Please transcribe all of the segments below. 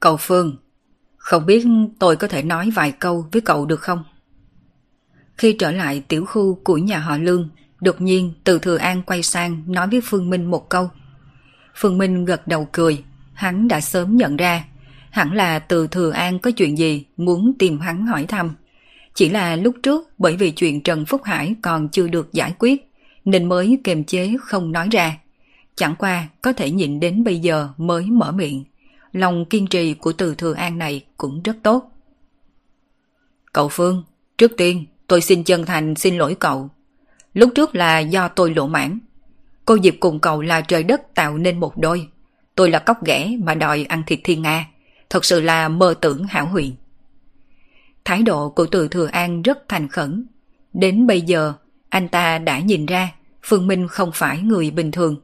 Cậu Phương, không biết tôi có thể nói vài câu với cậu được không? Khi trở lại tiểu khu của nhà họ Lương, đột nhiên từ Thừa An quay sang nói với Phương Minh một câu. Phương Minh gật đầu cười, hắn đã sớm nhận ra, hẳn là từ Thừa An có chuyện gì muốn tìm hắn hỏi thăm. Chỉ là lúc trước bởi vì chuyện Trần Phúc Hải còn chưa được giải quyết, nên mới kiềm chế không nói ra. Chẳng qua có thể nhịn đến bây giờ mới mở miệng lòng kiên trì của từ Thừa An này cũng rất tốt. Cậu Phương, trước tiên tôi xin chân thành xin lỗi cậu. Lúc trước là do tôi lộ mãn. Cô Diệp cùng cậu là trời đất tạo nên một đôi. Tôi là cóc ghẻ mà đòi ăn thịt thiên Nga. Thật sự là mơ tưởng hảo huyền. Thái độ của từ Thừa An rất thành khẩn. Đến bây giờ, anh ta đã nhìn ra Phương Minh không phải người bình thường.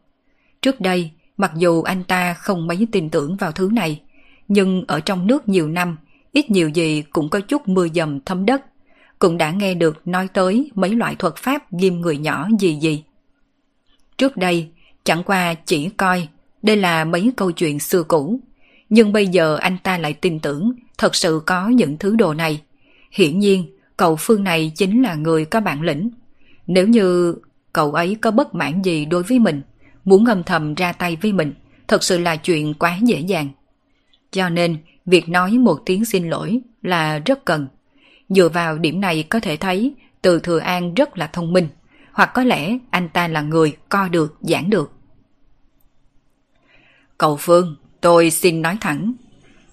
Trước đây, Mặc dù anh ta không mấy tin tưởng vào thứ này, nhưng ở trong nước nhiều năm, ít nhiều gì cũng có chút mưa dầm thấm đất, cũng đã nghe được nói tới mấy loại thuật pháp ghim người nhỏ gì gì. Trước đây, chẳng qua chỉ coi đây là mấy câu chuyện xưa cũ, nhưng bây giờ anh ta lại tin tưởng thật sự có những thứ đồ này. Hiển nhiên, cậu Phương này chính là người có bản lĩnh. Nếu như cậu ấy có bất mãn gì đối với mình, muốn ngầm thầm ra tay với mình, thật sự là chuyện quá dễ dàng. Cho nên, việc nói một tiếng xin lỗi là rất cần. Dựa vào điểm này có thể thấy từ Thừa An rất là thông minh, hoặc có lẽ anh ta là người co được, giảng được. Cậu Phương, tôi xin nói thẳng.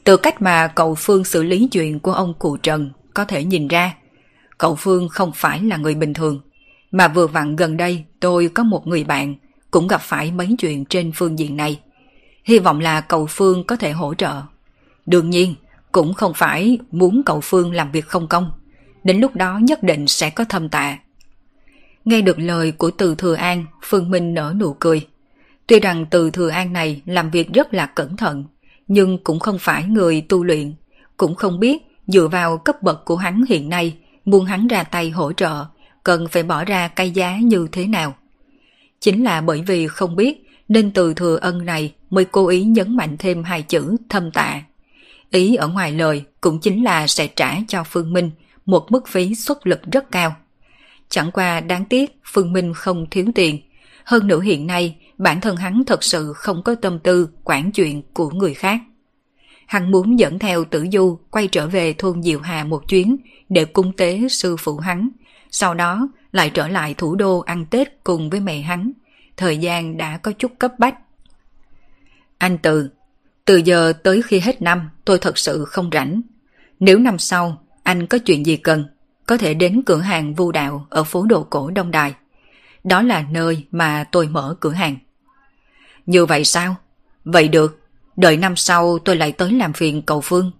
Từ cách mà cậu Phương xử lý chuyện của ông cụ Trần có thể nhìn ra, cậu Phương không phải là người bình thường. Mà vừa vặn gần đây tôi có một người bạn cũng gặp phải mấy chuyện trên phương diện này. Hy vọng là cậu Phương có thể hỗ trợ. Đương nhiên, cũng không phải muốn cậu Phương làm việc không công. Đến lúc đó nhất định sẽ có thâm tạ. Nghe được lời của Từ Thừa An, Phương Minh nở nụ cười. Tuy rằng Từ Thừa An này làm việc rất là cẩn thận, nhưng cũng không phải người tu luyện, cũng không biết dựa vào cấp bậc của hắn hiện nay, muốn hắn ra tay hỗ trợ, cần phải bỏ ra cây giá như thế nào. Chính là bởi vì không biết, nên từ thừa ân này mới cố ý nhấn mạnh thêm hai chữ thâm tạ. Ý ở ngoài lời cũng chính là sẽ trả cho Phương Minh một mức phí xuất lực rất cao. Chẳng qua đáng tiếc Phương Minh không thiếu tiền. Hơn nữa hiện nay, bản thân hắn thật sự không có tâm tư quản chuyện của người khác. Hắn muốn dẫn theo tử du quay trở về thôn Diệu Hà một chuyến để cung tế sư phụ hắn. Sau đó lại trở lại thủ đô ăn Tết cùng với mẹ hắn. Thời gian đã có chút cấp bách. Anh Từ, từ giờ tới khi hết năm tôi thật sự không rảnh. Nếu năm sau anh có chuyện gì cần, có thể đến cửa hàng vu đạo ở phố đồ cổ Đông Đài. Đó là nơi mà tôi mở cửa hàng. Như vậy sao? Vậy được, đợi năm sau tôi lại tới làm phiền cầu Phương.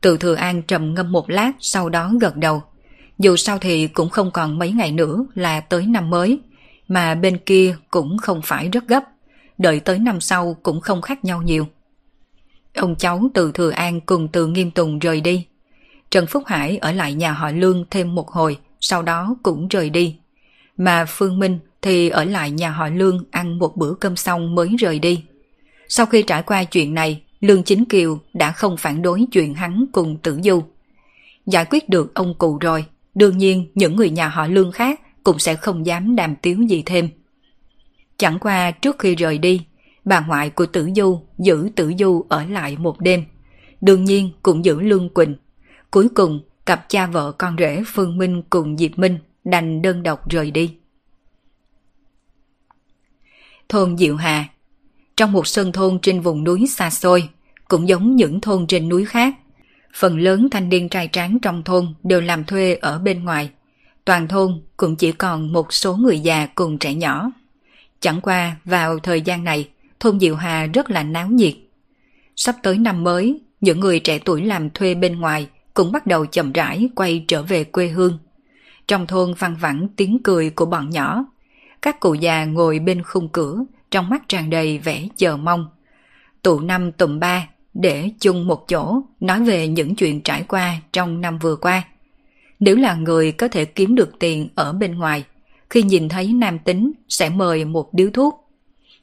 Từ Thừa An trầm ngâm một lát sau đó gật đầu. Dù sao thì cũng không còn mấy ngày nữa là tới năm mới, mà bên kia cũng không phải rất gấp, đợi tới năm sau cũng không khác nhau nhiều. Ông cháu từ Thừa An cùng từ Nghiêm Tùng rời đi. Trần Phúc Hải ở lại nhà họ Lương thêm một hồi, sau đó cũng rời đi. Mà Phương Minh thì ở lại nhà họ Lương ăn một bữa cơm xong mới rời đi. Sau khi trải qua chuyện này, Lương Chính Kiều đã không phản đối chuyện hắn cùng Tử Du. Giải quyết được ông cụ rồi, Đương nhiên những người nhà họ lương khác cũng sẽ không dám đàm tiếu gì thêm. Chẳng qua trước khi rời đi, bà ngoại của Tử Du giữ Tử Du ở lại một đêm. Đương nhiên cũng giữ Lương Quỳnh. Cuối cùng, cặp cha vợ con rể Phương Minh cùng Diệp Minh đành đơn độc rời đi. Thôn Diệu Hà Trong một sân thôn trên vùng núi xa xôi, cũng giống những thôn trên núi khác, Phần lớn thanh niên trai tráng trong thôn đều làm thuê ở bên ngoài. Toàn thôn cũng chỉ còn một số người già cùng trẻ nhỏ. Chẳng qua vào thời gian này, thôn Diệu Hà rất là náo nhiệt. Sắp tới năm mới, những người trẻ tuổi làm thuê bên ngoài cũng bắt đầu chậm rãi quay trở về quê hương. Trong thôn văng vẳng tiếng cười của bọn nhỏ. Các cụ già ngồi bên khung cửa, trong mắt tràn đầy vẻ chờ mong. Tụ năm tụm ba để chung một chỗ nói về những chuyện trải qua trong năm vừa qua. Nếu là người có thể kiếm được tiền ở bên ngoài, khi nhìn thấy nam tính sẽ mời một điếu thuốc.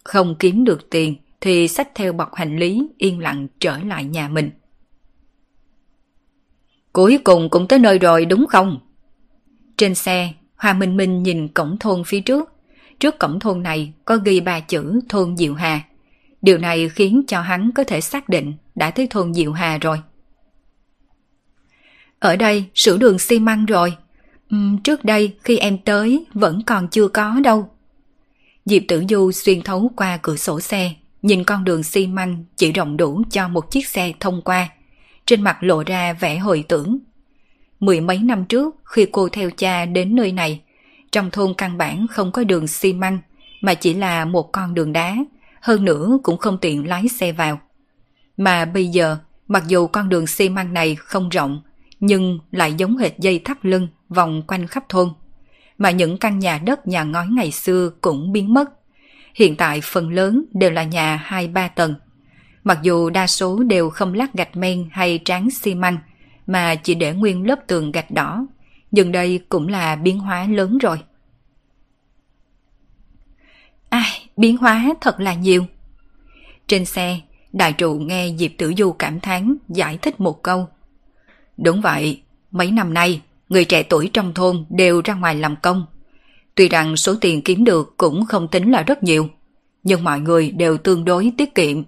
Không kiếm được tiền thì xách theo bọc hành lý yên lặng trở lại nhà mình. Cuối cùng cũng tới nơi rồi đúng không? Trên xe, Hoa Minh Minh nhìn cổng thôn phía trước. Trước cổng thôn này có ghi ba chữ thôn Diệu Hà. Điều này khiến cho hắn có thể xác định đã tới thôn Diệu Hà rồi. Ở đây sửa đường xi măng rồi. Uhm, trước đây khi em tới vẫn còn chưa có đâu. Diệp Tử Du xuyên thấu qua cửa sổ xe, nhìn con đường xi măng chỉ rộng đủ cho một chiếc xe thông qua. Trên mặt lộ ra vẻ hồi tưởng. Mười mấy năm trước khi cô theo cha đến nơi này, trong thôn căn bản không có đường xi măng mà chỉ là một con đường đá, hơn nữa cũng không tiện lái xe vào. Mà bây giờ, mặc dù con đường xi măng này không rộng, nhưng lại giống hệt dây thắt lưng vòng quanh khắp thôn. Mà những căn nhà đất nhà ngói ngày xưa cũng biến mất. Hiện tại phần lớn đều là nhà 2-3 tầng. Mặc dù đa số đều không lát gạch men hay tráng xi măng, mà chỉ để nguyên lớp tường gạch đỏ, nhưng đây cũng là biến hóa lớn rồi. Ai, biến hóa thật là nhiều. Trên xe, đại trụ nghe Diệp Tử Du cảm thán giải thích một câu. Đúng vậy, mấy năm nay, người trẻ tuổi trong thôn đều ra ngoài làm công. Tuy rằng số tiền kiếm được cũng không tính là rất nhiều, nhưng mọi người đều tương đối tiết kiệm.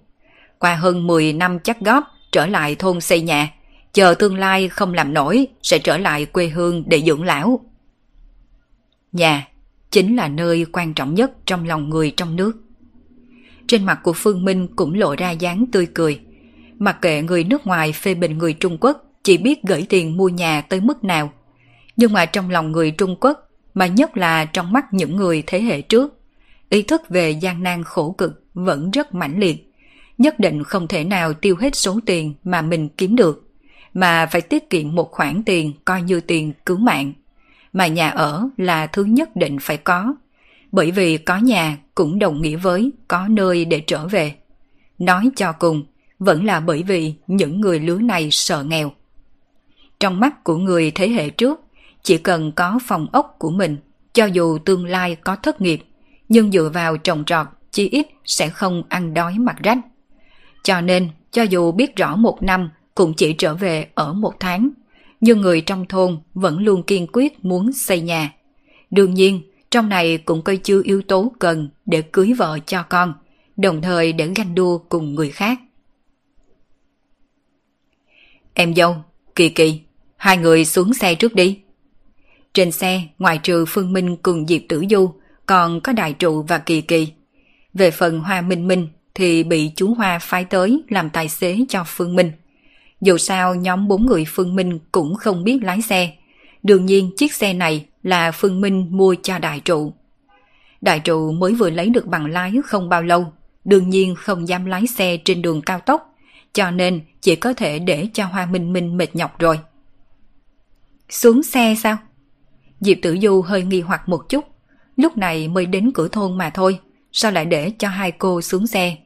Qua hơn 10 năm chắc góp, trở lại thôn xây nhà, chờ tương lai không làm nổi sẽ trở lại quê hương để dưỡng lão. Nhà chính là nơi quan trọng nhất trong lòng người trong nước. Trên mặt của Phương Minh cũng lộ ra dáng tươi cười. Mặc kệ người nước ngoài phê bình người Trung Quốc chỉ biết gửi tiền mua nhà tới mức nào. Nhưng mà trong lòng người Trung Quốc, mà nhất là trong mắt những người thế hệ trước, ý thức về gian nan khổ cực vẫn rất mãnh liệt. Nhất định không thể nào tiêu hết số tiền mà mình kiếm được, mà phải tiết kiệm một khoản tiền coi như tiền cứu mạng. Mà nhà ở là thứ nhất định phải có, bởi vì có nhà cũng đồng nghĩa với có nơi để trở về. Nói cho cùng, vẫn là bởi vì những người lứa này sợ nghèo. Trong mắt của người thế hệ trước, chỉ cần có phòng ốc của mình, cho dù tương lai có thất nghiệp, nhưng dựa vào trồng trọt chi ít sẽ không ăn đói mặt rách. Cho nên, cho dù biết rõ một năm cũng chỉ trở về ở một tháng, nhưng người trong thôn vẫn luôn kiên quyết muốn xây nhà. Đương nhiên, trong này cũng coi chứa yếu tố cần để cưới vợ cho con, đồng thời để ganh đua cùng người khác. Em dâu, Kỳ Kỳ, hai người xuống xe trước đi. Trên xe, ngoài trừ Phương Minh cùng Diệp Tử Du, còn có Đại Trụ và Kỳ Kỳ. Về phần Hoa Minh Minh thì bị chú Hoa phái tới làm tài xế cho Phương Minh. Dù sao nhóm bốn người Phương Minh cũng không biết lái xe. Đương nhiên chiếc xe này là Phương Minh mua cho Đại Trụ. Đại Trụ mới vừa lấy được bằng lái không bao lâu, đương nhiên không dám lái xe trên đường cao tốc, cho nên chỉ có thể để cho Hoa Minh Minh mệt nhọc rồi. Xuống xe sao? Diệp Tử Du hơi nghi hoặc một chút, lúc này mới đến cửa thôn mà thôi, sao lại để cho hai cô xuống xe?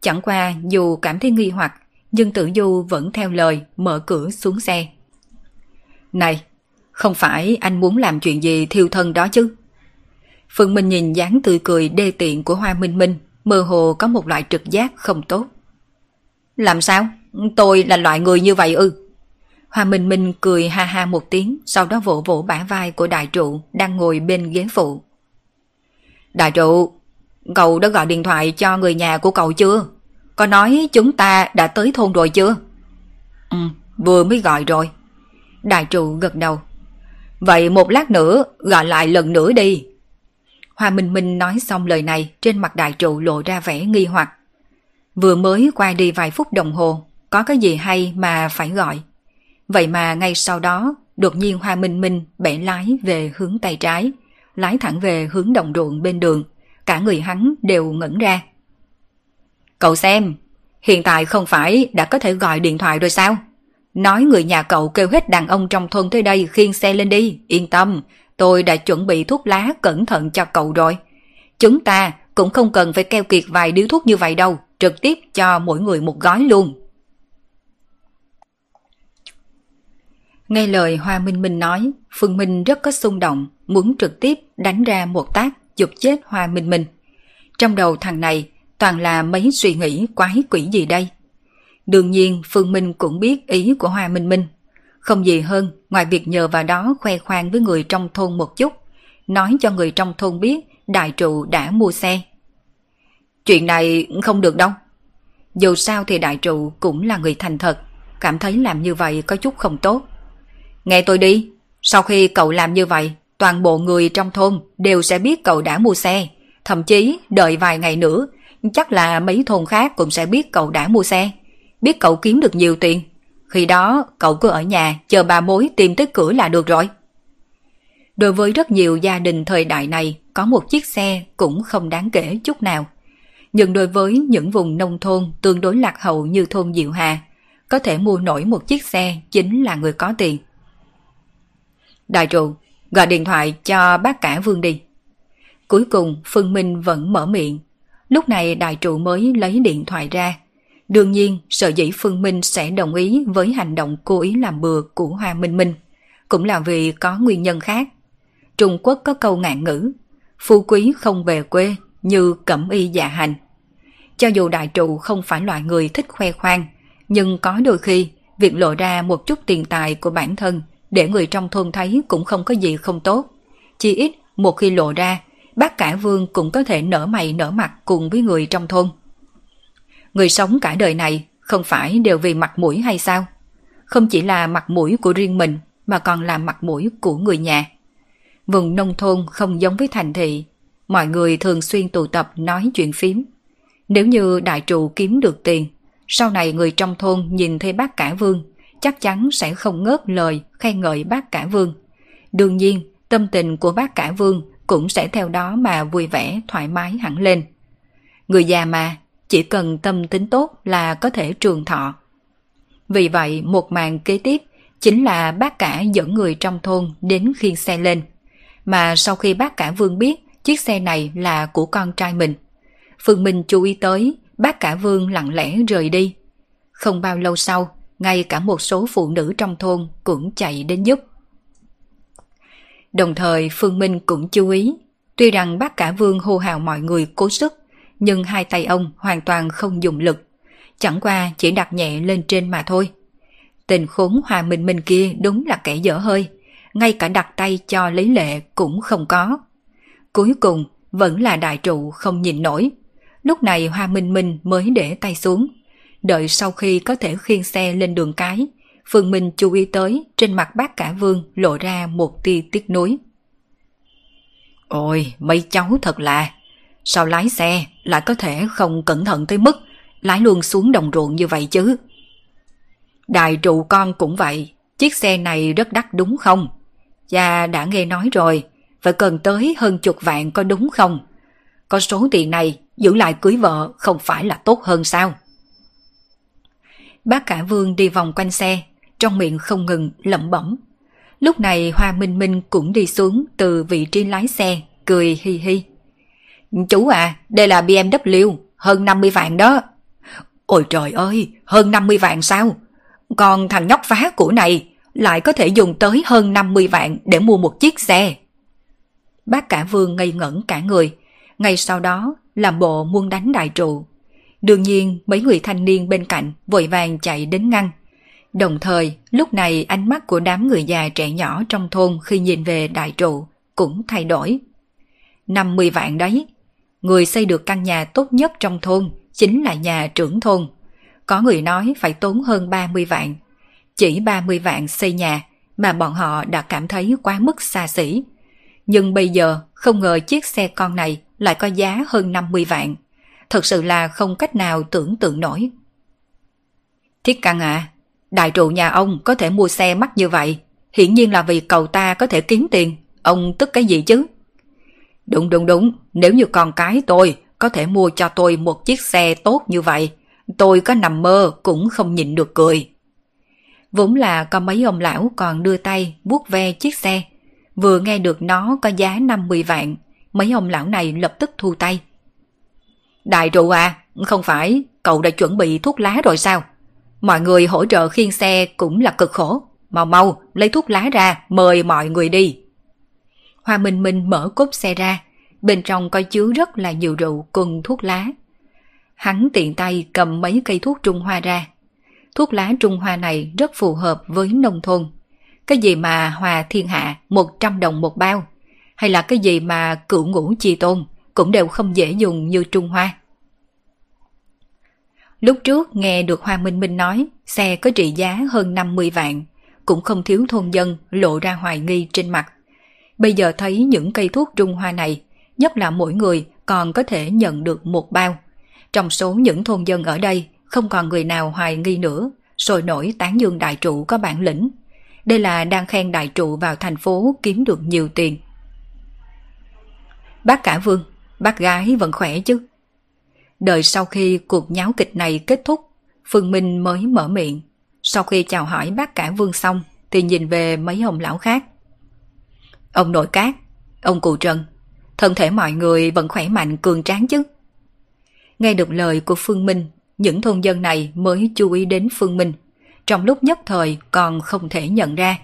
Chẳng qua dù cảm thấy nghi hoặc, nhưng Tử Du vẫn theo lời mở cửa xuống xe. Này, không phải anh muốn làm chuyện gì thiêu thân đó chứ? Phương Minh nhìn dáng tươi cười đê tiện của Hoa Minh Minh, mơ hồ có một loại trực giác không tốt. Làm sao? Tôi là loại người như vậy ư? Hoa Minh Minh cười ha ha một tiếng, sau đó vỗ vỗ bả vai của đại trụ đang ngồi bên ghế phụ. Đại trụ, cậu đã gọi điện thoại cho người nhà của cậu chưa? Có nói chúng ta đã tới thôn rồi chưa? Ừ, vừa mới gọi rồi. Đại trụ gật đầu. Vậy một lát nữa gọi lại lần nữa đi. Hoa Minh Minh nói xong lời này trên mặt đại trụ lộ ra vẻ nghi hoặc. Vừa mới qua đi vài phút đồng hồ, có cái gì hay mà phải gọi. Vậy mà ngay sau đó, đột nhiên Hoa Minh Minh bẻ lái về hướng tay trái, lái thẳng về hướng đồng ruộng bên đường. Cả người hắn đều ngẩn ra. Cậu xem, hiện tại không phải đã có thể gọi điện thoại rồi sao? Nói người nhà cậu kêu hết đàn ông trong thôn tới đây khiêng xe lên đi, yên tâm, tôi đã chuẩn bị thuốc lá cẩn thận cho cậu rồi. Chúng ta cũng không cần phải keo kiệt vài điếu thuốc như vậy đâu, trực tiếp cho mỗi người một gói luôn. Nghe lời Hoa Minh Minh nói, Phương Minh rất có xung động, muốn trực tiếp đánh ra một tác dục chết Hoa Minh Minh. Trong đầu thằng này toàn là mấy suy nghĩ quái quỷ gì đây. Đương nhiên Phương Minh cũng biết ý của Hoa Minh Minh. Không gì hơn ngoài việc nhờ vào đó khoe khoang với người trong thôn một chút, nói cho người trong thôn biết đại trụ đã mua xe. Chuyện này không được đâu. Dù sao thì đại trụ cũng là người thành thật, cảm thấy làm như vậy có chút không tốt. Nghe tôi đi, sau khi cậu làm như vậy, toàn bộ người trong thôn đều sẽ biết cậu đã mua xe. Thậm chí đợi vài ngày nữa, chắc là mấy thôn khác cũng sẽ biết cậu đã mua xe. Biết cậu kiếm được nhiều tiền. Khi đó cậu cứ ở nhà chờ bà mối tìm tới cửa là được rồi. Đối với rất nhiều gia đình thời đại này, có một chiếc xe cũng không đáng kể chút nào. Nhưng đối với những vùng nông thôn tương đối lạc hậu như thôn Diệu Hà, có thể mua nổi một chiếc xe chính là người có tiền. Đại trụ, gọi điện thoại cho bác cả Vương đi. Cuối cùng Phương Minh vẫn mở miệng. Lúc này đại trụ mới lấy điện thoại ra. Đương nhiên, sợ dĩ Phương Minh sẽ đồng ý với hành động cố ý làm bừa của Hoa Minh Minh. Cũng là vì có nguyên nhân khác. Trung Quốc có câu ngạn ngữ, phu quý không về quê như cẩm y dạ hành. Cho dù đại trụ không phải loại người thích khoe khoang, nhưng có đôi khi việc lộ ra một chút tiền tài của bản thân để người trong thôn thấy cũng không có gì không tốt. Chỉ ít một khi lộ ra, bác cả vương cũng có thể nở mày nở mặt cùng với người trong thôn. Người sống cả đời này không phải đều vì mặt mũi hay sao? Không chỉ là mặt mũi của riêng mình mà còn là mặt mũi của người nhà. Vùng nông thôn không giống với thành thị, mọi người thường xuyên tụ tập nói chuyện phím. Nếu như đại trụ kiếm được tiền, sau này người trong thôn nhìn thấy bác cả vương chắc chắn sẽ không ngớt lời khen ngợi bác cả vương. Đương nhiên, tâm tình của bác cả vương cũng sẽ theo đó mà vui vẻ thoải mái hẳn lên. Người già mà, chỉ cần tâm tính tốt là có thể trường thọ. Vì vậy, một màn kế tiếp chính là bác cả dẫn người trong thôn đến khiêng xe lên. Mà sau khi bác cả Vương biết chiếc xe này là của con trai mình, Phương Minh chú ý tới, bác cả Vương lặng lẽ rời đi. Không bao lâu sau, ngay cả một số phụ nữ trong thôn cũng chạy đến giúp. Đồng thời Phương Minh cũng chú ý, tuy rằng bác cả Vương hô hào mọi người cố sức, nhưng hai tay ông hoàn toàn không dùng lực, chẳng qua chỉ đặt nhẹ lên trên mà thôi. Tình khốn hòa minh minh kia đúng là kẻ dở hơi, ngay cả đặt tay cho lấy lệ cũng không có. Cuối cùng vẫn là đại trụ không nhìn nổi. Lúc này Hoa Minh Minh mới để tay xuống. Đợi sau khi có thể khiêng xe lên đường cái, Phương Minh chú ý tới trên mặt bác cả vương lộ ra một tia tiếc nuối. Ôi, mấy cháu thật là, sao lái xe lại có thể không cẩn thận tới mức lái luôn xuống đồng ruộng như vậy chứ? Đại trụ con cũng vậy, chiếc xe này rất đắt đúng không? Cha đã nghe nói rồi, phải cần tới hơn chục vạn có đúng không? Có số tiền này giữ lại cưới vợ không phải là tốt hơn sao? Bác cả vương đi vòng quanh xe, trong miệng không ngừng lẩm bẩm. Lúc này Hoa Minh Minh cũng đi xuống từ vị trí lái xe, cười hi hi. Chú à, đây là BMW, hơn 50 vạn đó. Ôi trời ơi, hơn 50 vạn sao? Còn thằng nhóc phá của này lại có thể dùng tới hơn 50 vạn để mua một chiếc xe. Bác cả vương ngây ngẩn cả người, ngay sau đó làm bộ muốn đánh đại trụ. Đương nhiên mấy người thanh niên bên cạnh vội vàng chạy đến ngăn. Đồng thời lúc này ánh mắt của đám người già trẻ nhỏ trong thôn khi nhìn về đại trụ cũng thay đổi. 50 vạn đấy. Người xây được căn nhà tốt nhất trong thôn chính là nhà trưởng thôn. Có người nói phải tốn hơn 30 vạn. Chỉ 30 vạn xây nhà mà bọn họ đã cảm thấy quá mức xa xỉ. Nhưng bây giờ không ngờ chiếc xe con này lại có giá hơn 50 vạn. Thật sự là không cách nào tưởng tượng nổi. Thiết Căn à, đại trụ nhà ông có thể mua xe mắc như vậy. Hiển nhiên là vì cậu ta có thể kiếm tiền. Ông tức cái gì chứ? Đúng đúng đúng, nếu như con cái tôi có thể mua cho tôi một chiếc xe tốt như vậy, tôi có nằm mơ cũng không nhịn được cười. Vốn là có mấy ông lão còn đưa tay vuốt ve chiếc xe. Vừa nghe được nó có giá 50 vạn, mấy ông lão này lập tức thu tay. Đại trụ à, không phải cậu đã chuẩn bị thuốc lá rồi sao? Mọi người hỗ trợ khiêng xe cũng là cực khổ. Mau mau, lấy thuốc lá ra, mời mọi người đi. Hoa Minh Minh mở cốp xe ra, bên trong có chứa rất là nhiều rượu cùng thuốc lá. Hắn tiện tay cầm mấy cây thuốc Trung Hoa ra. Thuốc lá Trung Hoa này rất phù hợp với nông thôn. Cái gì mà hòa thiên hạ 100 đồng một bao, hay là cái gì mà cựu ngũ chi tôn cũng đều không dễ dùng như Trung Hoa. Lúc trước nghe được hoàng Minh Minh nói xe có trị giá hơn 50 vạn, cũng không thiếu thôn dân lộ ra hoài nghi trên mặt. Bây giờ thấy những cây thuốc Trung Hoa này, nhất là mỗi người còn có thể nhận được một bao. Trong số những thôn dân ở đây, không còn người nào hoài nghi nữa, sôi nổi tán dương đại trụ có bản lĩnh. Đây là đang khen đại trụ vào thành phố kiếm được nhiều tiền. Bác cả vương, bác gái vẫn khỏe chứ? Đợi sau khi cuộc nháo kịch này kết thúc, Phương Minh mới mở miệng. Sau khi chào hỏi bác cả vương xong, thì nhìn về mấy ông lão khác. Ông nội cát, ông cụ trần, thân thể mọi người vẫn khỏe mạnh cường tráng chứ. Nghe được lời của Phương Minh, những thôn dân này mới chú ý đến Phương Minh. Trong lúc nhất thời còn không thể nhận ra.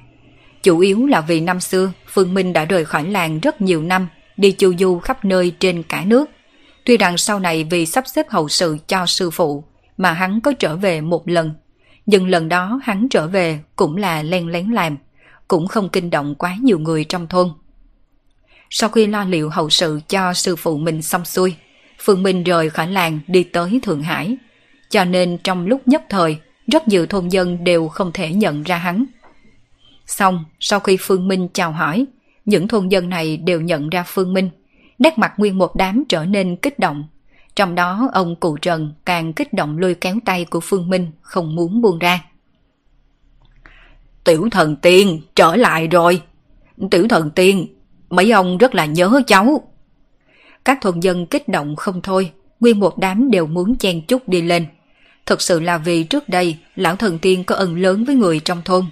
Chủ yếu là vì năm xưa Phương Minh đã rời khỏi làng rất nhiều năm, đi chu du khắp nơi trên cả nước. Tuy rằng sau này vì sắp xếp hậu sự cho sư phụ mà hắn có trở về một lần, nhưng lần đó hắn trở về cũng là len lén làm, cũng không kinh động quá nhiều người trong thôn. Sau khi lo liệu hậu sự cho sư phụ mình xong xuôi, Phương Minh rời khỏi làng đi tới Thượng Hải. Cho nên trong lúc nhất thời, rất nhiều thôn dân đều không thể nhận ra hắn. Xong, sau khi Phương Minh chào hỏi, những thôn dân này đều nhận ra Phương Minh. Nét mặt nguyên một đám trở nên kích động. Trong đó ông cụ Trần càng kích động lôi kéo tay của Phương Minh không muốn buông ra. Tiểu thần tiên trở lại rồi. Tiểu thần tiên, mấy ông rất là nhớ cháu. Các thôn dân kích động không thôi, nguyên một đám đều muốn chen chúc đi lên. Thực sự là vì trước đây lão thần tiên có ân lớn với người trong thôn.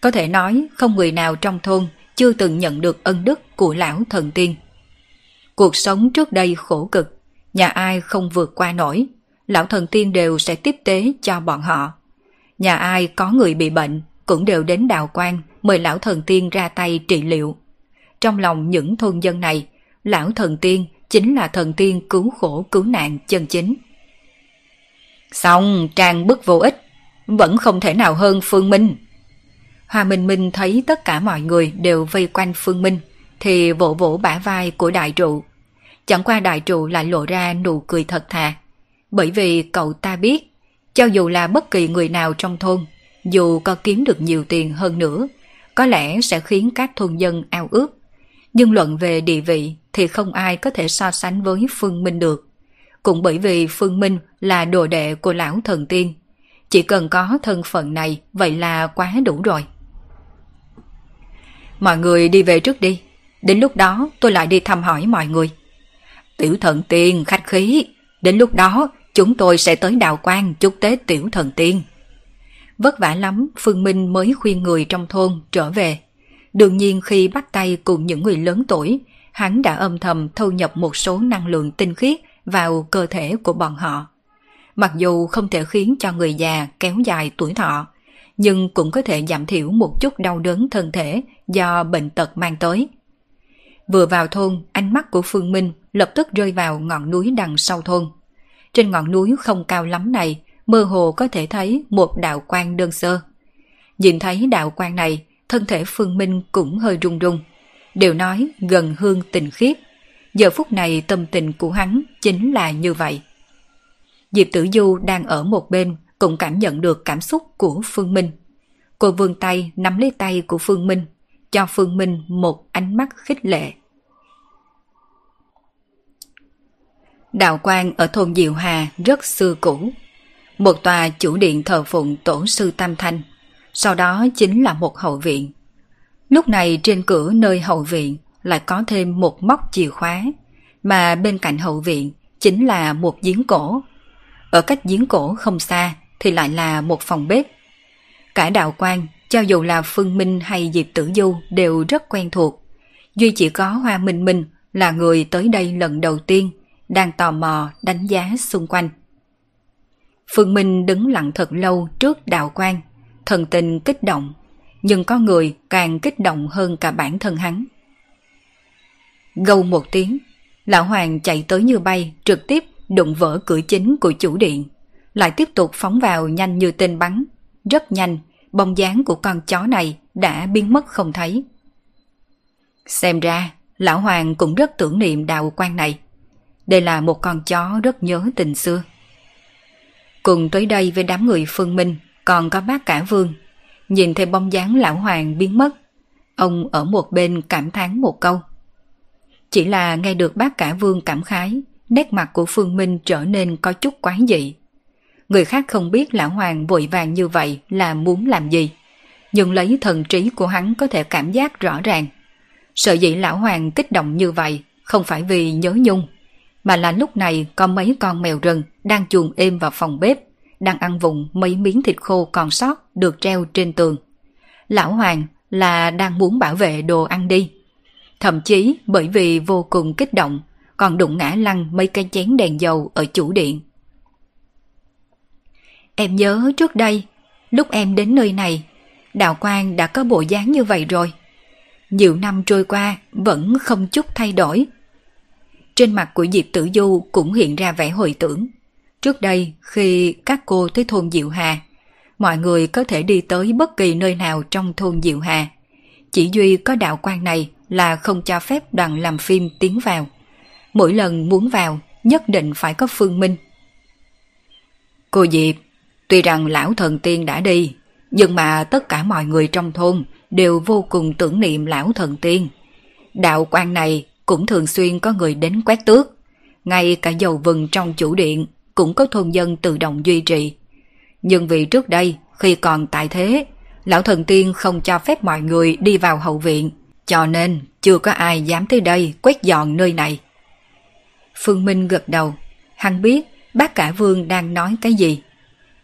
Có thể nói không người nào trong thôn chưa từng nhận được ân đức của lão thần tiên. Cuộc sống trước đây khổ cực, nhà ai không vượt qua nổi, lão thần tiên đều sẽ tiếp tế cho bọn họ. Nhà ai có người bị bệnh cũng đều đến đào quan mời lão thần tiên ra tay trị liệu. Trong lòng những thôn dân này, lão thần tiên chính là thần tiên cứu khổ cứu nạn chân chính. Xong trang bức vô ích, vẫn không thể nào hơn Phương Minh. Hoa Minh Minh thấy tất cả mọi người đều vây quanh Phương Minh, thì vỗ vỗ bả vai của đại trụ. Chẳng qua đại trụ lại lộ ra nụ cười thật thà. Bởi vì cậu ta biết, cho dù là bất kỳ người nào trong thôn, dù có kiếm được nhiều tiền hơn nữa, có lẽ sẽ khiến các thôn dân ao ước. Nhưng luận về địa vị thì không ai có thể so sánh với Phương Minh được. Cũng bởi vì Phương Minh là đồ đệ của lão thần tiên. Chỉ cần có thân phận này, vậy là quá đủ rồi. Mọi người đi về trước đi. Đến lúc đó tôi lại đi thăm hỏi mọi người. Tiểu thần tiên khách khí. Đến lúc đó chúng tôi sẽ tới đào quan chúc Tết tiểu thần tiên. Vất vả lắm Phương Minh mới khuyên người trong thôn trở về. Đương nhiên khi bắt tay cùng những người lớn tuổi, hắn đã âm thầm thâu nhập một số năng lượng tinh khiết vào cơ thể của bọn họ. Mặc dù không thể khiến cho người già kéo dài tuổi thọ, nhưng cũng có thể giảm thiểu một chút đau đớn thân thể do bệnh tật mang tới. Vừa vào thôn, ánh mắt của Phương Minh lập tức rơi vào ngọn núi đằng sau thôn. Trên ngọn núi không cao lắm này, mơ hồ có thể thấy một đạo quan đơn sơ. Nhìn thấy đạo quan này, thân thể Phương Minh cũng hơi run run. Đều nói gần hương tình khiết. Giờ phút này tâm tình của hắn chính là như vậy. Diệp Tử Du đang ở một bên cũng cảm nhận được cảm xúc của Phương Minh. Cô vươn tay nắm lấy tay của Phương Minh, cho Phương Minh một ánh mắt khích lệ. Đạo quan ở thôn Diệu Hà rất xưa cũ. Một tòa chủ điện thờ phụng tổ sư Tam Thanh, sau đó chính là một hậu viện. Lúc này trên cửa nơi hậu viện lại có thêm một móc chìa khóa, mà bên cạnh hậu viện chính là một giếng cổ. Ở cách giếng cổ không xa thì lại là một phòng bếp. Cả đạo quan, cho dù là Phương Minh hay Diệp Tử Du đều rất quen thuộc. Duy chỉ có Hoa Minh Minh là người tới đây lần đầu tiên, đang tò mò đánh giá xung quanh. Phương Minh đứng lặng thật lâu trước đạo quan, thần tình kích động, nhưng có người càng kích động hơn cả bản thân hắn. Gâu một tiếng, lão hoàng chạy tới như bay, trực tiếp đụng vỡ cửa chính của chủ điện, lại tiếp tục phóng vào nhanh như tên bắn. Rất nhanh, bóng dáng của con chó này đã biến mất không thấy. Xem ra, lão hoàng cũng rất tưởng niệm đạo quan này. Đây là một con chó rất nhớ tình xưa. Cùng tới đây với đám người phương minh, còn có bác cả vương. Nhìn thấy bóng dáng lão hoàng biến mất, ông ở một bên cảm thán một câu. Chỉ là nghe được bác cả vương cảm khái, nét mặt của Phương Minh trở nên có chút quái dị. Người khác không biết lão hoàng vội vàng như vậy là muốn làm gì, nhưng lấy thần trí của hắn có thể cảm giác rõ ràng. Sợ dĩ lão hoàng kích động như vậy không phải vì nhớ nhung, mà là lúc này có mấy con mèo rừng đang chuồn êm vào phòng bếp, đang ăn vụng mấy miếng thịt khô còn sót được treo trên tường. Lão hoàng là đang muốn bảo vệ đồ ăn đi. Thậm chí bởi vì vô cùng kích động, còn đụng ngã lăn mấy cái chén đèn dầu ở chủ điện. Em nhớ trước đây, lúc em đến nơi này, đạo quan đã có bộ dáng như vậy rồi. Nhiều năm trôi qua vẫn không chút thay đổi. Trên mặt của Diệp Tử Du cũng hiện ra vẻ hồi tưởng. Trước đây, khi các cô tới thôn Diệu Hà, mọi người có thể đi tới bất kỳ nơi nào trong thôn Diệu Hà. Chỉ duy có đạo quan này là không cho phép đoàn làm phim tiến vào. Mỗi lần muốn vào, nhất định phải có Phương Minh. Cô Diệp, tuy rằng lão thần tiên đã đi, nhưng mà tất cả mọi người trong thôn đều vô cùng tưởng niệm lão thần tiên. Đạo quan này cũng thường xuyên có người đến quét tước. Ngay cả dầu vừng trong chủ điện cũng có thôn dân tự động duy trì. Nhưng vì trước đây, khi còn tại thế, lão thần tiên không cho phép mọi người đi vào hậu viện, cho nên chưa có ai dám tới đây quét dọn nơi này. Phương Minh gật đầu, hắn biết bác cả vương đang nói cái gì.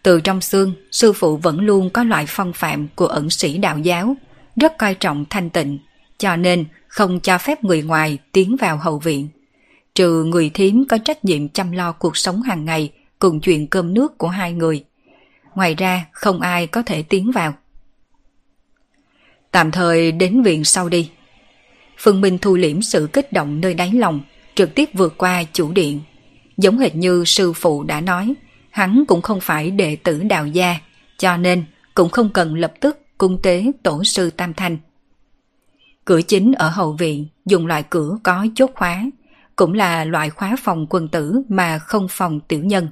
Từ trong xương, sư phụ vẫn luôn có loại phong phạm của ẩn sĩ đạo giáo, rất coi trọng thanh tịnh, cho nên không cho phép người ngoài tiến vào hậu viện. Trừ người thím có trách nhiệm chăm lo cuộc sống hàng ngày cùng chuyện cơm nước của hai người. Ngoài ra không ai có thể tiến vào. Tạm thời đến viện sau đi. Phương Minh thu liễm sự kích động nơi đáy lòng, trực tiếp vượt qua chủ điện. Giống hệt như sư phụ đã nói, hắn cũng không phải đệ tử đạo gia, cho nên cũng không cần lập tức cung tế tổ sư Tam Thanh. Cửa chính ở hậu viện dùng loại cửa có chốt khóa, cũng là loại khóa phòng quân tử mà không phòng tiểu nhân.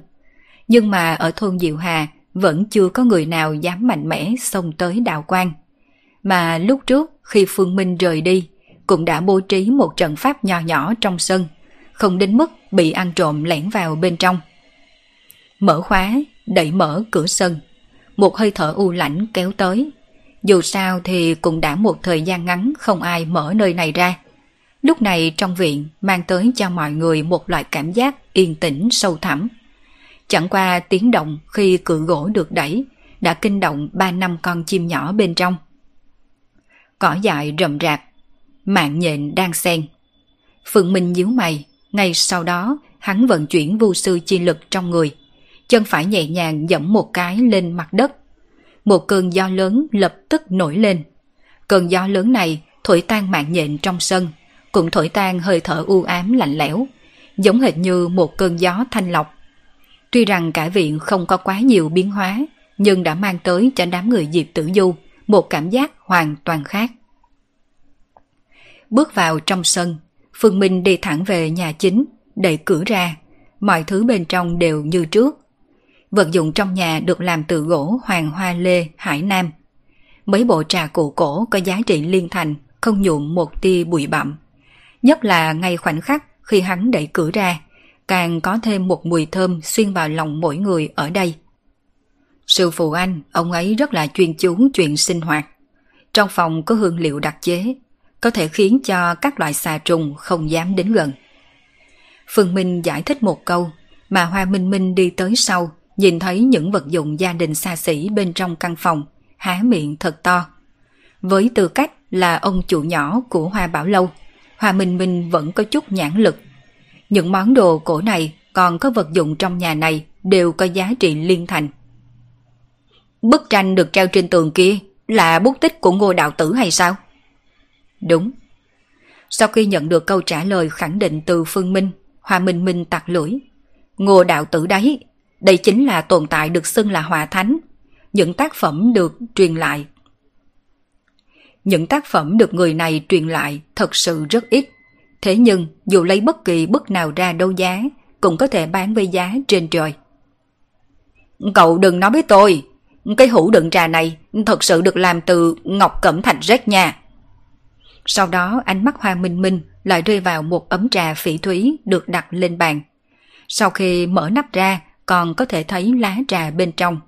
Nhưng mà ở thôn Diệu Hà vẫn chưa có người nào dám mạnh mẽ xông tới đạo quan. Mà lúc trước khi Phương Minh rời đi, cũng đã bố trí một trận pháp nhỏ nhỏ trong sân, không đến mức bị ăn trộm lẻn vào bên trong. Mở khóa, đẩy mở cửa sân. Một hơi thở u lãnh kéo tới. Dù sao thì cũng đã một thời gian ngắn không ai mở nơi này ra. Lúc này trong viện mang tới cho mọi người một loại cảm giác yên tĩnh sâu thẳm. Chẳng qua tiếng động khi cửa gỗ được đẩy đã kinh động ba năm con chim nhỏ bên trong. Cỏ dại rậm rạp, mạng nhện đang xen. Phượng Minh nhíu mày, ngay sau đó hắn vận chuyển vu sư chi lực trong người. Chân phải nhẹ nhàng dẫm một cái lên mặt đất. Một cơn gió lớn lập tức nổi lên. Cơn gió lớn này thổi tan mạng nhện trong sân, cũng thổi tan hơi thở u ám lạnh lẽo, giống hệt như một cơn gió thanh lọc. Tuy rằng cả viện không có quá nhiều biến hóa, nhưng đã mang tới cho đám người Diệp Tử Du một cảm giác hoàn toàn khác. Bước vào trong sân, Phương Minh đi thẳng về nhà chính, đẩy cửa ra. Mọi thứ bên trong đều như trước. Vật dụng trong nhà được làm từ gỗ hoàng hoa lê, hải nam. Mấy bộ trà cổ cổ có giá trị liên thành, không nhuộm một tia bụi bặm. Nhất là ngay khoảnh khắc khi hắn đẩy cửa ra, càng có thêm một mùi thơm xuyên vào lòng mỗi người ở đây. Sư phụ anh, ông ấy rất là chuyên chú chuyện sinh hoạt. Trong phòng có hương liệu đặc chế, có thể khiến cho các loại xà trùng không dám đến gần. Phương Minh giải thích một câu, mà Hoa Minh Minh đi tới sau, nhìn thấy những vật dụng gia đình xa xỉ bên trong căn phòng, há miệng thật to. Với tư cách là ông chủ nhỏ của Hoa Bảo Lâu, Hoa Minh Minh vẫn có chút nhãn lực. Những món đồ cổ này còn có vật dụng trong nhà này đều có giá trị liên thành. Bức tranh được treo trên tường kia là bút tích của ngô đạo tử hay sao? Đúng. Sau khi nhận được câu trả lời khẳng định từ Phương Minh, Hoa Minh Minh tặc lưỡi. Ngô đạo tử đấy, đây chính là tồn tại được xưng là hòa thánh. Những tác phẩm được truyền lại. Những tác phẩm được người này truyền lại thật sự rất ít. Thế nhưng dù lấy bất kỳ bức nào ra đấu giá cũng có thể bán với giá trên trời. Cậu đừng nói với tôi, cái hũ đựng trà này thật sự được làm từ ngọc cẩm thạch rét nha. Sau đó ánh mắt Hoa Minh Minh lại rơi vào một ấm trà phỉ thúy được đặt lên bàn. Sau khi mở nắp ra còn có thể thấy lá trà bên trong.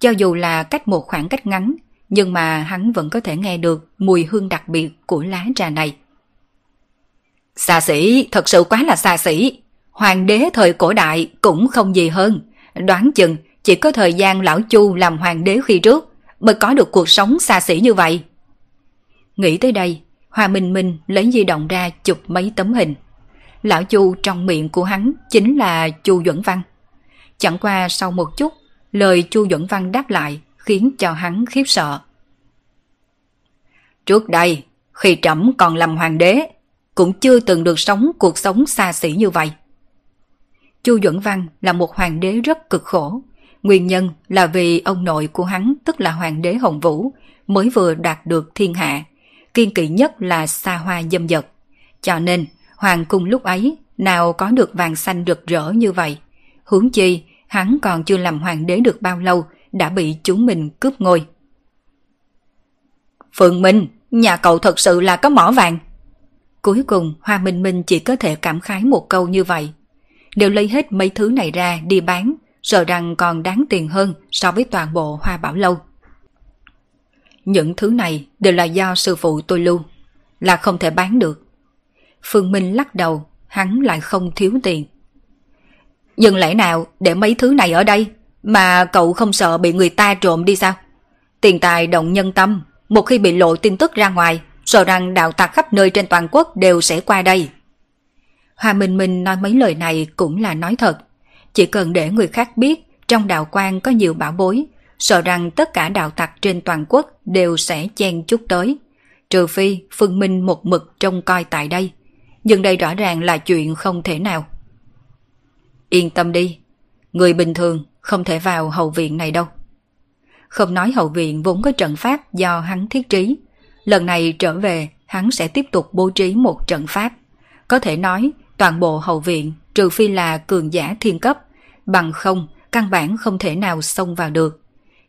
Cho dù là cách một khoảng cách ngắn, nhưng mà hắn vẫn có thể nghe được mùi hương đặc biệt của lá trà này. Xa xỉ, thật sự quá là xa xỉ. Hoàng đế thời cổ đại cũng không gì hơn. Đoán chừng chỉ có thời gian lão Chu làm hoàng đế khi trước mới có được cuộc sống xa xỉ như vậy. Nghĩ tới đây, Hoa Minh Minh lấy di động ra chụp mấy tấm hình. Lão Chu trong miệng của hắn chính là Chu Duẩn Văn. Chẳng qua sau một chút, lời Chu Duẩn Văn đáp lại khiến cho hắn khiếp sợ. Trước đây, khi trẫm còn làm hoàng đế, cũng chưa từng được sống cuộc sống xa xỉ như vậy. Chu Duẩn Văn là một hoàng đế rất cực khổ. Nguyên nhân là vì ông nội của hắn tức là hoàng đế Hồng Vũ mới vừa đạt được thiên hạ. Kiên kỵ nhất là xa hoa dâm dật. Cho nên, hoàng cung lúc ấy nào có được vàng xanh rực rỡ như vậy. Hướng chi, hắn còn chưa làm hoàng đế được bao lâu đã bị chúng mình cướp ngôi. Phượng Minh, nhà cậu thật sự là có mỏ vàng. Cuối cùng Hoa Minh Minh chỉ có thể cảm khái một câu như vậy. đều lấy hết mấy thứ này ra đi bán, sợ rằng còn đáng tiền hơn so với toàn bộ Hoa Bảo Lâu. Những thứ này đều là do sư phụ tôi lưu, là không thể bán được. Phương Minh lắc đầu, hắn lại không thiếu tiền. Nhưng lẽ nào để mấy thứ này ở đây mà cậu không sợ bị người ta trộm đi sao? Tiền tài động nhân tâm, một khi bị lộ tin tức ra ngoài, sợ rằng đạo tặc khắp nơi trên toàn quốc đều sẽ qua đây. Hoa Minh Minh nói mấy lời này cũng là nói thật. Chỉ cần để người khác biết trong đạo quan có nhiều bảo bối, sợ rằng tất cả đạo tặc trên toàn quốc đều sẽ chen chút tới. Trừ phi Phương Minh một mực trông coi tại đây. Nhưng đây rõ ràng là chuyện không thể nào. Yên tâm đi, người bình thường không thể vào hậu viện này đâu. Không nói hậu viện vốn có trận pháp do hắn thiết trí. Lần này trở về, hắn sẽ tiếp tục bố trí một trận pháp. Có thể nói, toàn bộ hậu viện, trừ phi là cường giả thiên cấp, bằng không, căn bản không thể nào xông vào được.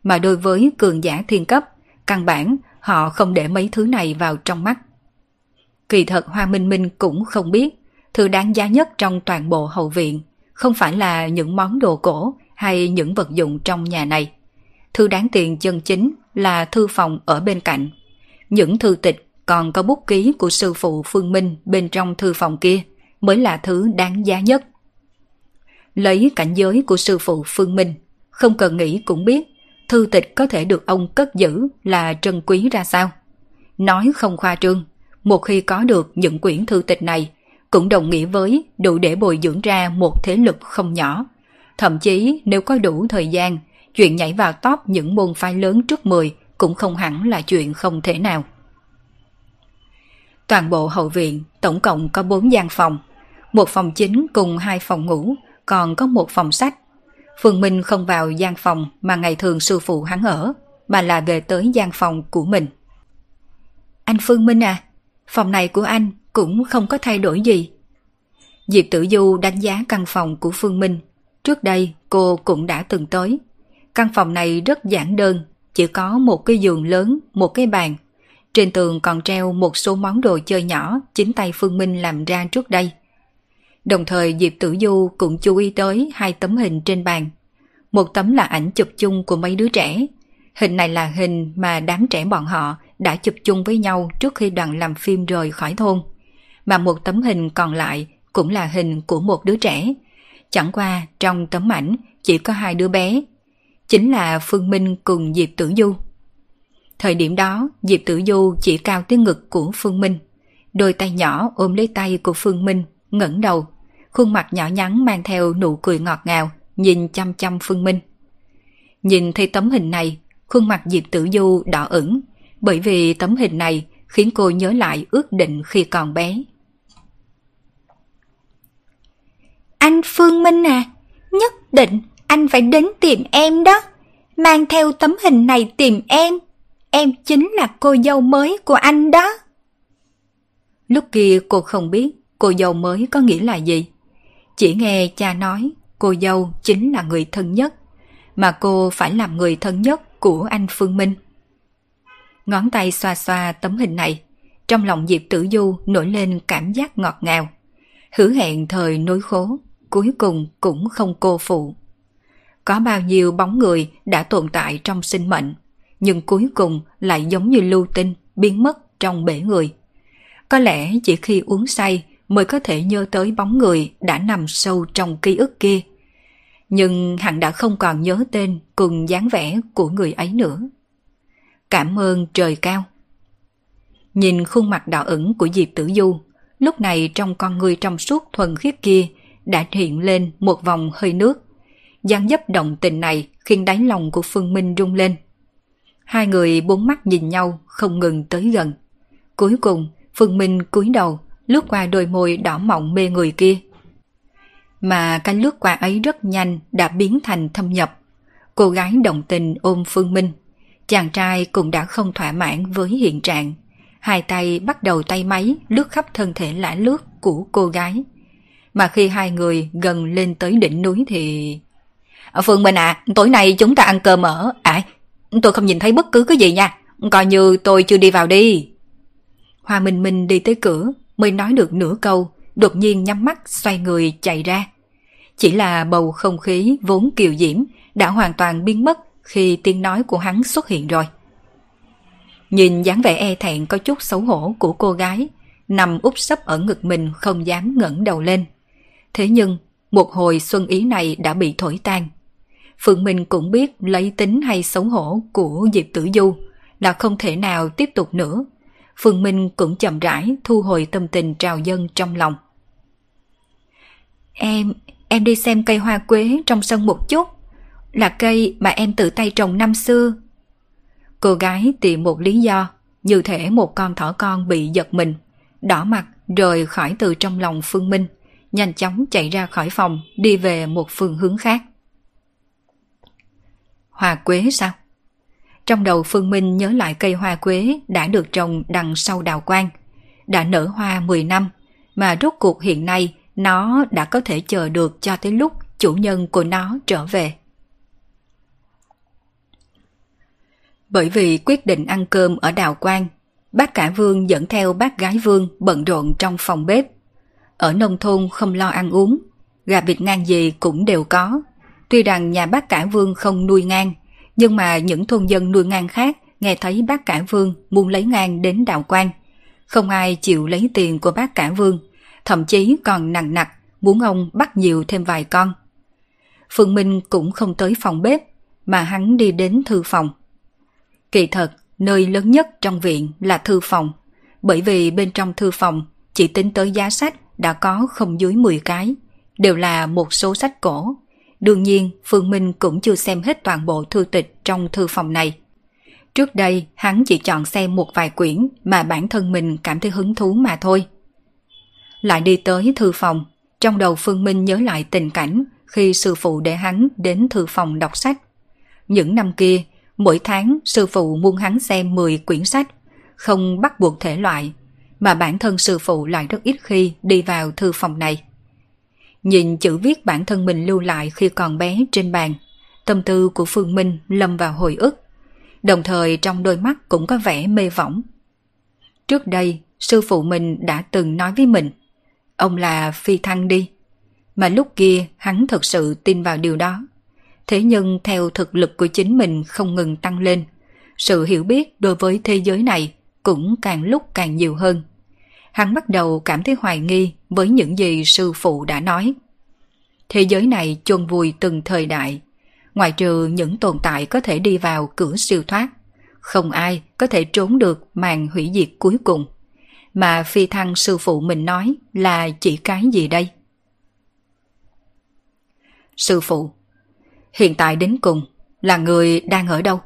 Mà đối với cường giả thiên cấp, căn bản họ không để mấy thứ này vào trong mắt. Kỳ thật Hoa Minh Minh cũng không biết, thứ đáng giá nhất trong toàn bộ hậu viện không phải là những món đồ cổ hay những vật dụng trong nhà này. Thư đáng tiền chân chính là thư phòng ở bên cạnh. Những thư tịch còn có bút ký của sư phụ Phương Minh bên trong thư phòng kia mới là thứ đáng giá nhất. Lấy cảnh giới của sư phụ Phương Minh, không cần nghĩ cũng biết thư tịch có thể được ông cất giữ là trân quý ra sao. Nói không khoa trương, một khi có được những quyển thư tịch này, cũng đồng nghĩa với đủ để bồi dưỡng ra một thế lực không nhỏ. Thậm chí nếu có đủ thời gian, chuyện nhảy vào top những môn phái lớn trước 10 cũng không hẳn là chuyện không thể nào. Toàn bộ hậu viện tổng cộng có 4 gian phòng, một phòng chính cùng hai phòng ngủ, còn có một phòng sách. Phương Minh không vào gian phòng mà ngày thường sư phụ hắn ở, mà là về tới gian phòng của mình. Anh Phương Minh à, phòng này của anh cũng không có thay đổi gì. Diệp Tử Du đánh giá căn phòng của Phương Minh. Trước đây cô cũng đã từng tới. Căn phòng này rất giản đơn, chỉ có một cái giường lớn, một cái bàn. Trên tường còn treo một số món đồ chơi nhỏ chính tay Phương Minh làm ra trước đây. Đồng thời Diệp Tử Du cũng chú ý tới hai tấm hình trên bàn. Một tấm là ảnh chụp chung của mấy đứa trẻ. Hình này là hình mà đám trẻ bọn họ đã chụp chung với nhau trước khi đoàn làm phim rời khỏi thôn. Mà một tấm hình còn lại cũng là hình của một đứa trẻ. Chẳng qua trong tấm ảnh chỉ có hai đứa bé, chính là Phương Minh cùng Diệp Tử Du. Thời điểm đó, Diệp Tử Du chỉ cao tới ngực của Phương Minh. Đôi tay nhỏ ôm lấy tay của Phương Minh, ngẩng đầu. Khuôn mặt nhỏ nhắn mang theo nụ cười ngọt ngào, nhìn chăm chăm Phương Minh. Nhìn thấy tấm hình này, khuôn mặt Diệp Tử Du đỏ ửng, bởi vì tấm hình này khiến cô nhớ lại ước định khi còn bé. Anh Phương Minh à, nhất định anh phải đến tìm em đó. Mang theo tấm hình này tìm em. Em chính là cô dâu mới của anh đó. Lúc kia cô không biết cô dâu mới có nghĩa là gì. Chỉ nghe cha nói cô dâu chính là người thân nhất, mà cô phải làm người thân nhất của anh Phương Minh. Ngón tay xoa xoa tấm hình này, trong lòng Diệp Tử Du nổi lên cảm giác ngọt ngào. Hứa hẹn thời nối khố, cuối cùng cũng không cô phụ. Có bao nhiêu bóng người đã tồn tại trong sinh mệnh, nhưng cuối cùng lại giống như lưu tinh biến mất trong bể người. Có lẽ chỉ khi uống say mới có thể nhớ tới bóng người đã nằm sâu trong ký ức kia. Nhưng hắn đã không còn nhớ tên cùng dáng vẻ của người ấy nữa. Cảm ơn trời cao. Nhìn khuôn mặt đỏ ửng của Diệp Tử Du, lúc này trong con người trong suốt thuần khiết kia đã hiện lên một vòng hơi nước. dáng dấp động tình này khiến đáy lòng của Phương Minh rung lên. Hai người bốn mắt nhìn nhau không ngừng tới gần. Cuối cùng, Phương Minh cúi đầu lướt qua đôi môi đỏ mọng mê người kia. Mà cái lướt qua ấy rất nhanh đã biến thành thâm nhập. Cô gái đồng tình ôm Phương Minh. Chàng trai cũng đã không thỏa mãn với hiện trạng. Hai tay bắt đầu tay máy lướt khắp thân thể lã lướt của cô gái. Mà khi hai người gần lên tới đỉnh núi thì... Ờ, Phương Minh à, tối nay chúng ta ăn cơm ở... À, tôi không nhìn thấy bất cứ cái gì nha. Coi như tôi chưa đi vào đi. Hoa Minh Minh đi tới cửa, mới nói được nửa câu, đột nhiên nhắm mắt xoay người chạy ra. Chỉ là bầu không khí vốn kiều diễm đã hoàn toàn biến mất khi tiếng nói của hắn xuất hiện rồi. Nhìn dáng vẻ e thẹn có chút xấu hổ của cô gái, nằm úp sấp ở ngực mình không dám ngẩng đầu lên. Thế nhưng, một hồi xuân ý này đã bị thổi tan. Phượng Minh cũng biết lấy tính hay xấu hổ của Diệp Tử Du là không thể nào tiếp tục nữa. Phương Minh cũng chậm rãi thu hồi tâm tình trào dân trong lòng. Em, em đi xem cây hoa quế trong sân một chút. Là cây mà em tự tay trồng năm xưa. Cô gái tìm một lý do, như thể một con thỏ con bị giật mình, đỏ mặt rời khỏi từ trong lòng Phương Minh, nhanh chóng chạy ra khỏi phòng, đi về một phương hướng khác. Hoa quế sao? Trong đầu Phương Minh nhớ lại cây hoa quế đã được trồng đằng sau đào quang. Đã nở hoa 10 năm, mà rốt cuộc hiện nay nó đã có thể chờ được cho tới lúc chủ nhân của nó trở về. Bởi vì quyết định ăn cơm ở đào quang, bác cả vương dẫn theo bác gái vương bận rộn trong phòng bếp. Ở nông thôn không lo ăn uống, gà vịt ngang gì cũng đều có. Tuy rằng nhà bác cả vương không nuôi ngang, nhưng mà những thôn dân nuôi ngang khác nghe thấy bác cả vương muốn lấy ngang đến đạo quan. Không ai chịu lấy tiền của bác cả vương, thậm chí còn nặng nặc muốn ông bắt nhiều thêm vài con. Phương Minh cũng không tới phòng bếp, mà hắn đi đến thư phòng. Kỳ thật, nơi lớn nhất trong viện là thư phòng, bởi vì bên trong thư phòng chỉ tính tới giá sách đã có không dưới 10 cái, đều là một số sách cổ. Đương nhiên, Phương Minh cũng chưa xem hết toàn bộ thư tịch trong thư phòng này. Trước đây, hắn chỉ chọn xem một vài quyển mà bản thân mình cảm thấy hứng thú mà thôi. Lại đi tới thư phòng, trong đầu Phương Minh nhớ lại tình cảnh khi sư phụ để hắn đến thư phòng đọc sách. Những năm kia, mỗi tháng sư phụ muốn hắn xem 10 quyển sách, không bắt buộc thể loại, mà bản thân sư phụ lại rất ít khi đi vào thư phòng này. Nhìn chữ viết bản thân mình lưu lại khi còn bé trên bàn, tâm tư của Phương Minh lâm vào hồi ức, đồng thời trong đôi mắt cũng có vẻ mê võng. Trước đây, sư phụ mình đã từng nói với mình, ông là phi thăng đi, mà lúc kia hắn thật sự tin vào điều đó. Thế nhưng theo thực lực của chính mình không ngừng tăng lên, sự hiểu biết đối với thế giới này cũng càng lúc càng nhiều hơn hắn bắt đầu cảm thấy hoài nghi với những gì sư phụ đã nói. Thế giới này chôn vùi từng thời đại, ngoại trừ những tồn tại có thể đi vào cửa siêu thoát. Không ai có thể trốn được màn hủy diệt cuối cùng. Mà phi thăng sư phụ mình nói là chỉ cái gì đây? Sư phụ, hiện tại đến cùng là người đang ở đâu?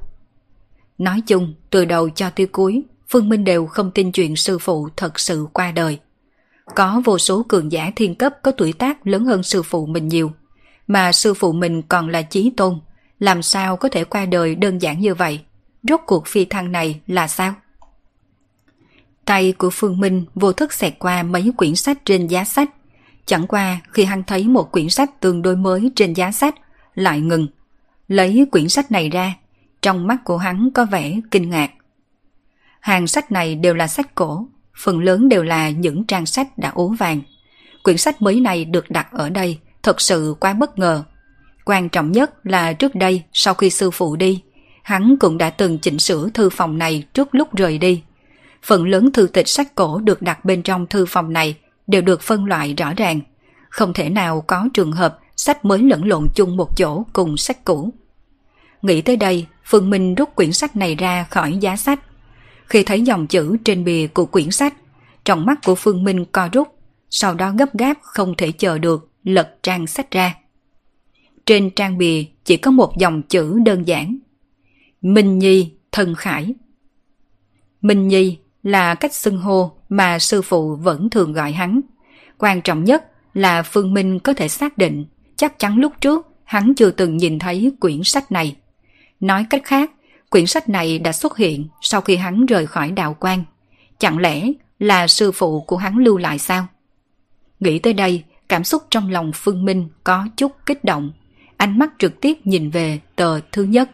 Nói chung, từ đầu cho tới cuối, Phương Minh đều không tin chuyện sư phụ thật sự qua đời. Có vô số cường giả thiên cấp có tuổi tác lớn hơn sư phụ mình nhiều, mà sư phụ mình còn là chí tôn, làm sao có thể qua đời đơn giản như vậy? Rốt cuộc phi thăng này là sao? Tay của Phương Minh vô thức xẹt qua mấy quyển sách trên giá sách. Chẳng qua khi hắn thấy một quyển sách tương đối mới trên giá sách, lại ngừng. Lấy quyển sách này ra, trong mắt của hắn có vẻ kinh ngạc. Hàng sách này đều là sách cổ, phần lớn đều là những trang sách đã ố vàng. Quyển sách mới này được đặt ở đây thật sự quá bất ngờ. Quan trọng nhất là trước đây sau khi sư phụ đi, hắn cũng đã từng chỉnh sửa thư phòng này trước lúc rời đi. Phần lớn thư tịch sách cổ được đặt bên trong thư phòng này đều được phân loại rõ ràng. Không thể nào có trường hợp sách mới lẫn lộn chung một chỗ cùng sách cũ. Nghĩ tới đây, Phương Minh rút quyển sách này ra khỏi giá sách. Khi thấy dòng chữ trên bìa của quyển sách, trong mắt của Phương Minh co rút, sau đó gấp gáp không thể chờ được, lật trang sách ra. Trên trang bìa chỉ có một dòng chữ đơn giản. Minh Nhi, Thần khải. Minh Nhi là cách xưng hô mà sư phụ vẫn thường gọi hắn. Quan trọng nhất là Phương Minh có thể xác định chắc chắn lúc trước hắn chưa từng nhìn thấy quyển sách này. Nói cách khác, quyển sách này đã xuất hiện sau khi hắn rời khỏi đạo quan. Chẳng lẽ là sư phụ của hắn lưu lại sao? Nghĩ tới đây, cảm xúc trong lòng Phương Minh có chút kích động. Ánh mắt trực tiếp nhìn về tờ thứ nhất.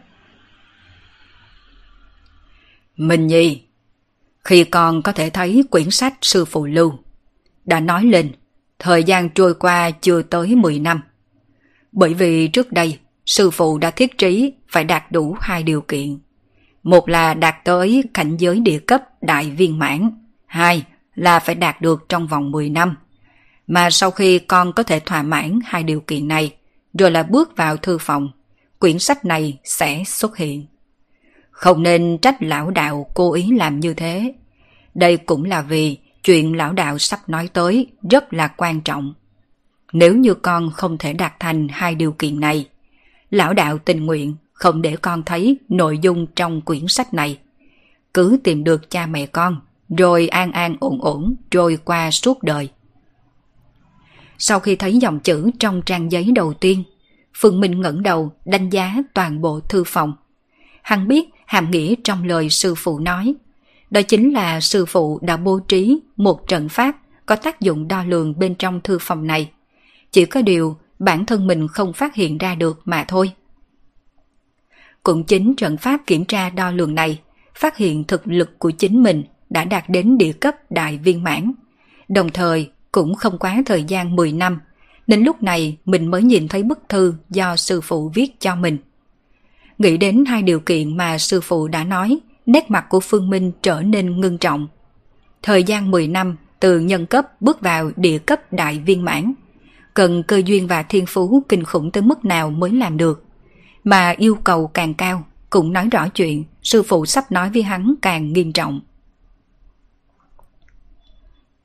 Minh Nhi, khi con có thể thấy quyển sách sư phụ lưu, đã nói lên thời gian trôi qua chưa tới 10 năm. Bởi vì trước đây, sư phụ đã thiết trí phải đạt đủ hai điều kiện. Một là đạt tới cảnh giới địa cấp đại viên mãn, hai là phải đạt được trong vòng 10 năm. Mà sau khi con có thể thỏa mãn hai điều kiện này, rồi là bước vào thư phòng, quyển sách này sẽ xuất hiện. Không nên trách lão đạo cố ý làm như thế. Đây cũng là vì chuyện lão đạo sắp nói tới rất là quan trọng. Nếu như con không thể đạt thành hai điều kiện này, lão đạo tình nguyện không để con thấy nội dung trong quyển sách này. Cứ tìm được cha mẹ con, rồi an an ổn ổn trôi qua suốt đời. Sau khi thấy dòng chữ trong trang giấy đầu tiên, Phương Minh ngẩng đầu đánh giá toàn bộ thư phòng. Hắn biết hàm nghĩa trong lời sư phụ nói. Đó chính là sư phụ đã bố trí một trận pháp có tác dụng đo lường bên trong thư phòng này. Chỉ có điều bản thân mình không phát hiện ra được mà thôi. Cũng chính trận pháp kiểm tra đo lường này phát hiện thực lực của chính mình đã đạt đến địa cấp đại viên mãn. Đồng thời cũng không quá thời gian 10 năm, nên lúc này mình mới nhìn thấy bức thư do sư phụ viết cho mình. Nghĩ đến hai điều kiện mà sư phụ đã nói, nét mặt của Phương Minh trở nên ngưng trọng. Thời gian 10 năm từ nhân cấp bước vào địa cấp đại viên mãn, cần cơ duyên và thiên phú kinh khủng tới mức nào mới làm được. Mà yêu cầu càng cao, cũng nói rõ chuyện sư phụ sắp nói với hắn càng nghiêm trọng.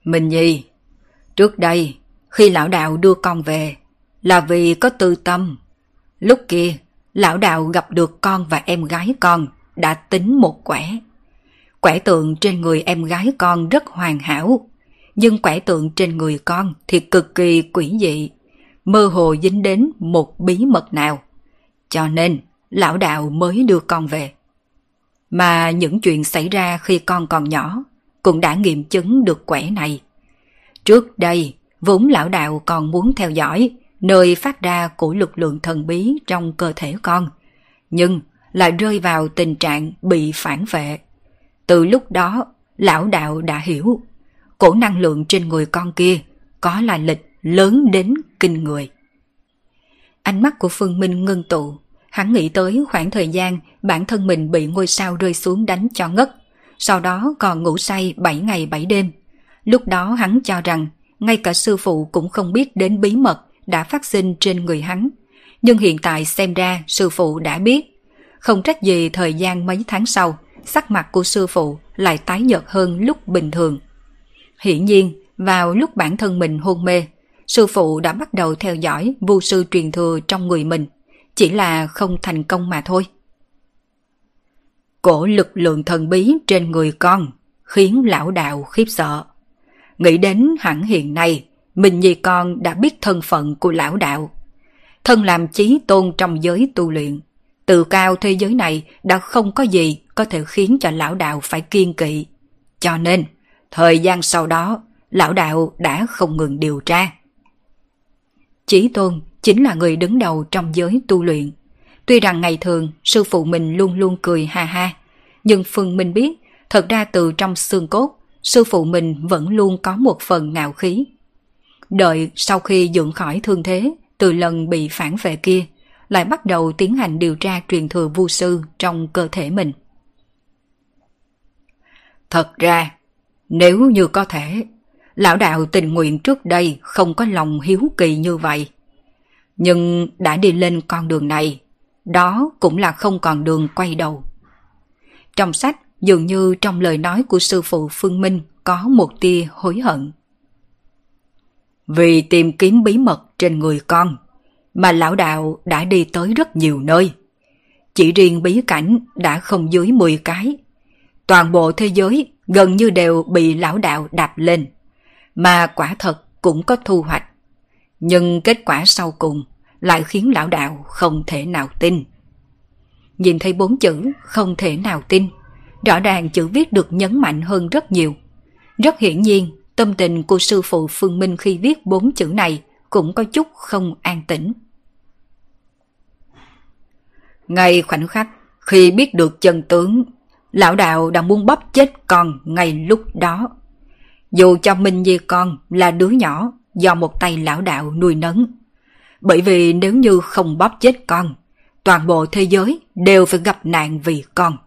Minh Nhi, trước đây khi lão đạo đưa con về là vì có tư tâm. Lúc kia, lão đạo gặp được con và em gái con đã tính một quẻ. Quẻ tượng trên người em gái con rất hoàn hảo, nhưng quẻ tượng trên người con thì cực kỳ quỷ dị, mơ hồ dính đến một bí mật nào. Cho nên, lão đạo mới đưa con về. Mà những chuyện xảy ra khi con còn nhỏ cũng đã nghiệm chứng được quẻ này. Trước đây, vốn lão đạo còn muốn theo dõi nơi phát ra của lực lượng thần bí trong cơ thể con, nhưng lại rơi vào tình trạng bị phản vệ. Từ lúc đó, lão đạo đã hiểu, cổ năng lượng trên người con kia có là lịch lớn đến kinh người. Ánh mắt của Phương Minh ngưng tụ, hắn nghĩ tới khoảng thời gian bản thân mình bị ngôi sao rơi xuống đánh cho ngất, sau đó còn ngủ say 7 ngày 7 đêm. Lúc đó hắn cho rằng ngay cả sư phụ cũng không biết đến bí mật đã phát sinh trên người hắn. Nhưng hiện tại xem ra sư phụ đã biết. Không trách gì thời gian mấy tháng sau, sắc mặt của sư phụ lại tái nhợt hơn lúc bình thường. Hiển nhiên, vào lúc bản thân mình hôn mê, sư phụ đã bắt đầu theo dõi vu sư truyền thừa trong người mình, chỉ là không thành công mà thôi. Cổ lực lượng thần bí trên người con khiến lão đạo khiếp sợ. Nghĩ đến hẳn hiện nay, mình Nhi con đã biết thân phận của lão đạo. Thân làm chí tôn trong giới tu luyện. Từ cao thế giới này đã không có gì có thể khiến cho lão đạo phải kiên kỵ. Cho nên, thời gian sau đó, lão đạo đã không ngừng điều tra. Chí tôn chính là người đứng đầu trong giới tu luyện. Tuy rằng ngày thường sư phụ mình luôn luôn cười ha ha, nhưng Phương Minh biết thật ra từ trong xương cốt, sư phụ mình vẫn luôn có một phần ngạo khí. Đợi sau khi dưỡng khỏi thương thế từ lần bị phản vệ kia, lại bắt đầu tiến hành điều tra truyền thừa vu sư trong cơ thể mình. Thật ra, nếu như có thể, lão đạo tình nguyện trước đây không có lòng hiếu kỳ như vậy. Nhưng đã đi lên con đường này, đó cũng là không còn đường quay đầu. Trong sách, dường như trong lời nói của sư phụ Phương Minh có một tia hối hận. Vì tìm kiếm bí mật trên người con, mà lão đạo đã đi tới rất nhiều nơi. Chỉ riêng bí cảnh đã không dưới 10 cái. Toàn bộ thế giới gần như đều bị lão đạo đạp lên. Mà quả thật cũng có thu hoạch. Nhưng kết quả sau cùng lại khiến lão đạo không thể nào tin. Nhìn thấy bốn chữ không thể nào tin, rõ ràng chữ viết được nhấn mạnh hơn rất nhiều. Rất hiển nhiên, tâm tình của sư phụ Phương Minh khi viết bốn chữ này cũng có chút không an tĩnh. Ngay khoảnh khắc, khi biết được chân tướng, lão đạo đã muốn bóp chết con ngay lúc đó. Dù cho Minh Nhi con là đứa nhỏ do một tay lão đạo nuôi nấng. Bởi vì nếu như không bóp chết con, toàn bộ thế giới đều phải gặp nạn vì con.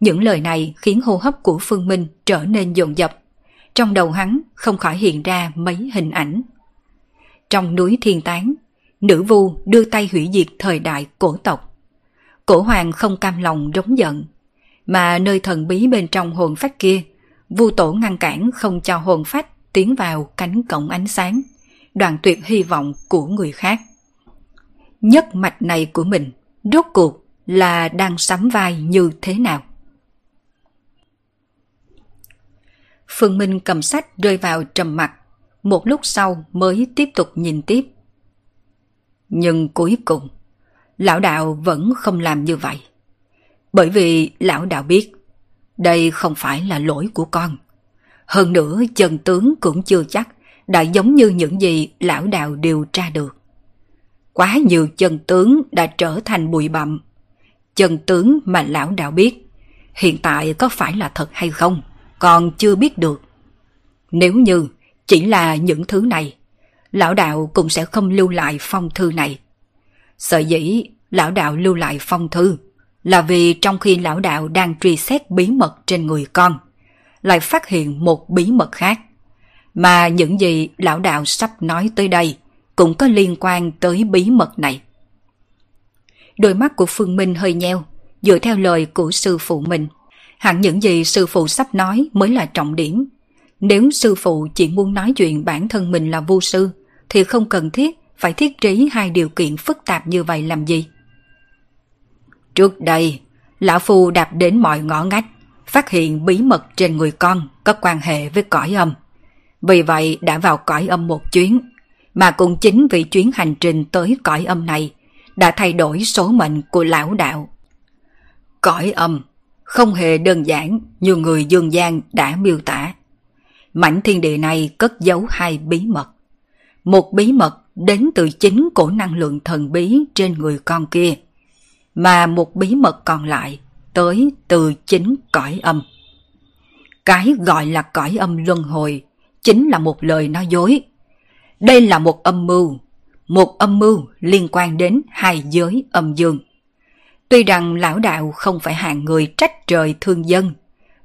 Những lời này khiến hô hấp của Phương Minh trở nên dồn dập. Trong đầu hắn không khỏi hiện ra mấy hình ảnh. Trong núi thiên tán, nữ vu đưa tay hủy diệt thời đại cổ tộc. Cổ hoàng không cam lòng rống giận, mà nơi thần bí bên trong hồn phách kia, vu tổ ngăn cản không cho hồn phách tiến vào cánh cổng ánh sáng, đoạn tuyệt hy vọng của người khác. Nhất mạch này của mình, rốt cuộc là đang sắm vai như thế nào? Phương Minh cầm sách rơi vào trầm mặt, một lúc sau mới tiếp tục nhìn tiếp. Nhưng cuối cùng, lão đạo vẫn không làm như vậy. Bởi vì lão đạo biết, đây không phải là lỗi của con. Hơn nữa chân tướng cũng chưa chắc đã giống như những gì lão đạo điều tra được. Quá nhiều chân tướng đã trở thành bụi bặm. Chân tướng mà lão đạo biết, hiện tại có phải là thật hay không, còn chưa biết được. Nếu như chỉ là những thứ này, lão đạo cũng sẽ không lưu lại phong thư này. Sợ dĩ lão đạo lưu lại phong thư là vì trong khi lão đạo đang truy xét bí mật trên người con, lại phát hiện một bí mật khác. Mà những gì lão đạo sắp nói tới đây cũng có liên quan tới bí mật này. Đôi mắt của Phương Minh hơi nheo, dựa theo lời của sư phụ mình. Hẳn những gì sư phụ sắp nói mới là trọng điểm. Nếu sư phụ chỉ muốn nói chuyện bản thân mình là vô sư, thì không cần thiết phải thiết trí hai điều kiện phức tạp như vậy làm gì. Trước đây, Lão Phu đạp đến mọi ngõ ngách, phát hiện bí mật trên người con có quan hệ với cõi âm. Vì vậy đã vào cõi âm một chuyến, mà cũng chính vì chuyến hành trình tới cõi âm này đã thay đổi số mệnh của lão đạo. Cõi âm không hề đơn giản như người dương gian đã miêu tả. Mảnh thiên địa này cất giấu hai bí mật. Một bí mật đến từ chính cổ năng lượng thần bí trên người con kia, mà một bí mật còn lại tới từ chính cõi âm. Cái gọi là cõi âm luân hồi chính là một lời nói dối. Đây là một âm mưu, một âm mưu liên quan đến hai giới âm dương. Tuy rằng lão đạo không phải hạng người trách trời thương dân,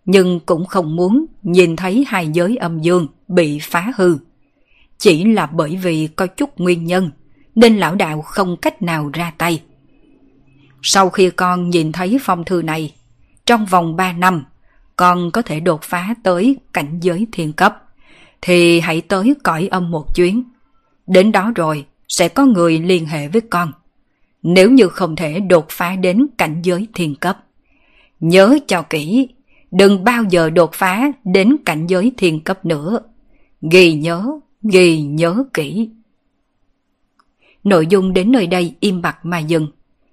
nhưng cũng không muốn nhìn thấy hai giới âm dương bị phá hư. chỉ là bởi vì có chút nguyên nhân, nên lão đạo không cách nào ra tay. Sau khi con nhìn thấy phong thư này, trong vòng 3 năm, con có thể đột phá tới cảnh giới thiên cấp, thì hãy tới cõi âm một chuyến. Đến đó rồi, sẽ có người liên hệ với con. Nếu như không thể đột phá đến cảnh giới thiên cấp. Nhớ cho kỹ, đừng bao giờ đột phá đến cảnh giới thiên cấp nữa. Ghi nhớ, ghi nhớ kỹ. Nội dung đến nơi đây im bặt mà dừng,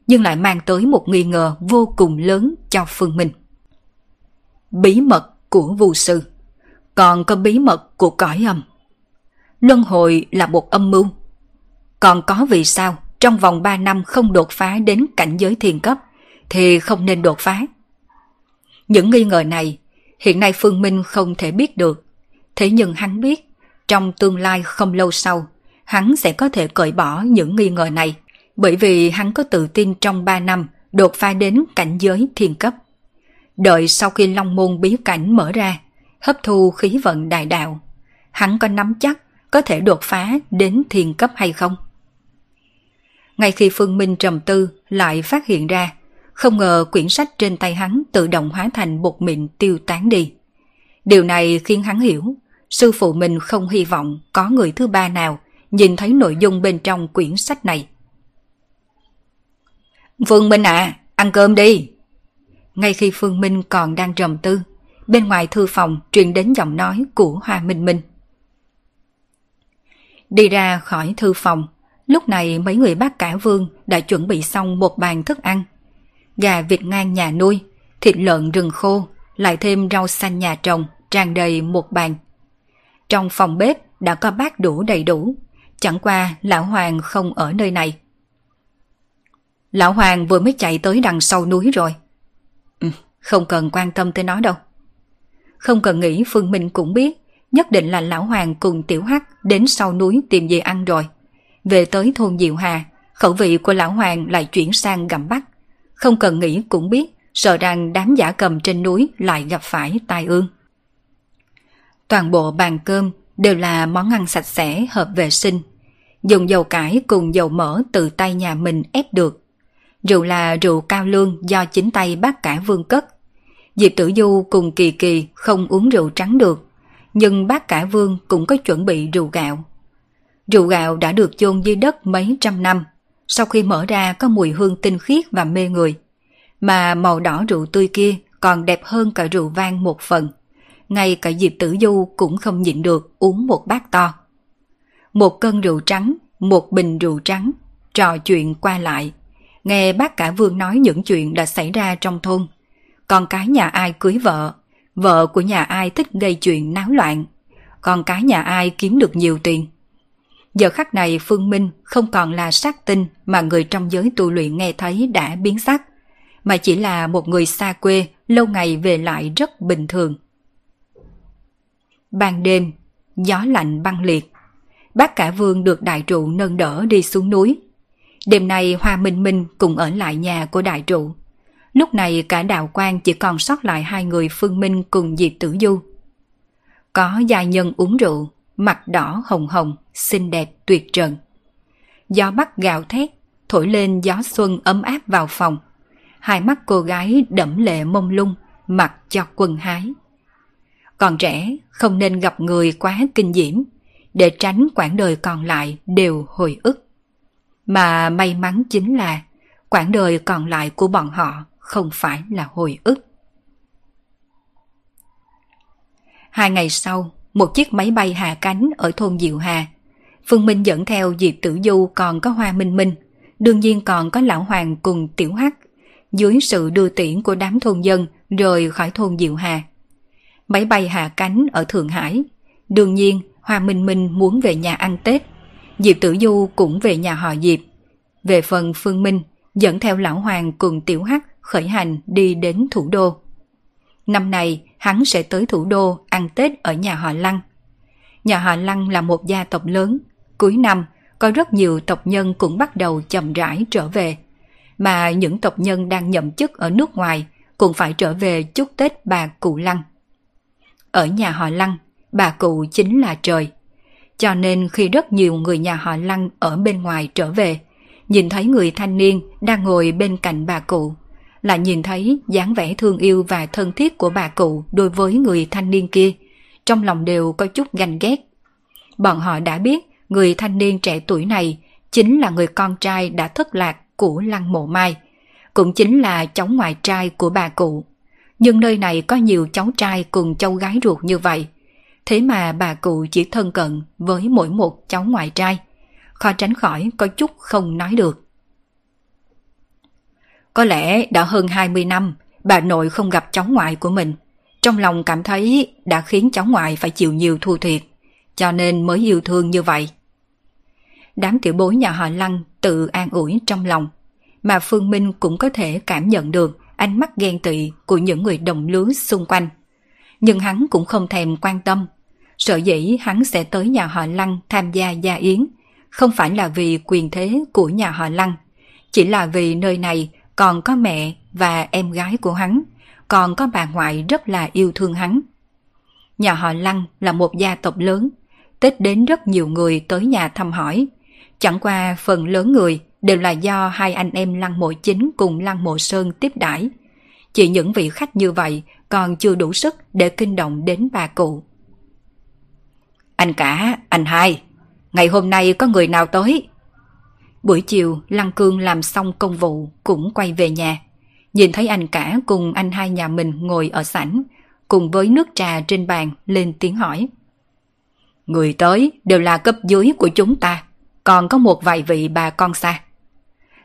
nhưng lại mang tới một nghi ngờ vô cùng lớn cho Phương Minh. Bí mật của vu sư, còn có bí mật của cõi âm. Luân hồi là một âm mưu. Còn có vì sao trong vòng 3 năm không đột phá đến cảnh giới thiền cấp thì không nên đột phá. Những nghi ngờ này hiện nay Phương Minh không thể biết được. Thế nhưng hắn biết trong tương lai không lâu sau hắn sẽ có thể cởi bỏ những nghi ngờ này bởi vì hắn có tự tin trong 3 năm đột phá đến cảnh giới thiên cấp. Đợi sau khi Long Môn bí cảnh mở ra, hấp thu khí vận đại đạo, hắn có nắm chắc có thể đột phá đến thiên cấp hay không? Ngay khi Phương Minh trầm tư lại phát hiện ra, không ngờ quyển sách trên tay hắn tự động hóa thành bột mịn tiêu tán đi. Điều này khiến hắn hiểu, sư phụ mình không hy vọng có người thứ ba nào nhìn thấy nội dung bên trong quyển sách này. Phương Minh à, ăn cơm đi. Ngay khi Phương Minh còn đang trầm tư, bên ngoài thư phòng truyền đến giọng nói của Hoa Minh Minh. Đi ra khỏi thư phòng, lúc này mấy người bác cả vương đã chuẩn bị xong một bàn thức ăn. Gà vịt ngang nhà nuôi, thịt lợn rừng khô, lại thêm rau xanh nhà trồng, tràn đầy một bàn. Trong phòng bếp đã có bát đủ đầy đủ, chẳng qua lão Hoàng không ở nơi này. Lão Hoàng vừa mới chạy tới đằng sau núi rồi. Ừ, không cần quan tâm tới nó đâu. Không cần nghĩ Phương Minh cũng biết, nhất định là Lão Hoàng cùng Tiểu Hắc đến sau núi tìm gì ăn rồi. Về tới thôn Diệu Hà, khẩu vị của Lão Hoàng lại chuyển sang gặm bắt. Không cần nghĩ cũng biết, sợ rằng đám giả cầm trên núi lại gặp phải tai ương. Toàn bộ bàn cơm đều là món ăn sạch sẽ, hợp vệ sinh. Dùng dầu cải cùng dầu mỡ từ tay nhà mình ép được. Rượu là rượu cao lương do chính tay bác cả vương cất. Diệp Tử Du cùng Kỳ Kỳ không uống rượu trắng được, nhưng bác cả vương cũng có chuẩn bị rượu gạo. Rượu gạo đã được chôn dưới đất mấy trăm năm, sau khi mở ra có mùi hương tinh khiết và mê người. Mà màu đỏ rượu tươi kia còn đẹp hơn cả rượu vang một phần. Ngay cả Diệp Tử Du cũng không nhịn được uống một bát to. Một cân rượu trắng, một bình rượu trắng, trò chuyện qua lại. Nghe bác cả Vương nói những chuyện đã xảy ra trong thôn. Con cái nhà ai cưới vợ, vợ của nhà ai thích gây chuyện náo loạn, con cái nhà ai kiếm được nhiều tiền. Giờ khắc này Phương Minh không còn là sát tinh mà người trong giới tu luyện nghe thấy đã biến sắc, mà chỉ là một người xa quê lâu ngày về lại rất bình thường. Ban đêm, gió lạnh băng liệt. Bác cả vương được đại trụ nâng đỡ đi xuống núi. Đêm nay Hoa Minh Minh cùng ở lại nhà của đại trụ. Lúc này cả đạo quan chỉ còn sót lại hai người Phương Minh cùng Diệp Tử Du. Có gia nhân uống rượu, mặt đỏ hồng hồng, xinh đẹp tuyệt trần. Gió bắc gào thét, thổi lên gió xuân ấm áp vào phòng. Hai mắt cô gái đẫm lệ mông lung, mặc cho quần hái. Còn trẻ không nên gặp người quá kinh diễm, để tránh quãng đời còn lại đều hồi ức. Mà may mắn chính là quãng đời còn lại của bọn họ không phải là hồi ức. Hai ngày sau, một chiếc máy bay hạ cánh ở thôn Diệu Hà. Phương Minh dẫn theo Diệp Tử Du còn có Hoa Minh Minh, đương nhiên còn có Lão Hoàng cùng Tiểu Hắc, dưới sự đưa tiễn của đám thôn dân rời khỏi thôn Diệu Hà. Máy bay hạ cánh ở Thượng Hải. Đương nhiên, Hoa Minh Minh muốn về nhà ăn Tết. Diệp Tử Du cũng về nhà họ Diệp. Về phần Phương Minh, dẫn theo Lão Hoàng cùng Tiểu Hắc khởi hành đi đến thủ đô. Năm này, hắn sẽ tới thủ đô ăn Tết ở nhà họ Lăng. Nhà họ Lăng là một gia tộc lớn. Cuối năm, có rất nhiều tộc nhân cũng bắt đầu chậm rãi trở về. Mà những tộc nhân đang nhậm chức ở nước ngoài cũng phải trở về chúc Tết bà Cụ Lăng. Ở nhà họ Lăng, bà cụ chính là trời. Cho nên khi rất nhiều người nhà họ Lăng ở bên ngoài trở về, nhìn thấy người thanh niên đang ngồi bên cạnh bà cụ, lại nhìn thấy dáng vẻ thương yêu và thân thiết của bà cụ đối với người thanh niên kia, trong lòng đều có chút ganh ghét. Bọn họ đã biết người thanh niên trẻ tuổi này chính là người con trai đã thất lạc của Lăng Mộ Mai, cũng chính là cháu ngoại trai của bà cụ. Nhưng nơi này có nhiều cháu trai cùng cháu gái ruột như vậy. Thế mà bà cụ chỉ thân cận với mỗi một cháu ngoại trai. Khó tránh khỏi có chút không nói được. Có lẽ đã hơn 20 năm bà nội không gặp cháu ngoại của mình. Trong lòng cảm thấy đã khiến cháu ngoại phải chịu nhiều thua thiệt, cho nên mới yêu thương như vậy. Đám tiểu bối nhà họ Lăng tự an ủi trong lòng, mà Phương Minh cũng có thể cảm nhận được ánh mắt ghen tị của những người đồng lứa xung quanh. Nhưng hắn cũng không thèm quan tâm. Sợ dĩ hắn sẽ tới nhà họ Lăng tham gia gia yến, không phải là vì quyền thế của nhà họ Lăng, chỉ là vì nơi này còn có mẹ và em gái của hắn, còn có bà ngoại rất là yêu thương hắn. Nhà họ Lăng là một gia tộc lớn, Tết đến rất nhiều người tới nhà thăm hỏi. Chẳng qua phần lớn người đều là do hai anh em Lăng Mộ Chính cùng Lăng Mộ Sơn tiếp đãi. Chỉ những vị khách như vậy còn chưa đủ sức để kinh động đến bà cụ. Anh cả, anh hai, ngày hôm nay có người nào tới? Buổi chiều, Lăng Cương làm xong công vụ cũng quay về nhà. Nhìn thấy anh cả cùng anh hai nhà mình ngồi ở sảnh, cùng với nước trà trên bàn lên tiếng hỏi. Người tới đều là cấp dưới của chúng ta, còn có một vài vị bà con xa.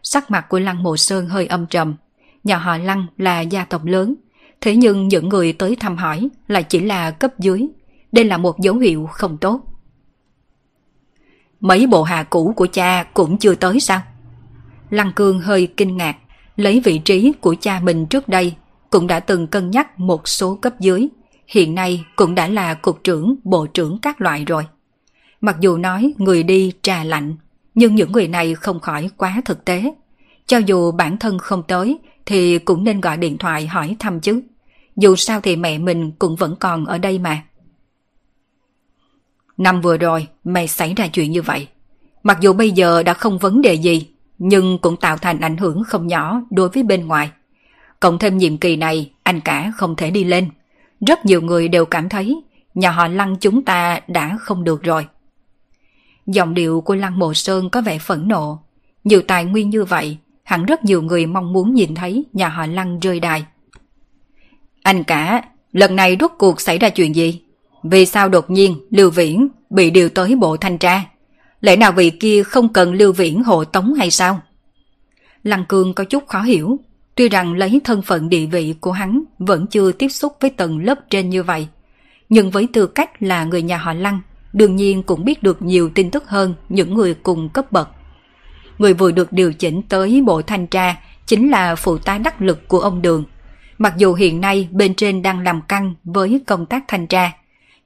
Sắc mặt của Lăng Mộ Sơn hơi âm trầm. Nhà họ Lăng là gia tộc lớn, thế nhưng những người tới thăm hỏi lại chỉ là cấp dưới. Đây là một dấu hiệu không tốt. Mấy bộ hạ cũ của cha cũng chưa tới sao? Lăng Cương hơi kinh ngạc, lấy vị trí của cha mình trước đây, cũng đã từng cân nhắc một số cấp dưới, hiện nay cũng đã là cục trưởng, bộ trưởng các loại rồi. Mặc dù nói người đi trà lạnh, nhưng những người này không khỏi quá thực tế. Cho dù bản thân không tới, thì cũng nên gọi điện thoại hỏi thăm chứ. Dù sao thì mẹ mình cũng vẫn còn ở đây mà. Năm vừa rồi, mày xảy ra chuyện như vậy. Mặc dù bây giờ đã không vấn đề gì, nhưng cũng tạo thành ảnh hưởng không nhỏ đối với bên ngoài. Cộng thêm nhiệm kỳ này, anh cả không thể đi lên. Rất nhiều người đều cảm thấy nhà họ Lăng chúng ta đã không được rồi. Giọng điệu của Lăng Mộ Sơn có vẻ phẫn nộ. Nhiều tài nguyên như vậy, hẳn rất nhiều người mong muốn nhìn thấy nhà họ Lăng rơi đài. Anh cả, lần này rốt cuộc xảy ra chuyện gì? Vì sao đột nhiên Lưu Viễn bị điều tới bộ thanh tra? Lẽ nào vị kia không cần Lưu Viễn hộ tống hay sao? Lăng Cương có chút khó hiểu, tuy rằng lấy thân phận địa vị của hắn vẫn chưa tiếp xúc với tầng lớp trên như vậy. Nhưng với tư cách là người nhà họ Lăng, đương nhiên cũng biết được nhiều tin tức hơn những người cùng cấp bậc. Người vừa được điều chỉnh tới bộ thanh tra chính là phụ tá đắc lực của ông Đường. Mặc dù hiện nay bên trên đang làm căng với công tác thanh tra,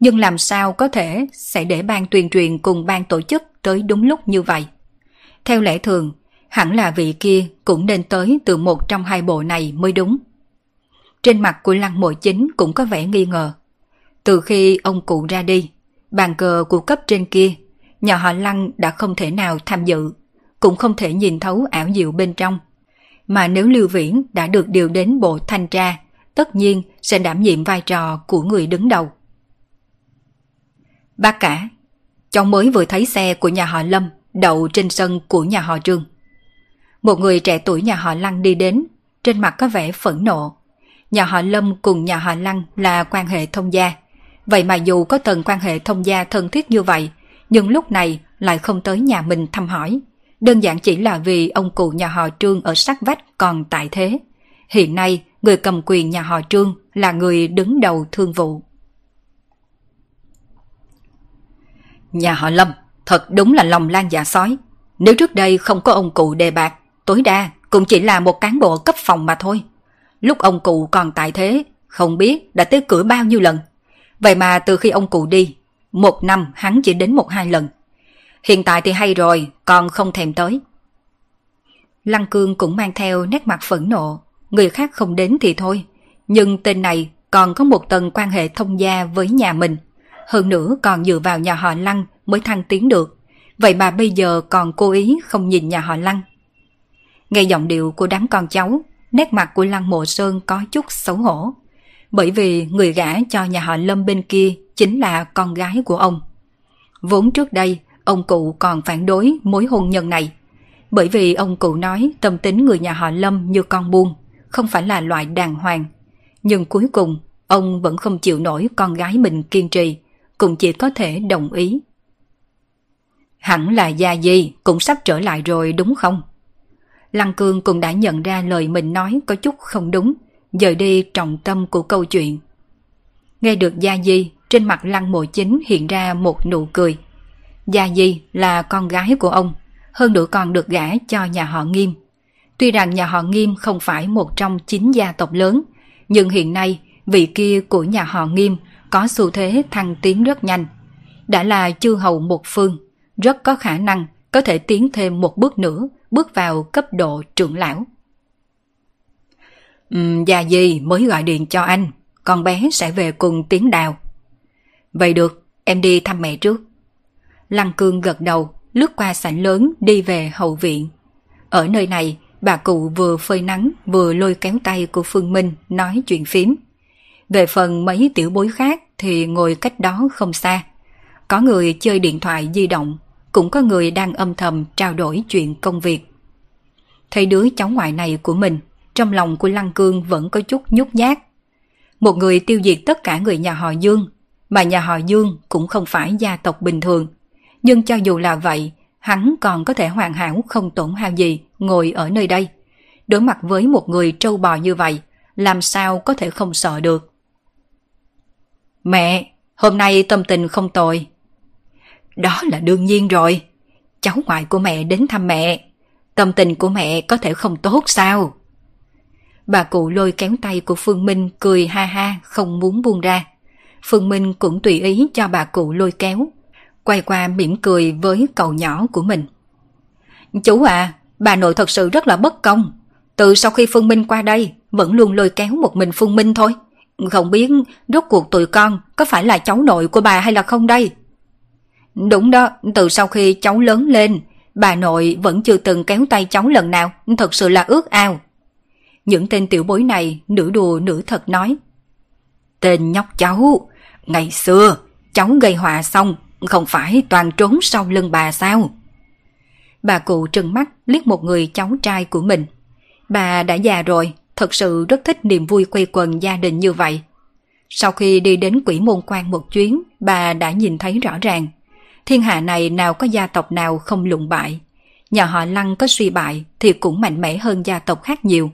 nhưng làm sao có thể sẽ để ban tuyên truyền cùng ban tổ chức tới đúng lúc như vậy. Theo lẽ thường, hẳn là vị kia cũng nên tới từ một trong hai bộ này mới đúng. Trên mặt của lăng mộ chính cũng có vẻ nghi ngờ. Từ khi ông cụ ra đi, bàn cờ của cấp trên kia, nhà họ lăng đã không thể nào tham dự, cũng không thể nhìn thấu ảo diệu bên trong. Mà nếu Lưu Viễn đã được điều đến bộ thanh tra, tất nhiên sẽ đảm nhiệm vai trò của người đứng đầu. Bác cả, cháu mới vừa thấy xe của nhà họ Lâm đậu trên sân của nhà họ Trương. Một người trẻ tuổi nhà họ Lăng đi đến, trên mặt có vẻ phẫn nộ. Nhà họ Lâm cùng nhà họ Lăng là quan hệ thông gia. Vậy mà dù có tầng quan hệ thông gia thân thiết như vậy, nhưng lúc này lại không tới nhà mình thăm hỏi. Đơn giản chỉ là vì ông cụ nhà họ Trương ở sát vách còn tại thế. Hiện nay, người cầm quyền nhà họ Trương là người đứng đầu thương vụ. Nhà họ Lâm, thật đúng là lòng lan dạ sói. Nếu trước đây không có ông cụ đề bạc, tối đa cũng chỉ là một cán bộ cấp phòng mà thôi. Lúc ông cụ còn tại thế, không biết đã tới cửa bao nhiêu lần. Vậy mà từ khi ông cụ đi, một năm hắn chỉ đến một hai lần. Hiện tại thì hay rồi, còn không thèm tới. Lăng Cương cũng mang theo nét mặt phẫn nộ, người khác không đến thì thôi. Nhưng tên này còn có một tầng quan hệ thông gia với nhà mình. Hơn nữa còn dựa vào nhà họ Lăng mới thăng tiến được. Vậy mà bây giờ còn cố ý không nhìn nhà họ Lăng. Nghe giọng điệu của đám con cháu, nét mặt của Lăng Mộ Sơn có chút xấu hổ. Bởi vì người gả cho nhà họ Lâm bên kia chính là con gái của ông. Vốn trước đây, ông cụ còn phản đối mối hôn nhân này. Bởi vì ông cụ nói tâm tính người nhà họ Lâm như con buôn, không phải là loại đàng hoàng. Nhưng cuối cùng, ông vẫn không chịu nổi con gái mình kiên trì, cũng chỉ có thể đồng ý. Hẳn là Gia Di cũng sắp trở lại rồi đúng không? Lăng Cương cũng đã nhận ra lời mình nói có chút không đúng, dời đi trọng tâm của câu chuyện. Nghe được Gia Di, trên mặt Lăng Mộ Chính hiện ra một nụ cười. Gia Di là con gái của ông, hơn nữa còn được gả cho nhà họ Nghiêm. Tuy rằng nhà họ Nghiêm không phải một trong chín gia tộc lớn, nhưng hiện nay vị kia của nhà họ Nghiêm có xu thế thăng tiến rất nhanh. Đã là chư hầu một phương, rất có khả năng có thể tiến thêm một bước nữa, bước vào cấp độ trưởng lão. Ừm, già gì mới gọi điện cho anh, con bé sẽ về cùng tiến đào. Vậy được, em đi thăm mẹ trước. Lăng Cương gật đầu, lướt qua sảnh lớn đi về hậu viện. Ở nơi này, bà cụ vừa phơi nắng vừa lôi kéo tay của Phương Minh nói chuyện phím. Về phần mấy tiểu bối khác thì ngồi cách đó không xa. Có người chơi điện thoại di động, cũng có người đang âm thầm trao đổi chuyện công việc. Thấy đứa cháu ngoại này của mình, trong lòng của Lăng Cương vẫn có chút nhút nhát. Một người tiêu diệt tất cả người nhà họ Dương, mà nhà họ Dương cũng không phải gia tộc bình thường. Nhưng cho dù là vậy, hắn còn có thể hoàn hảo không tổn hao gì ngồi ở nơi đây. Đối mặt với một người trâu bò như vậy, làm sao có thể không sợ được. Mẹ, hôm nay tâm tình không tồi. Đó là đương nhiên rồi. Cháu ngoại của mẹ đến thăm mẹ. Tâm tình của mẹ có thể không tốt sao? Bà cụ lôi kéo tay của Phương Minh cười ha ha không muốn buông ra. Phương Minh cũng tùy ý cho bà cụ lôi kéo. Quay qua mỉm cười với cậu nhỏ của mình. Chú à, bà nội thật sự rất là bất công. Từ sau khi Phương Minh qua đây, vẫn luôn lôi kéo một mình Phương Minh thôi. Không biết rốt cuộc tụi con có phải là cháu nội của bà hay là không đây? Đúng đó, từ sau khi cháu lớn lên, bà nội vẫn chưa từng kéo tay cháu lần nào, thật sự là ước ao. Những tên tiểu bối này nửa đùa nửa thật nói. Tên nhóc cháu, ngày xưa cháu gây họa xong, không phải toàn trốn sau lưng bà sao? Bà cụ trừng mắt liếc một người cháu trai của mình. Bà đã già rồi, thật sự rất thích niềm vui quây quần gia đình như vậy. Sau khi đi đến quỷ môn quan một chuyến, bà đã nhìn thấy rõ ràng. Thiên hạ này nào có gia tộc nào không lụng bại. Nhà họ Lăng có suy bại thì cũng mạnh mẽ hơn gia tộc khác nhiều.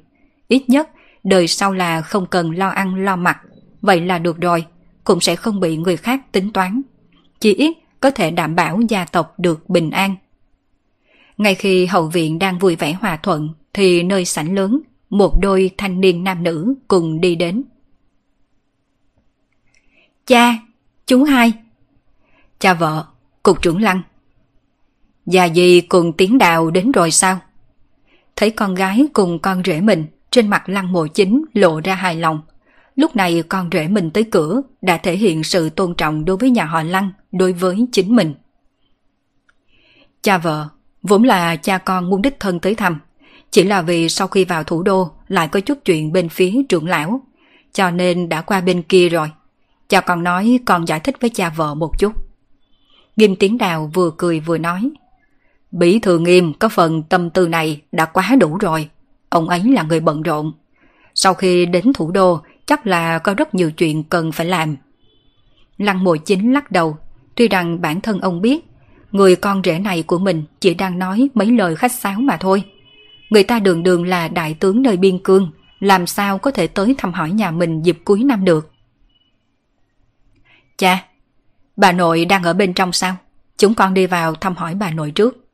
Ít nhất, đời sau là không cần lo ăn lo mặc. Vậy là được rồi, cũng sẽ không bị người khác tính toán. Chỉ ít có thể đảm bảo gia tộc được bình an. Ngay khi hậu viện đang vui vẻ hòa thuận thì nơi sảnh lớn một đôi thanh niên nam nữ cùng đi đến. Cha, chú hai. Cha vợ, cục trưởng lăng. Già gì cùng tiếng đào đến rồi sao? Thấy con gái cùng con rể mình trên mặt lăng mộ chính lộ ra hài lòng. Lúc này con rể mình tới cửa đã thể hiện sự tôn trọng đối với nhà họ lăng, đối với chính mình. Cha vợ, vốn là cha con muốn đích thân tới thăm, chỉ là vì sau khi vào thủ đô lại có chút chuyện bên phía trưởng lão, cho nên đã qua bên kia rồi. Cha còn nói còn giải thích với cha vợ một chút. Nghiêm Tiến Đào vừa cười vừa nói. Bí thư nghiêm có phần tâm tư này đã quá đủ rồi. Ông ấy là người bận rộn. Sau khi đến thủ đô chắc là có rất nhiều chuyện cần phải làm. Lăng mồi chính lắc đầu. Tuy rằng bản thân ông biết người con rể này của mình chỉ đang nói mấy lời khách sáo mà thôi. Người ta đường đường là đại tướng nơi biên cương, làm sao có thể tới thăm hỏi nhà mình dịp cuối năm được. Cha, bà nội đang ở bên trong sao? Chúng con đi vào thăm hỏi bà nội trước.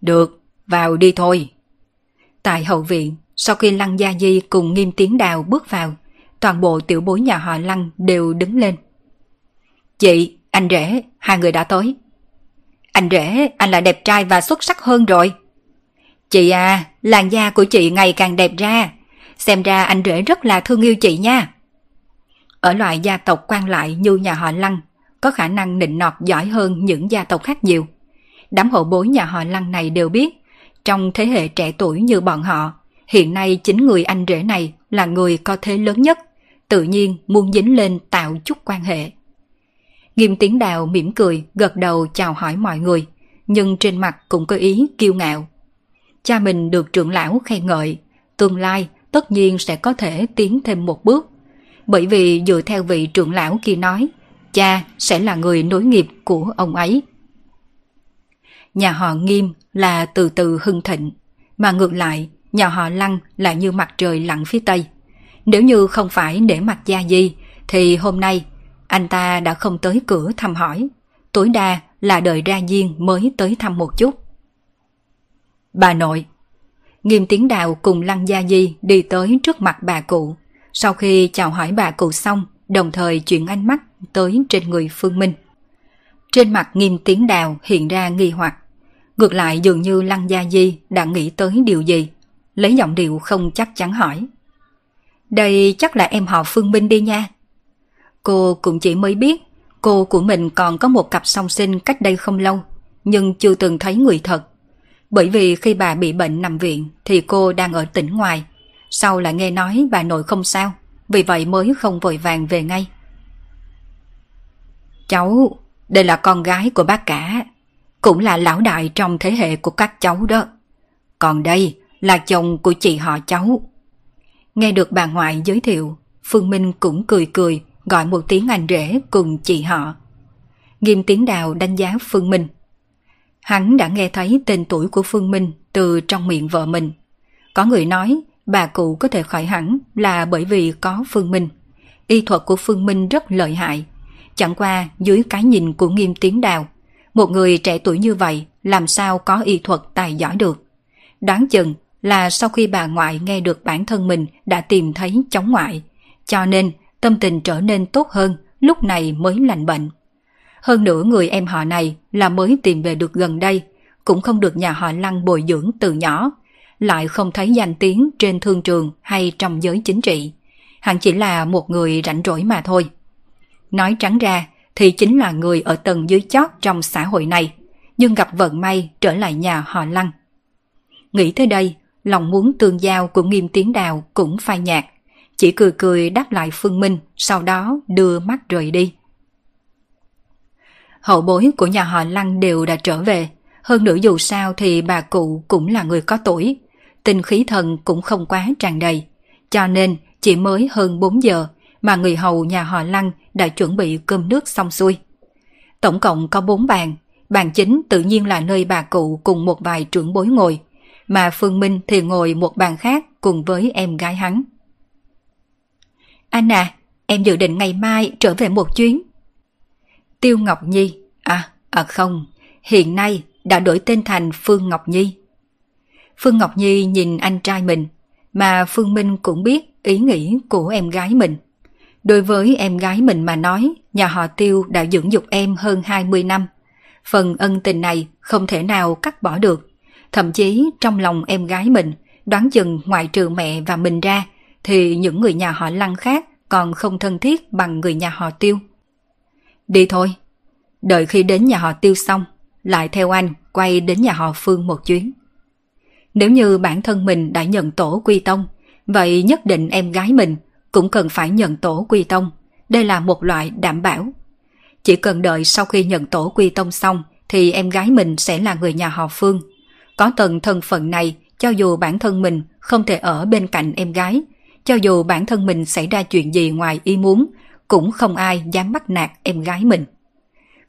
Được, vào đi thôi. Tại hậu viện, sau khi Lăng Gia Di cùng Nghiêm Tiến Đào bước vào, toàn bộ tiểu bối nhà họ Lăng đều đứng lên. Chị, anh rể, hai người đã tới. Anh rể, anh là đẹp trai và xuất sắc hơn rồi. Chị à, làn da của chị ngày càng đẹp ra. Xem ra anh rể rất là thương yêu chị nha. Ở loại gia tộc quan lại như nhà họ Lăng, có khả năng nịnh nọt giỏi hơn những gia tộc khác nhiều. Đám hậu bối nhà họ Lăng này đều biết, trong thế hệ trẻ tuổi như bọn họ, hiện nay chính người anh rể này là người có thế lớn nhất, tự nhiên muốn dính lên tạo chút quan hệ. Nghiêm tiếng đào mỉm cười, gật đầu chào hỏi mọi người, nhưng trên mặt cũng có ý kiêu ngạo. Cha mình được trưởng lão khen ngợi, tương lai tất nhiên sẽ có thể tiến thêm một bước. Bởi vì dựa theo vị trưởng lão kia nói, cha sẽ là người nối nghiệp của ông ấy. Nhà họ Nghiêm là từ từ hưng thịnh, mà ngược lại, nhà họ Lăng là như mặt trời lặn phía Tây. Nếu như không phải để mặt gia di, thì hôm nay anh ta đã không tới cửa thăm hỏi. Tối đa là đợi ra diên mới tới thăm một chút. Bà nội Nghiêm tiếng đào cùng Lăng Gia Di đi tới trước mặt bà cụ. Sau khi chào hỏi bà cụ xong, đồng thời chuyển ánh mắt tới trên người Phương Minh. Trên mặt nghiêm tiếng đào hiện ra nghi hoặc. Ngược lại dường như Lăng Gia Di đã nghĩ tới điều gì. Lấy giọng điệu không chắc chắn hỏi. Đây chắc là em họ Phương Minh đi nha. Cô cũng chỉ mới biết cô của mình còn có một cặp song sinh cách đây không lâu, nhưng chưa từng thấy người thật. Bởi vì khi bà bị bệnh nằm viện thì cô đang ở tỉnh ngoài. Sau lại nghe nói bà nội không sao, vì vậy mới không vội vàng về ngay. Cháu, đây là con gái của bác cả, cũng là lão đại trong thế hệ của các cháu đó. Còn đây là chồng của chị họ cháu. Nghe được bà ngoại giới thiệu, Phương Minh cũng cười cười gọi một tiếng anh rể cùng chị họ. Nghiêm tiếng đào đánh giá Phương Minh. Hắn đã nghe thấy tên tuổi của Phương Minh từ trong miệng vợ mình. Có người nói bà cụ có thể khỏi hẳn là bởi vì có Phương Minh. Y thuật của Phương Minh rất lợi hại. Chẳng qua dưới cái nhìn của nghiêm tiếng đào, một người trẻ tuổi như vậy làm sao có y thuật tài giỏi được. đoán chừng là sau khi bà ngoại nghe được bản thân mình đã tìm thấy chống ngoại, cho nên tâm tình trở nên tốt hơn, lúc này mới lành bệnh. Hơn nữa người em họ này là mới tìm về được gần đây, cũng không được nhà họ Lăng bồi dưỡng từ nhỏ, lại không thấy danh tiếng trên thương trường hay trong giới chính trị. Hắn chỉ là một người rảnh rỗi mà thôi. Nói trắng ra thì chính là người ở tầng dưới chót trong xã hội này, nhưng gặp vận may trở lại nhà họ Lăng. Nghĩ tới đây, lòng muốn tương giao của nghiêm tiến đào cũng phai nhạt, chỉ cười cười đáp lại Phương Minh, sau đó đưa mắt rời đi. Hậu bối của nhà họ Lăng đều đã trở về, hơn nữa dù sao thì bà cụ cũng là người có tuổi, tinh khí thần cũng không quá tràn đầy, cho nên chỉ mới hơn 4 giờ mà người hầu nhà họ Lăng đã chuẩn bị cơm nước xong xuôi. Tổng cộng có 4 bàn, bàn chính tự nhiên là nơi bà cụ cùng một vài trưởng bối ngồi, mà Phương Minh thì ngồi một bàn khác cùng với em gái hắn. Anh à, em dự định ngày mai trở về một chuyến. Tiêu Ngọc Nhi, à, à không, hiện nay đã đổi tên thành Phương Ngọc Nhi. Phương Ngọc Nhi nhìn anh trai mình, mà Phương Minh cũng biết ý nghĩ của em gái mình. Đối với em gái mình mà nói, nhà họ Tiêu đã dưỡng dục em hơn 20 năm. Phần ân tình này không thể nào cắt bỏ được. Thậm chí trong lòng em gái mình, đoán chừng ngoại trừ mẹ và mình ra, thì những người nhà họ Lăng khác còn không thân thiết bằng người nhà họ Tiêu. Đi thôi, đợi khi đến nhà họ Tiêu xong, lại theo anh quay đến nhà họ Phương một chuyến. Nếu như bản thân mình đã nhận tổ quy tông, vậy nhất định em gái mình cũng cần phải nhận tổ quy tông. Đây là một loại đảm bảo. Chỉ cần đợi sau khi nhận tổ quy tông xong thì em gái mình sẽ là người nhà họ Phương. Có tầng thân phận này, cho dù bản thân mình không thể ở bên cạnh em gái, cho dù bản thân mình xảy ra chuyện gì ngoài ý muốn, cũng không ai dám bắt nạt em gái mình.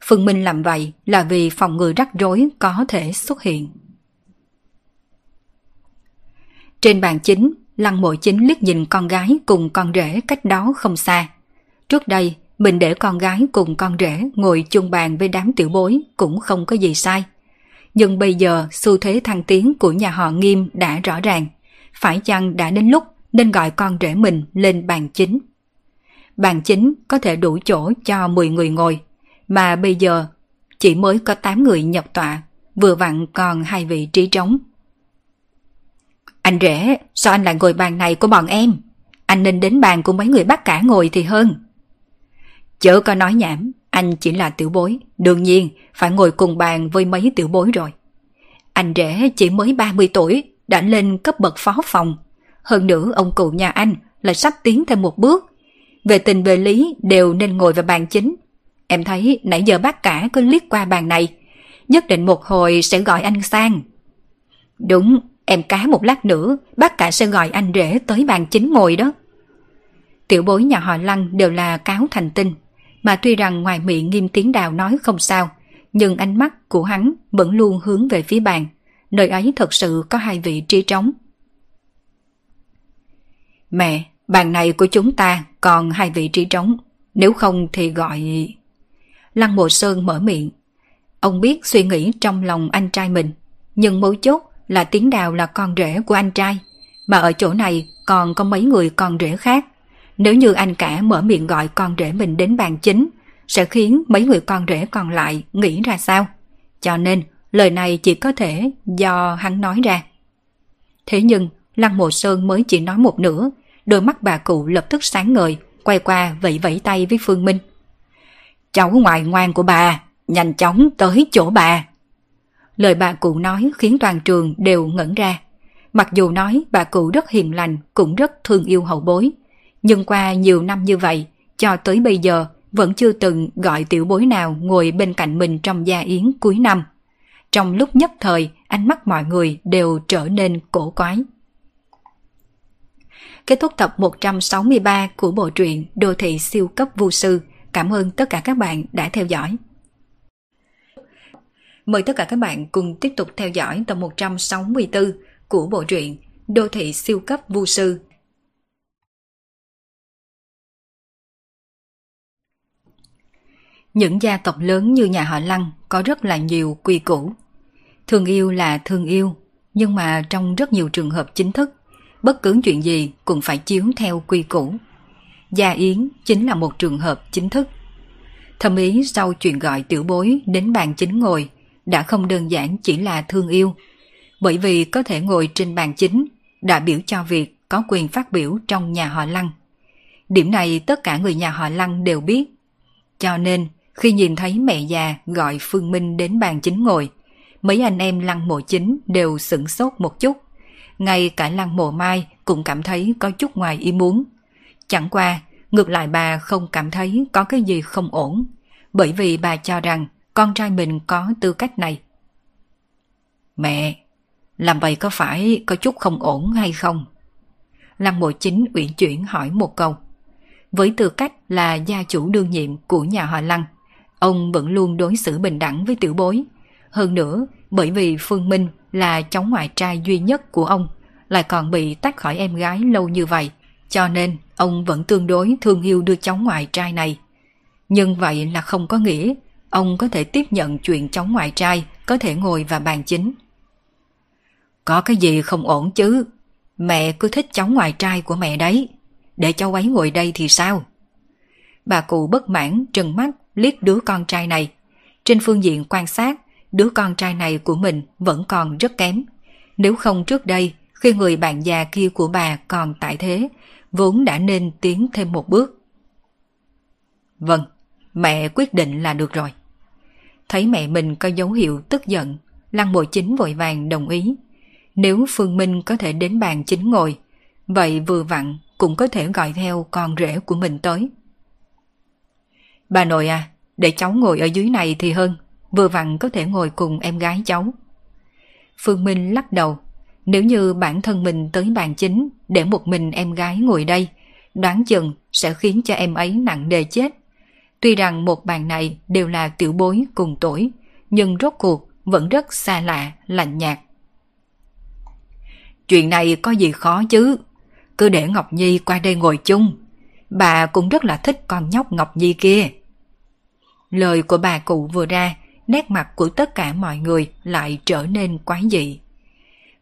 Phương Minh làm vậy là vì phòng ngừa rắc rối có thể xuất hiện. Trên bàn chính, Lăng mộ chính liếc nhìn con gái cùng con rể cách đó không xa. Trước đây, mình để con gái cùng con rể ngồi chung bàn với đám tiểu bối cũng không có gì sai. Nhưng bây giờ xu thế thăng tiến của nhà họ Nghiêm đã rõ ràng. Phải chăng đã đến lúc nên gọi con rể mình lên bàn chính? Bàn chính có thể đủ chỗ cho 10 người ngồi, mà bây giờ chỉ mới có 8 người nhập tọa, vừa vặn còn hai vị trí trống. Anh rể, sao anh lại ngồi bàn này của bọn em? Anh nên đến bàn của mấy người bác cả ngồi thì hơn. Chớ có nói nhảm, Anh chỉ là tiểu bối, đương nhiên phải ngồi cùng bàn với mấy tiểu bối rồi. Anh rể chỉ mới 30 tuổi, đã lên cấp bậc phó phòng. Hơn nữa ông cụ nhà anh lại sắp tiến thêm một bước. Về tình về lý đều nên ngồi vào bàn chính. Em thấy nãy giờ bác cả cứ liếc qua bàn này. Nhất định một hồi sẽ gọi anh sang. Đúng, em cá một lát nữa, bác cả sẽ gọi anh rể tới bàn chính ngồi đó. Tiểu bối nhà họ Lăng đều là cáo thành tinh, mà tuy rằng ngoài miệng nghiêm tiếng đào nói không sao, nhưng ánh mắt của hắn vẫn luôn hướng về phía bàn, nơi ấy thật sự có hai vị trí trống. Mẹ, bàn này của chúng ta còn hai vị trí trống, nếu không thì gọi... Lăng Mộ Sơn mở miệng. Ông biết suy nghĩ trong lòng anh trai mình, nhưng mấu chốt là tiếng đào là con rể của anh trai, mà ở chỗ này còn có mấy người con rể khác. Nếu như anh cả mở miệng gọi con rể mình đến bàn chính, sẽ khiến mấy người con rể còn lại nghĩ ra sao. Cho nên, lời này chỉ có thể do hắn nói ra. Thế nhưng, Lăng Mộ Sơn mới chỉ nói một nửa, đôi mắt bà cụ lập tức sáng ngời, quay qua vẫy vẫy tay với Phương Minh. Cháu ngoại ngoan của bà, nhanh chóng tới chỗ bà. Lời bà cụ nói khiến toàn trường đều ngẩn ra. Mặc dù nói bà cụ rất hiền lành, cũng rất thương yêu hậu bối. Nhưng qua nhiều năm như vậy, cho tới bây giờ vẫn chưa từng gọi tiểu bối nào ngồi bên cạnh mình trong gia yến cuối năm. Trong lúc nhất thời, ánh mắt mọi người đều trở nên cổ quái. Kết thúc tập 163 của bộ truyện Đô thị siêu cấp vô sư. Cảm ơn tất cả các bạn đã theo dõi. Mời tất cả các bạn cùng tiếp tục theo dõi tập 164 của bộ truyện Đô thị siêu cấp vô sư Những gia tộc lớn như nhà họ Lăng có rất là nhiều quy củ. Thương yêu là thương yêu, nhưng mà trong rất nhiều trường hợp chính thức, bất cứ chuyện gì cũng phải chiếu theo quy củ. Gia Yến chính là một trường hợp chính thức. thâm ý sau chuyện gọi tiểu bối đến bàn chính ngồi đã không đơn giản chỉ là thương yêu, bởi vì có thể ngồi trên bàn chính đã biểu cho việc có quyền phát biểu trong nhà họ Lăng. Điểm này tất cả người nhà họ Lăng đều biết. Cho nên, khi nhìn thấy mẹ già gọi Phương Minh đến bàn chính ngồi, mấy anh em lăng mộ chính đều sửng sốt một chút. Ngay cả lăng mộ mai cũng cảm thấy có chút ngoài ý muốn. Chẳng qua, ngược lại bà không cảm thấy có cái gì không ổn, bởi vì bà cho rằng con trai mình có tư cách này. Mẹ, làm vậy có phải có chút không ổn hay không? Lăng mộ chính uyển chuyển hỏi một câu. Với tư cách là gia chủ đương nhiệm của nhà họ Lăng, Ông vẫn luôn đối xử bình đẳng với tiểu bối. Hơn nữa, bởi vì Phương Minh là cháu ngoại trai duy nhất của ông, lại còn bị tách khỏi em gái lâu như vậy, cho nên ông vẫn tương đối thương yêu đưa cháu ngoại trai này. Nhưng vậy là không có nghĩa ông có thể tiếp nhận chuyện cháu ngoại trai có thể ngồi vào bàn chính. Có cái gì không ổn chứ? Mẹ cứ thích cháu ngoại trai của mẹ đấy. Để cháu ấy ngồi đây thì sao? Bà cụ bất mãn trừng mắt liếc đứa con trai này. Trên phương diện quan sát, đứa con trai này của mình vẫn còn rất kém. Nếu không trước đây, khi người bạn già kia của bà còn tại thế, vốn đã nên tiến thêm một bước. Vâng, mẹ quyết định là được rồi. Thấy mẹ mình có dấu hiệu tức giận, Lăng Bội Chính vội vàng đồng ý. Nếu Phương Minh có thể đến bàn chính ngồi, vậy vừa vặn cũng có thể gọi theo con rể của mình tới. Bà nội à, để cháu ngồi ở dưới này thì hơn, vừa vặn có thể ngồi cùng em gái cháu. Phương Minh lắc đầu, nếu như bản thân mình tới bàn chính để một mình em gái ngồi đây, đoán chừng sẽ khiến cho em ấy nặng đề chết. Tuy rằng một bàn này đều là tiểu bối cùng tuổi, nhưng rốt cuộc vẫn rất xa lạ, lạnh nhạt. Chuyện này có gì khó chứ, cứ để Ngọc Nhi qua đây ngồi chung. Bà cũng rất là thích con nhóc Ngọc Nhi kia. Lời của bà cụ vừa ra, nét mặt của tất cả mọi người lại trở nên quái dị.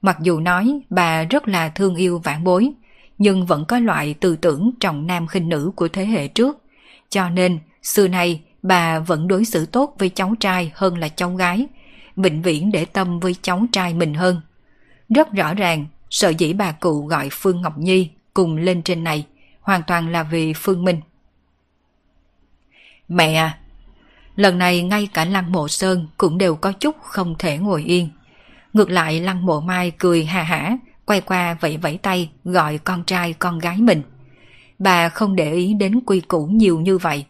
Mặc dù nói bà rất là thương yêu vãn bối, nhưng vẫn có loại tư tưởng trọng nam khinh nữ của thế hệ trước. Cho nên, xưa nay bà vẫn đối xử tốt với cháu trai hơn là cháu gái, vĩnh viễn để tâm với cháu trai mình hơn. Rất rõ ràng, sợ dĩ bà cụ gọi Phương Ngọc Nhi cùng lên trên này, hoàn toàn là vì Phương Minh. Mẹ à, Lần này ngay cả Lăng Mộ Sơn cũng đều có chút không thể ngồi yên. Ngược lại Lăng Mộ Mai cười hà hả, quay qua vẫy vẫy tay gọi con trai con gái mình. Bà không để ý đến quy củ nhiều như vậy.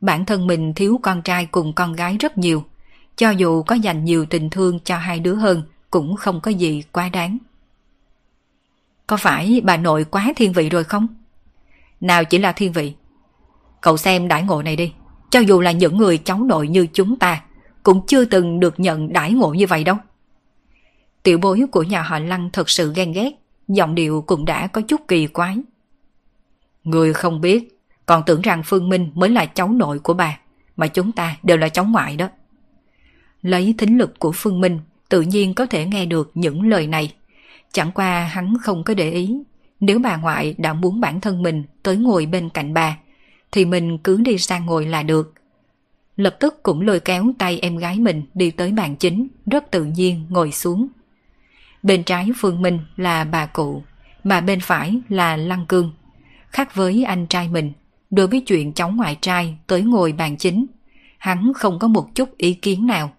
Bản thân mình thiếu con trai cùng con gái rất nhiều. Cho dù có dành nhiều tình thương cho hai đứa hơn cũng không có gì quá đáng. Có phải bà nội quá thiên vị rồi không? Nào chỉ là thiên vị. Cậu xem đãi ngộ này đi. Cho dù là những người cháu nội như chúng ta cũng chưa từng được nhận đãi ngộ như vậy đâu. Tiểu bối của nhà họ Lăng thật sự ghen ghét, giọng điệu cũng đã có chút kỳ quái. Người không biết, còn tưởng rằng Phương Minh mới là cháu nội của bà, mà chúng ta đều là cháu ngoại đó. Lấy thính lực của Phương Minh, tự nhiên có thể nghe được những lời này. Chẳng qua hắn không có để ý, nếu bà ngoại đã muốn bản thân mình tới ngồi bên cạnh bà, thì mình cứ đi sang ngồi là được. Lập tức cũng lôi kéo tay em gái mình đi tới bàn chính, rất tự nhiên ngồi xuống. Bên trái Phương Minh là bà cụ, mà bên phải là Lăng Cương. Khác với anh trai mình, đối với chuyện cháu ngoại trai tới ngồi bàn chính, hắn không có một chút ý kiến nào.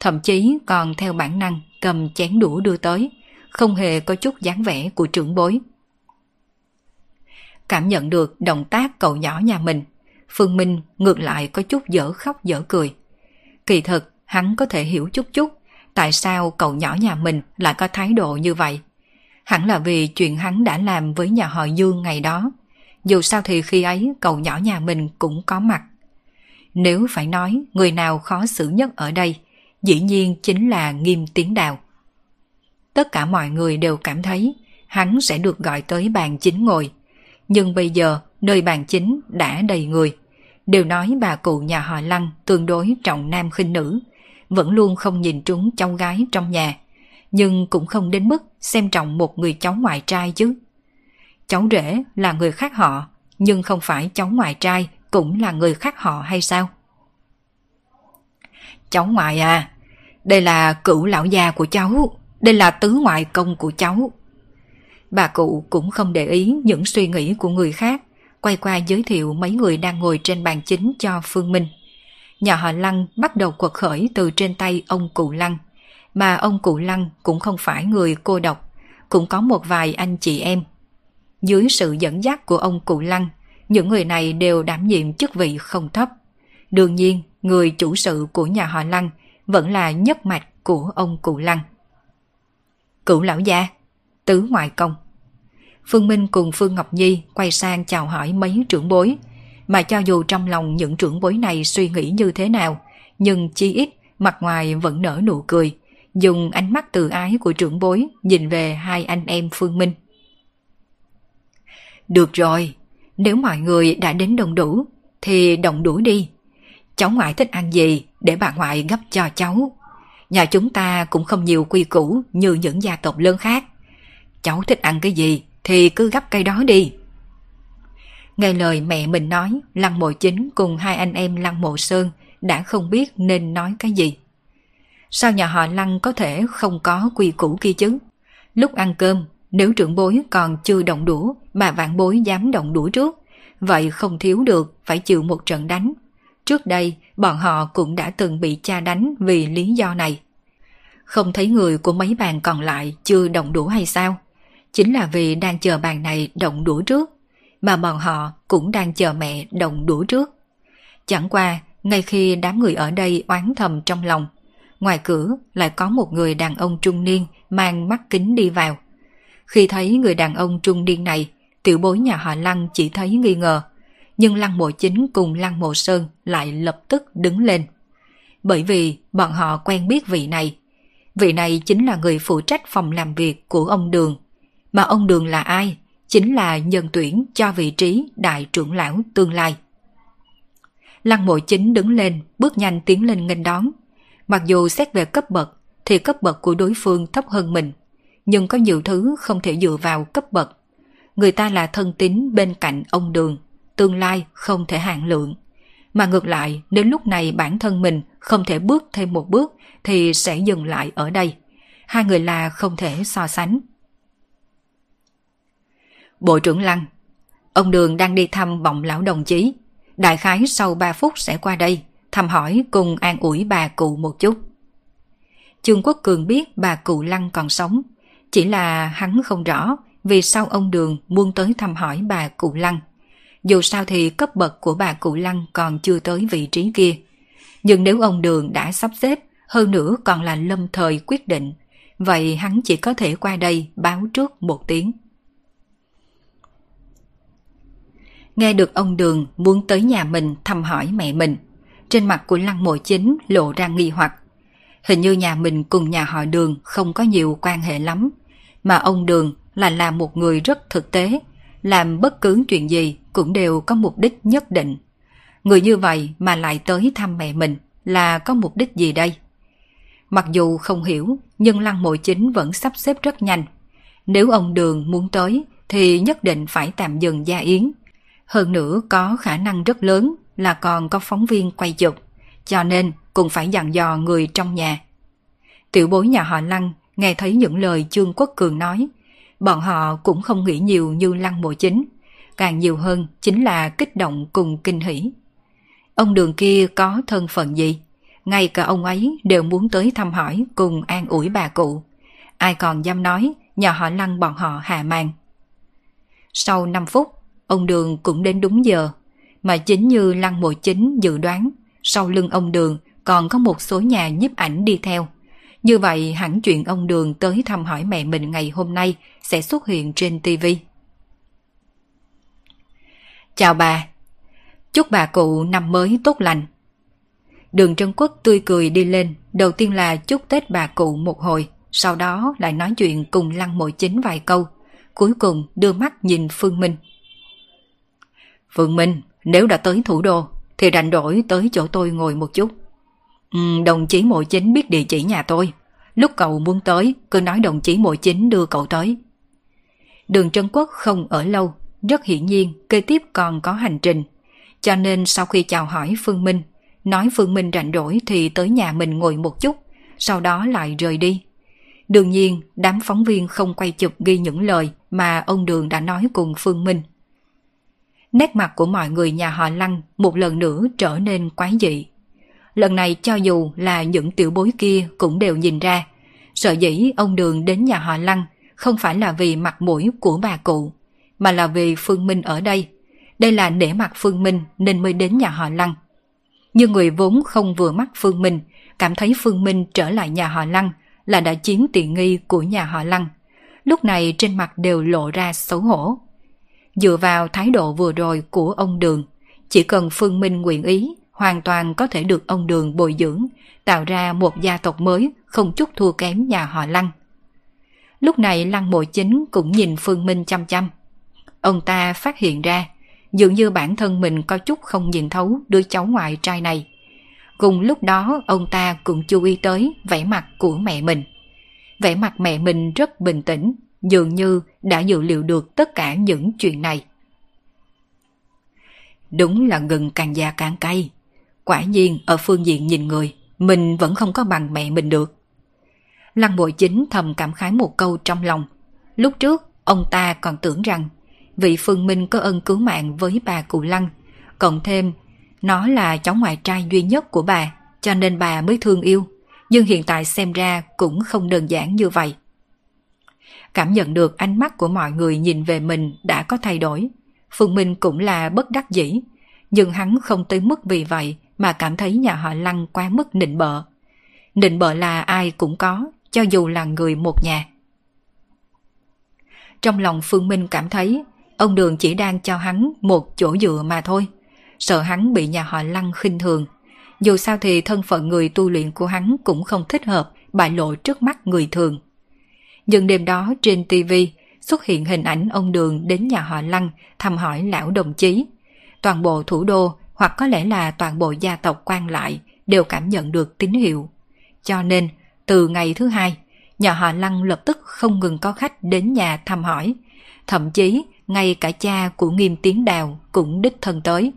Thậm chí còn theo bản năng cầm chén đũa đưa tới, không hề có chút dáng vẻ của trưởng bối. Cảm nhận được động tác cậu nhỏ nhà mình, Phương Minh ngược lại có chút dở khóc dở cười. Kỳ thực, hắn có thể hiểu chút chút tại sao cậu nhỏ nhà mình lại có thái độ như vậy. Hẳn là vì chuyện hắn đã làm với nhà họ Dương ngày đó. Dù sao thì khi ấy cậu nhỏ nhà mình cũng có mặt. Nếu phải nói người nào khó xử nhất ở đây, dĩ nhiên chính là Nghiêm Tiến Đào. Tất cả mọi người đều cảm thấy hắn sẽ được gọi tới bàn chính ngồi. Nhưng bây giờ nơi bàn chính đã đầy người. Đều nói bà cụ nhà họ Lăng tương đối trọng nam khinh nữ, vẫn luôn không nhìn trúng cháu gái trong nhà, nhưng cũng không đến mức xem trọng một người cháu ngoại trai chứ. Cháu rể là người khác họ, nhưng không phải cháu ngoại trai cũng là người khác họ hay sao? Cháu ngoại à, đây là cửu lão già của cháu, đây là tứ ngoại công của cháu. Bà cụ cũng không để ý những suy nghĩ của người khác, quay qua giới thiệu mấy người đang ngồi trên bàn chính cho Phương Minh nhà họ Lăng bắt đầu quật khởi từ trên tay ông Cụ Lăng. Mà ông Cụ Lăng cũng không phải người cô độc, cũng có một vài anh chị em. Dưới sự dẫn dắt của ông Cụ Lăng, những người này đều đảm nhiệm chức vị không thấp. Đương nhiên, người chủ sự của nhà họ Lăng vẫn là nhất mạch của ông Cụ Lăng. Cửu lão gia, tứ ngoại công. Phương Minh cùng Phương Ngọc Nhi quay sang chào hỏi mấy trưởng bối, mà cho dù trong lòng những trưởng bối này suy nghĩ như thế nào, nhưng chi ít mặt ngoài vẫn nở nụ cười, dùng ánh mắt từ ái của trưởng bối nhìn về hai anh em Phương Minh. Được rồi, nếu mọi người đã đến đông đủ, thì đồng đủ đi. Cháu ngoại thích ăn gì để bà ngoại gấp cho cháu. Nhà chúng ta cũng không nhiều quy củ như những gia tộc lớn khác. Cháu thích ăn cái gì thì cứ gấp cây đó đi. Nghe lời mẹ mình nói, Lăng Mộ Chính cùng hai anh em Lăng Mộ Sơn đã không biết nên nói cái gì. Sao nhà họ Lăng có thể không có quy củ kia chứ? Lúc ăn cơm, nếu trưởng bối còn chưa động đũa mà vạn bối dám động đũa trước, vậy không thiếu được phải chịu một trận đánh. Trước đây, bọn họ cũng đã từng bị cha đánh vì lý do này. Không thấy người của mấy bàn còn lại chưa động đũa hay sao? Chính là vì đang chờ bàn này động đũa trước mà bọn họ cũng đang chờ mẹ động đũa trước. Chẳng qua, ngay khi đám người ở đây oán thầm trong lòng, ngoài cửa lại có một người đàn ông trung niên mang mắt kính đi vào. Khi thấy người đàn ông trung niên này, tiểu bối nhà họ Lăng chỉ thấy nghi ngờ, nhưng Lăng Mộ Chính cùng Lăng Mộ Sơn lại lập tức đứng lên. Bởi vì bọn họ quen biết vị này. Vị này chính là người phụ trách phòng làm việc của ông Đường. Mà ông Đường là ai? chính là nhân tuyển cho vị trí đại trưởng lão tương lai. Lăng mộ chính đứng lên, bước nhanh tiến lên nghênh đón. Mặc dù xét về cấp bậc, thì cấp bậc của đối phương thấp hơn mình, nhưng có nhiều thứ không thể dựa vào cấp bậc. Người ta là thân tín bên cạnh ông đường, tương lai không thể hạn lượng. Mà ngược lại, đến lúc này bản thân mình không thể bước thêm một bước thì sẽ dừng lại ở đây. Hai người là không thể so sánh. Bộ trưởng Lăng, ông Đường đang đi thăm bọng lão đồng chí. Đại khái sau 3 phút sẽ qua đây, thăm hỏi cùng an ủi bà cụ một chút. Trương Quốc Cường biết bà cụ Lăng còn sống, chỉ là hắn không rõ vì sao ông Đường muốn tới thăm hỏi bà cụ Lăng. Dù sao thì cấp bậc của bà cụ Lăng còn chưa tới vị trí kia. Nhưng nếu ông Đường đã sắp xếp, hơn nữa còn là lâm thời quyết định, vậy hắn chỉ có thể qua đây báo trước một tiếng. Nghe được ông Đường muốn tới nhà mình thăm hỏi mẹ mình, trên mặt của Lăng Mộ Chính lộ ra nghi hoặc. Hình như nhà mình cùng nhà họ Đường không có nhiều quan hệ lắm, mà ông Đường là làm một người rất thực tế, làm bất cứ chuyện gì cũng đều có mục đích nhất định. Người như vậy mà lại tới thăm mẹ mình là có mục đích gì đây? Mặc dù không hiểu, nhưng Lăng Mộ Chính vẫn sắp xếp rất nhanh. Nếu ông Đường muốn tới thì nhất định phải tạm dừng gia yến. Hơn nữa có khả năng rất lớn là còn có phóng viên quay chụp, cho nên cũng phải dặn dò người trong nhà. Tiểu bối nhà họ Lăng nghe thấy những lời Trương Quốc Cường nói, bọn họ cũng không nghĩ nhiều như Lăng Mộ Chính, càng nhiều hơn chính là kích động cùng kinh hỉ. Ông đường kia có thân phận gì? Ngay cả ông ấy đều muốn tới thăm hỏi cùng an ủi bà cụ. Ai còn dám nói nhà họ Lăng bọn họ hạ màn. Sau 5 phút, ông Đường cũng đến đúng giờ, mà chính như Lăng Mộ Chính dự đoán, sau lưng ông Đường còn có một số nhà nhiếp ảnh đi theo. Như vậy hẳn chuyện ông Đường tới thăm hỏi mẹ mình ngày hôm nay sẽ xuất hiện trên TV. Chào bà, chúc bà cụ năm mới tốt lành. Đường Trân Quốc tươi cười đi lên, đầu tiên là chúc Tết bà cụ một hồi, sau đó lại nói chuyện cùng Lăng Mộ Chính vài câu, cuối cùng đưa mắt nhìn Phương Minh. Phương Minh, nếu đã tới thủ đô, thì rảnh rỗi tới chỗ tôi ngồi một chút. Ừ, đồng chí Mộ Chính biết địa chỉ nhà tôi. Lúc cậu muốn tới, cứ nói đồng chí Mộ Chính đưa cậu tới. Đường Trân Quốc không ở lâu, rất hiển nhiên kế tiếp còn có hành trình. Cho nên sau khi chào hỏi Phương Minh, nói Phương Minh rảnh rỗi thì tới nhà mình ngồi một chút, sau đó lại rời đi. Đương nhiên, đám phóng viên không quay chụp ghi những lời mà ông Đường đã nói cùng Phương Minh. Nét mặt của mọi người nhà họ Lăng một lần nữa trở nên quái dị. Lần này cho dù là những tiểu bối kia cũng đều nhìn ra, sợ dĩ ông Đường đến nhà họ Lăng không phải là vì mặt mũi của bà cụ, mà là vì Phương Minh ở đây. Đây là để mặt Phương Minh nên mới đến nhà họ Lăng. Nhưng người vốn không vừa mắt Phương Minh, cảm thấy Phương Minh trở lại nhà họ Lăng là đã chiếm tiện nghi của nhà họ Lăng. Lúc này trên mặt đều lộ ra xấu hổ. Dựa vào thái độ vừa rồi của ông Đường, chỉ cần Phương Minh nguyện ý, hoàn toàn có thể được ông Đường bồi dưỡng, tạo ra một gia tộc mới không chút thua kém nhà họ Lăng. Lúc này Lăng Mộ Chính cũng nhìn Phương Minh chăm chăm. Ông ta phát hiện ra, dường như bản thân mình có chút không nhìn thấu đứa cháu ngoại trai này. Cùng lúc đó ông ta cũng chú ý tới vẻ mặt của mẹ mình. Vẻ mặt mẹ mình rất bình tĩnh, dường như đã dự liệu được tất cả những chuyện này. Đúng là gừng càng già càng cay. Quả nhiên ở phương diện nhìn người, mình vẫn không có bằng mẹ mình được. Lăng bội chính thầm cảm khái một câu trong lòng. Lúc trước, ông ta còn tưởng rằng vị Phương Minh có ân cứu mạng với bà Cụ Lăng, cộng thêm nó là cháu ngoại trai duy nhất của bà, cho nên bà mới thương yêu. Nhưng hiện tại xem ra cũng không đơn giản như vậy. Cảm nhận được ánh mắt của mọi người nhìn về mình đã có thay đổi. Phương Minh cũng là bất đắc dĩ, nhưng hắn không tới mức vì vậy mà cảm thấy nhà họ Lăng quá mức nịnh bợ. Nịnh bợ là ai cũng có, cho dù là người một nhà. Trong lòng Phương Minh cảm thấy ông Đường chỉ đang cho hắn một chỗ dựa mà thôi, sợ hắn bị nhà họ Lăng khinh thường. Dù sao thì thân phận người tu luyện của hắn cũng không thích hợp bại lộ trước mắt người thường. Nhưng đêm đó trên TV xuất hiện hình ảnh ông Đường đến nhà họ Lăng thăm hỏi lão đồng chí. Toàn bộ thủ đô hoặc có lẽ là toàn bộ gia tộc quan lại đều cảm nhận được tín hiệu. Cho nên, từ ngày thứ hai, nhà họ Lăng lập tức không ngừng có khách đến nhà thăm hỏi. Thậm chí, ngay cả cha của nghiêm tiến đào cũng đích thân tới.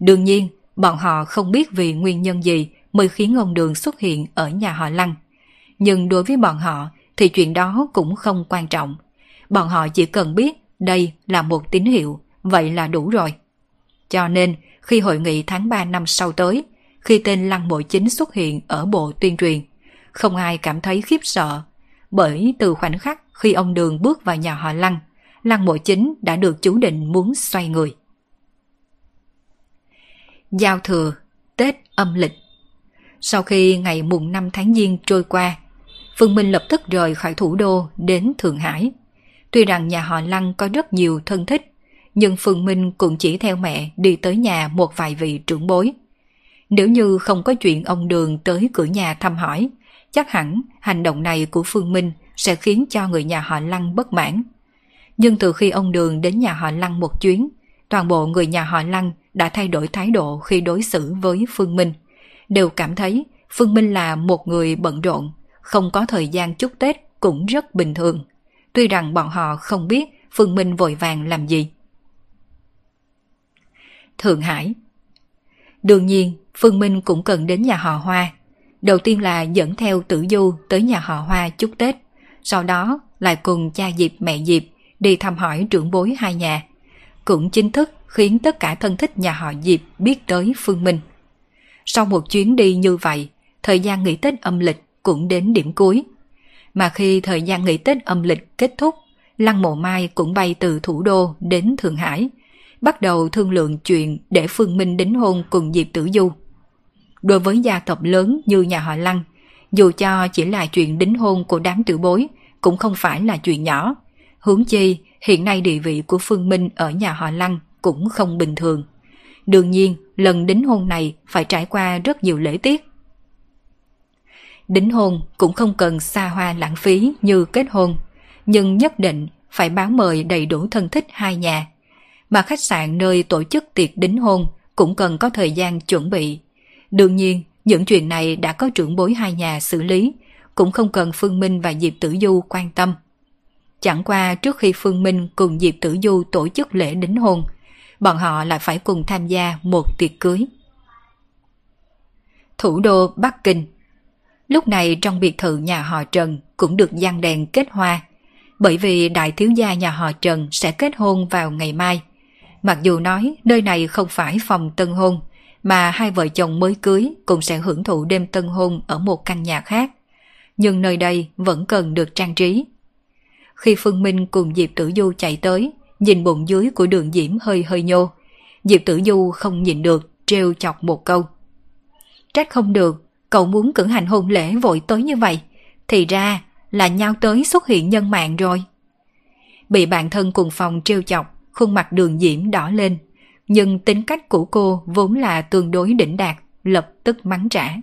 Đương nhiên, bọn họ không biết vì nguyên nhân gì mới khiến ông Đường xuất hiện ở nhà họ Lăng. Nhưng đối với bọn họ thì chuyện đó cũng không quan trọng. Bọn họ chỉ cần biết đây là một tín hiệu, vậy là đủ rồi. Cho nên, khi hội nghị tháng 3 năm sau tới, khi tên Lăng Mộ Chính xuất hiện ở bộ tuyên truyền. Không ai cảm thấy khiếp sợ, bởi từ khoảnh khắc khi ông Đường bước vào nhà họ Lăng, Lăng Mộ Chính đã được chú định muốn xoay người. Giao thừa, Tết âm lịch Sau khi ngày mùng 5 tháng Giêng trôi qua, Phương Minh lập tức rời khỏi thủ đô đến Thượng Hải. Tuy rằng nhà họ Lăng có rất nhiều thân thích, nhưng Phương Minh cũng chỉ theo mẹ đi tới nhà một vài vị trưởng bối. Nếu như không có chuyện ông Đường tới cửa nhà thăm hỏi, chắc hẳn hành động này của Phương Minh sẽ khiến cho người nhà họ Lăng bất mãn. Nhưng từ khi ông Đường đến nhà họ Lăng một chuyến, toàn bộ người nhà họ Lăng đã thay đổi thái độ khi đối xử với Phương Minh. Đều cảm thấy Phương Minh là một người bận rộn, không có thời gian chúc Tết cũng rất bình thường. Tuy rằng bọn họ không biết Phương Minh vội vàng làm gì. Thượng Hải Đương nhiên, Phương Minh cũng cần đến nhà họ Hoa. Đầu tiên là dẫn theo tử du tới nhà họ Hoa chúc Tết. Sau đó lại cùng cha Diệp mẹ Diệp đi thăm hỏi trưởng bối hai nhà. Cũng chính thức khiến tất cả thân thích nhà họ Diệp biết tới Phương Minh. Sau một chuyến đi như vậy, thời gian nghỉ Tết âm lịch cũng đến điểm cuối. Mà khi thời gian nghỉ Tết âm lịch kết thúc, Lăng Mộ Mai cũng bay từ thủ đô đến Thượng Hải, bắt đầu thương lượng chuyện để Phương Minh đính hôn cùng Diệp Tử Du. Đối với gia tộc lớn như nhà họ Lăng, dù cho chỉ là chuyện đính hôn của đám tử bối, cũng không phải là chuyện nhỏ. Hướng chi, hiện nay địa vị của Phương Minh ở nhà họ Lăng cũng không bình thường. Đương nhiên, lần đính hôn này phải trải qua rất nhiều lễ tiết. Đính hôn cũng không cần xa hoa lãng phí như kết hôn, nhưng nhất định phải báo mời đầy đủ thân thích hai nhà. Mà khách sạn nơi tổ chức tiệc đính hôn cũng cần có thời gian chuẩn bị. Đương nhiên, những chuyện này đã có trưởng bối hai nhà xử lý, cũng không cần Phương Minh và Diệp Tử Du quan tâm. Chẳng qua trước khi Phương Minh cùng Diệp Tử Du tổ chức lễ đính hôn, bọn họ lại phải cùng tham gia một tiệc cưới. Thủ đô Bắc Kinh Lúc này trong biệt thự nhà họ Trần cũng được gian đèn kết hoa, bởi vì đại thiếu gia nhà họ Trần sẽ kết hôn vào ngày mai. Mặc dù nói nơi này không phải phòng tân hôn, mà hai vợ chồng mới cưới cũng sẽ hưởng thụ đêm tân hôn ở một căn nhà khác. Nhưng nơi đây vẫn cần được trang trí. Khi Phương Minh cùng Diệp Tử Du chạy tới, nhìn bụng dưới của đường diễm hơi hơi nhô. Diệp Tử Du không nhìn được, trêu chọc một câu. Trách không được, cậu muốn cử hành hôn lễ vội tới như vậy. Thì ra là nhau tới xuất hiện nhân mạng rồi. Bị bạn thân cùng phòng trêu chọc, khuôn mặt đường diễm đỏ lên. Nhưng tính cách của cô vốn là tương đối đỉnh đạt, lập tức mắng trả.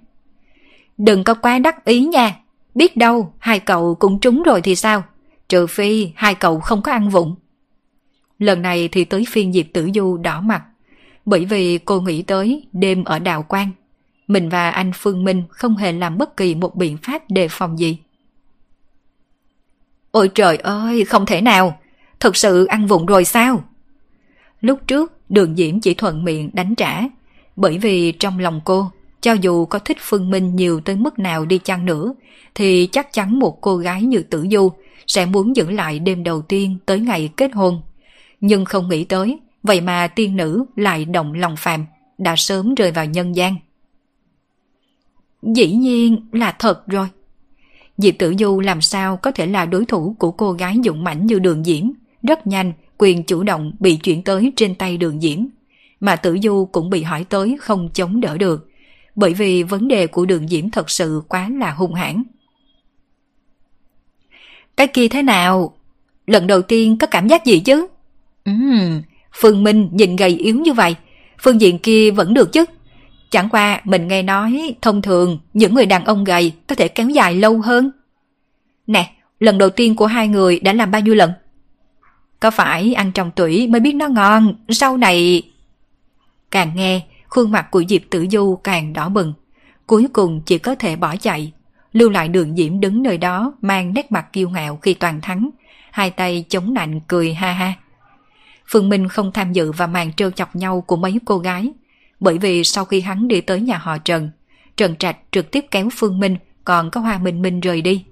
Đừng có quá đắc ý nha, biết đâu hai cậu cũng trúng rồi thì sao? Trừ phi hai cậu không có ăn vụng. Lần này thì tới phiên Diệp Tử Du đỏ mặt, bởi vì cô nghĩ tới đêm ở Đào Quang. Mình và anh Phương Minh không hề làm bất kỳ một biện pháp đề phòng gì. Ôi trời ơi, không thể nào! Thật sự ăn vụng rồi sao? Lúc trước, đường diễm chỉ thuận miệng đánh trả, bởi vì trong lòng cô, cho dù có thích Phương Minh nhiều tới mức nào đi chăng nữa, thì chắc chắn một cô gái như Tử Du sẽ muốn giữ lại đêm đầu tiên tới ngày kết hôn nhưng không nghĩ tới, vậy mà tiên nữ lại động lòng phàm, đã sớm rơi vào nhân gian. Dĩ nhiên là thật rồi. Diệp Tử Du làm sao có thể là đối thủ của cô gái dũng mãnh như đường diễm, rất nhanh quyền chủ động bị chuyển tới trên tay đường diễm. Mà Tử Du cũng bị hỏi tới không chống đỡ được, bởi vì vấn đề của đường diễm thật sự quá là hung hãn. Cái kia thế nào? Lần đầu tiên có cảm giác gì chứ? Ừm, Phương Minh nhìn gầy yếu như vậy, phương diện kia vẫn được chứ. Chẳng qua mình nghe nói thông thường những người đàn ông gầy có thể kéo dài lâu hơn. Nè, lần đầu tiên của hai người đã làm bao nhiêu lần? Có phải ăn trong tủy mới biết nó ngon, sau này... Càng nghe, khuôn mặt của Diệp Tử Du càng đỏ bừng. Cuối cùng chỉ có thể bỏ chạy. Lưu lại đường diễm đứng nơi đó mang nét mặt kiêu ngạo khi toàn thắng. Hai tay chống nạnh cười ha ha. Phương Minh không tham dự vào màn trêu chọc nhau của mấy cô gái, bởi vì sau khi hắn đi tới nhà họ Trần, Trần Trạch trực tiếp kéo Phương Minh còn có Hoa Minh Minh rời đi.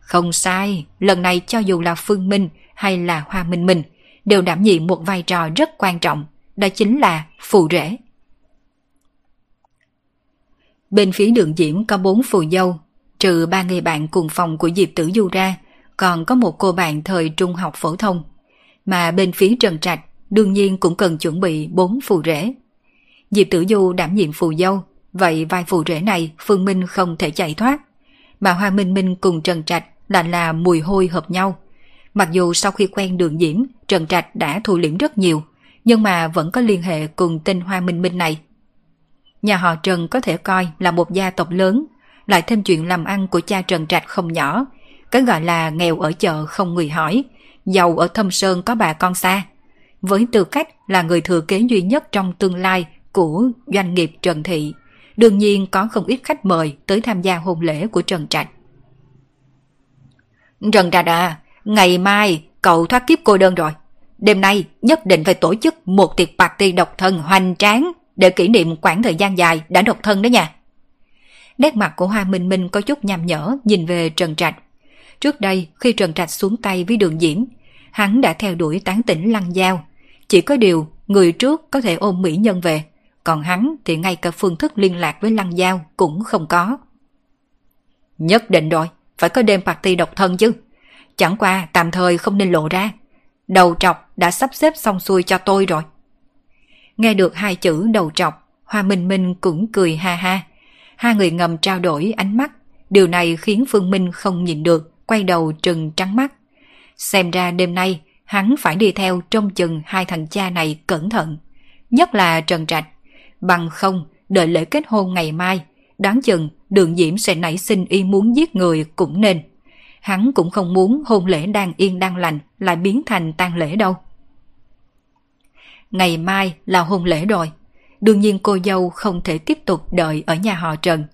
Không sai, lần này cho dù là Phương Minh hay là Hoa Minh Minh đều đảm nhiệm một vai trò rất quan trọng, đó chính là phù rể. Bên phía đường diễm có bốn phù dâu, trừ ba người bạn cùng phòng của Diệp Tử Du ra, còn có một cô bạn thời trung học phổ thông. Mà bên phía Trần Trạch đương nhiên cũng cần chuẩn bị bốn phù rễ. Diệp Tử Du đảm nhiệm phù dâu, vậy vai phù rễ này Phương Minh không thể chạy thoát. Mà Hoa Minh Minh cùng Trần Trạch là là mùi hôi hợp nhau. Mặc dù sau khi quen đường diễm, Trần Trạch đã thu liễm rất nhiều, nhưng mà vẫn có liên hệ cùng tên Hoa Minh Minh này. Nhà họ Trần có thể coi là một gia tộc lớn, lại thêm chuyện làm ăn của cha Trần Trạch không nhỏ, cái gọi là nghèo ở chợ không người hỏi, giàu ở thâm sơn có bà con xa. Với tư cách là người thừa kế duy nhất trong tương lai của doanh nghiệp Trần Thị, đương nhiên có không ít khách mời tới tham gia hôn lễ của Trần Trạch. Trần Trạch à, ngày mai cậu thoát kiếp cô đơn rồi. Đêm nay nhất định phải tổ chức một tiệc party độc thân hoành tráng để kỷ niệm quãng thời gian dài đã độc thân đó nha. Nét mặt của Hoa Minh Minh có chút nhằm nhở nhìn về Trần Trạch. Trước đây khi Trần Trạch xuống tay với đường diễm, hắn đã theo đuổi tán tỉnh lăng giao. Chỉ có điều người trước có thể ôm mỹ nhân về, còn hắn thì ngay cả phương thức liên lạc với lăng giao cũng không có. Nhất định rồi, phải có đêm party độc thân chứ. Chẳng qua tạm thời không nên lộ ra. Đầu trọc đã sắp xếp xong xuôi cho tôi rồi. Nghe được hai chữ đầu trọc, Hoa Minh Minh cũng cười ha ha. Hai người ngầm trao đổi ánh mắt. Điều này khiến Phương Minh không nhìn được, quay đầu trừng trắng mắt. Xem ra đêm nay, hắn phải đi theo trong chừng hai thằng cha này cẩn thận. Nhất là Trần Trạch. Bằng không, đợi lễ kết hôn ngày mai, đáng chừng đường diễm sẽ nảy sinh ý muốn giết người cũng nên. Hắn cũng không muốn hôn lễ đang yên đang lành lại biến thành tang lễ đâu. Ngày mai là hôn lễ rồi. Đương nhiên cô dâu không thể tiếp tục đợi ở nhà họ Trần.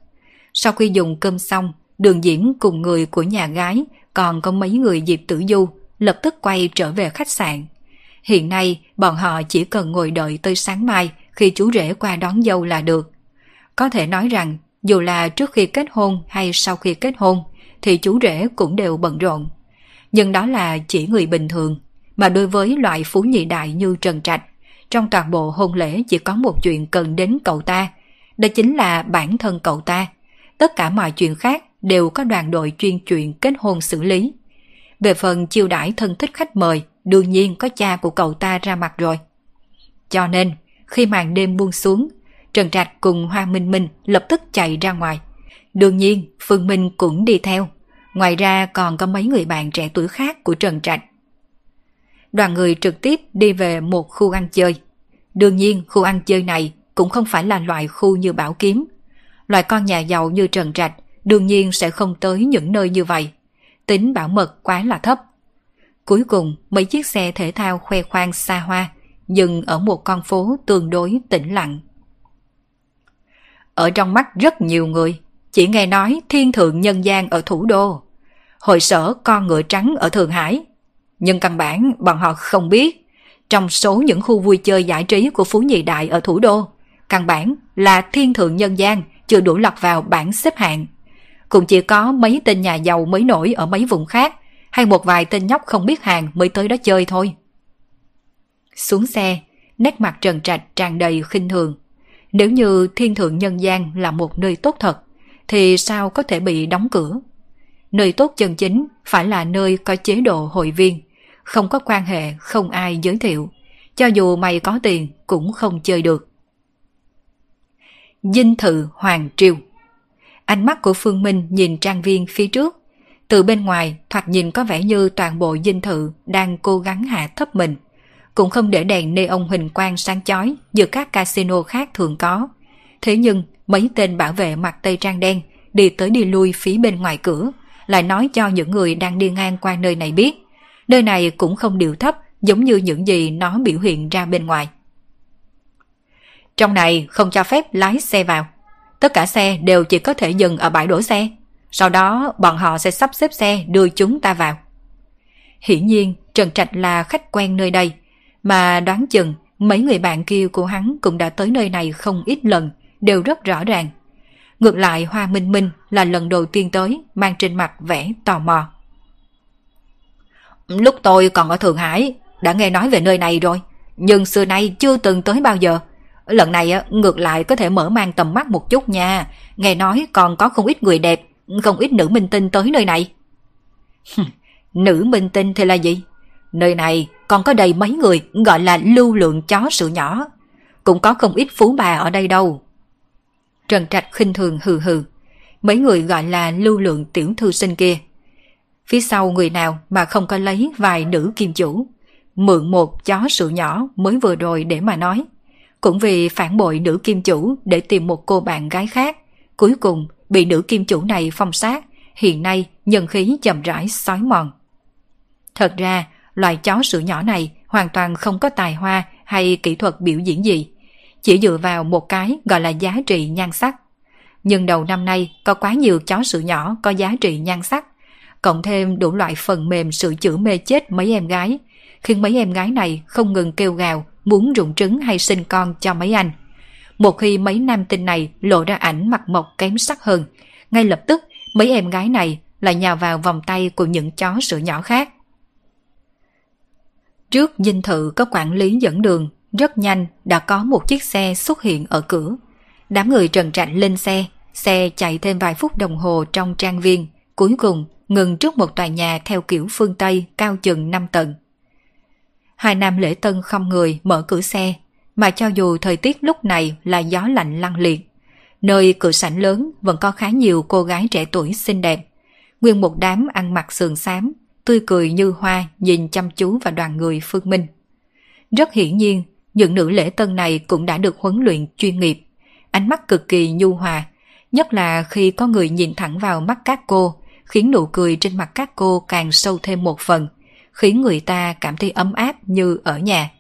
Sau khi dùng cơm xong, đường diễm cùng người của nhà gái còn có mấy người dịp tử du lập tức quay trở về khách sạn. Hiện nay bọn họ chỉ cần ngồi đợi tới sáng mai khi chú rể qua đón dâu là được. Có thể nói rằng dù là trước khi kết hôn hay sau khi kết hôn thì chú rể cũng đều bận rộn. Nhưng đó là chỉ người bình thường, mà đối với loại phú nhị đại như Trần Trạch, trong toàn bộ hôn lễ chỉ có một chuyện cần đến cậu ta, đó chính là bản thân cậu ta. Tất cả mọi chuyện khác đều có đoàn đội chuyên chuyện kết hôn xử lý. Về phần chiêu đãi thân thích khách mời, đương nhiên có cha của cậu ta ra mặt rồi. Cho nên, khi màn đêm buông xuống, Trần Trạch cùng Hoa Minh Minh lập tức chạy ra ngoài. Đương nhiên, Phương Minh cũng đi theo. Ngoài ra còn có mấy người bạn trẻ tuổi khác của Trần Trạch. Đoàn người trực tiếp đi về một khu ăn chơi. Đương nhiên, khu ăn chơi này cũng không phải là loại khu như Bảo Kiếm. Loại con nhà giàu như Trần Trạch đương nhiên sẽ không tới những nơi như vậy. Tính bảo mật quá là thấp. Cuối cùng, mấy chiếc xe thể thao khoe khoang xa hoa dừng ở một con phố tương đối tĩnh lặng. Ở trong mắt rất nhiều người, chỉ nghe nói thiên thượng nhân gian ở thủ đô, hội sở con ngựa trắng ở Thượng Hải. Nhưng căn bản bọn họ không biết, trong số những khu vui chơi giải trí của Phú Nhị Đại ở thủ đô, căn bản là thiên thượng nhân gian chưa đủ lọt vào bảng xếp hạng. Cũng chỉ có mấy tên nhà giàu mới nổi ở mấy vùng khác, hay một vài tên nhóc không biết hàng mới tới đó chơi thôi. Xuống xe, nét mặt trần trạch tràn đầy khinh thường. Nếu như thiên thượng nhân gian là một nơi tốt thật, thì sao có thể bị đóng cửa? Nơi tốt chân chính phải là nơi có chế độ hội viên, không có quan hệ, không ai giới thiệu. Cho dù mày có tiền cũng không chơi được. Dinh thự Hoàng Triều Ánh mắt của Phương Minh nhìn trang viên phía trước. Từ bên ngoài, thoạt nhìn có vẻ như toàn bộ dinh thự đang cố gắng hạ thấp mình. Cũng không để đèn neon hình quang sáng chói như các casino khác thường có. Thế nhưng, mấy tên bảo vệ mặc tây trang đen đi tới đi lui phía bên ngoài cửa, lại nói cho những người đang đi ngang qua nơi này biết. Nơi này cũng không điều thấp giống như những gì nó biểu hiện ra bên ngoài. Trong này không cho phép lái xe vào. Tất cả xe đều chỉ có thể dừng ở bãi đổ xe. Sau đó bọn họ sẽ sắp xếp xe đưa chúng ta vào. Hiển nhiên Trần Trạch là khách quen nơi đây, mà đoán chừng mấy người bạn kia của hắn cũng đã tới nơi này không ít lần, đều rất rõ ràng. Ngược lại Hoa Minh Minh là lần đầu tiên tới, mang trên mặt vẻ tò mò. Lúc tôi còn ở Thượng Hải, đã nghe nói về nơi này rồi, nhưng xưa nay chưa từng tới bao giờ. Lần này ngược lại có thể mở mang tầm mắt một chút nha. Nghe nói còn có không ít người đẹp, không ít nữ minh tinh tới nơi này. nữ minh tinh thì là gì? Nơi này còn có đầy mấy người gọi là lưu lượng chó sữa nhỏ. Cũng có không ít phú bà ở đây đâu. Trần Trạch khinh thường hừ hừ. Mấy người gọi là lưu lượng tiểu thư sinh kia. Phía sau người nào mà không có lấy vài nữ kim chủ. Mượn một chó sữa nhỏ mới vừa rồi để mà nói. Cũng vì phản bội nữ kim chủ để tìm một cô bạn gái khác. Cuối cùng bị nữ kim chủ này phong sát. Hiện nay nhân khí chậm rãi sói mòn. Thật ra, loài chó sữa nhỏ này hoàn toàn không có tài hoa hay kỹ thuật biểu diễn gì. Chỉ dựa vào một cái gọi là giá trị nhan sắc. Nhưng đầu năm nay có quá nhiều chó sữa nhỏ có giá trị nhan sắc. Cộng thêm đủ loại phần mềm sửa chữa mê chết mấy em gái, khiến mấy em gái này không ngừng kêu gào muốn rụng trứng hay sinh con cho mấy anh. Một khi mấy nam tinh này lộ ra ảnh mặt mộc kém sắc hơn, ngay lập tức mấy em gái này lại nhào vào vòng tay của những chó sữa nhỏ khác. Trước dinh thự có quản lý dẫn đường, rất nhanh đã có một chiếc xe xuất hiện ở cửa. Đám người trần trạnh lên xe, xe chạy thêm vài phút đồng hồ trong trang viên, cuối cùng ngừng trước một tòa nhà theo kiểu phương Tây cao chừng 5 tầng. Hai nam lễ tân không người mở cửa xe, mà cho dù thời tiết lúc này là gió lạnh lăng liệt, nơi cửa sảnh lớn vẫn có khá nhiều cô gái trẻ tuổi xinh đẹp. Nguyên một đám ăn mặc sườn xám, tươi cười như hoa nhìn chăm chú vào đoàn người Phương Minh. Rất hiển nhiên, những nữ lễ tân này cũng đã được huấn luyện chuyên nghiệp, ánh mắt cực kỳ nhu hòa, nhất là khi có người nhìn thẳng vào mắt các cô, khiến nụ cười trên mặt các cô càng sâu thêm một phần, khiến người ta cảm thấy ấm áp như ở nhà.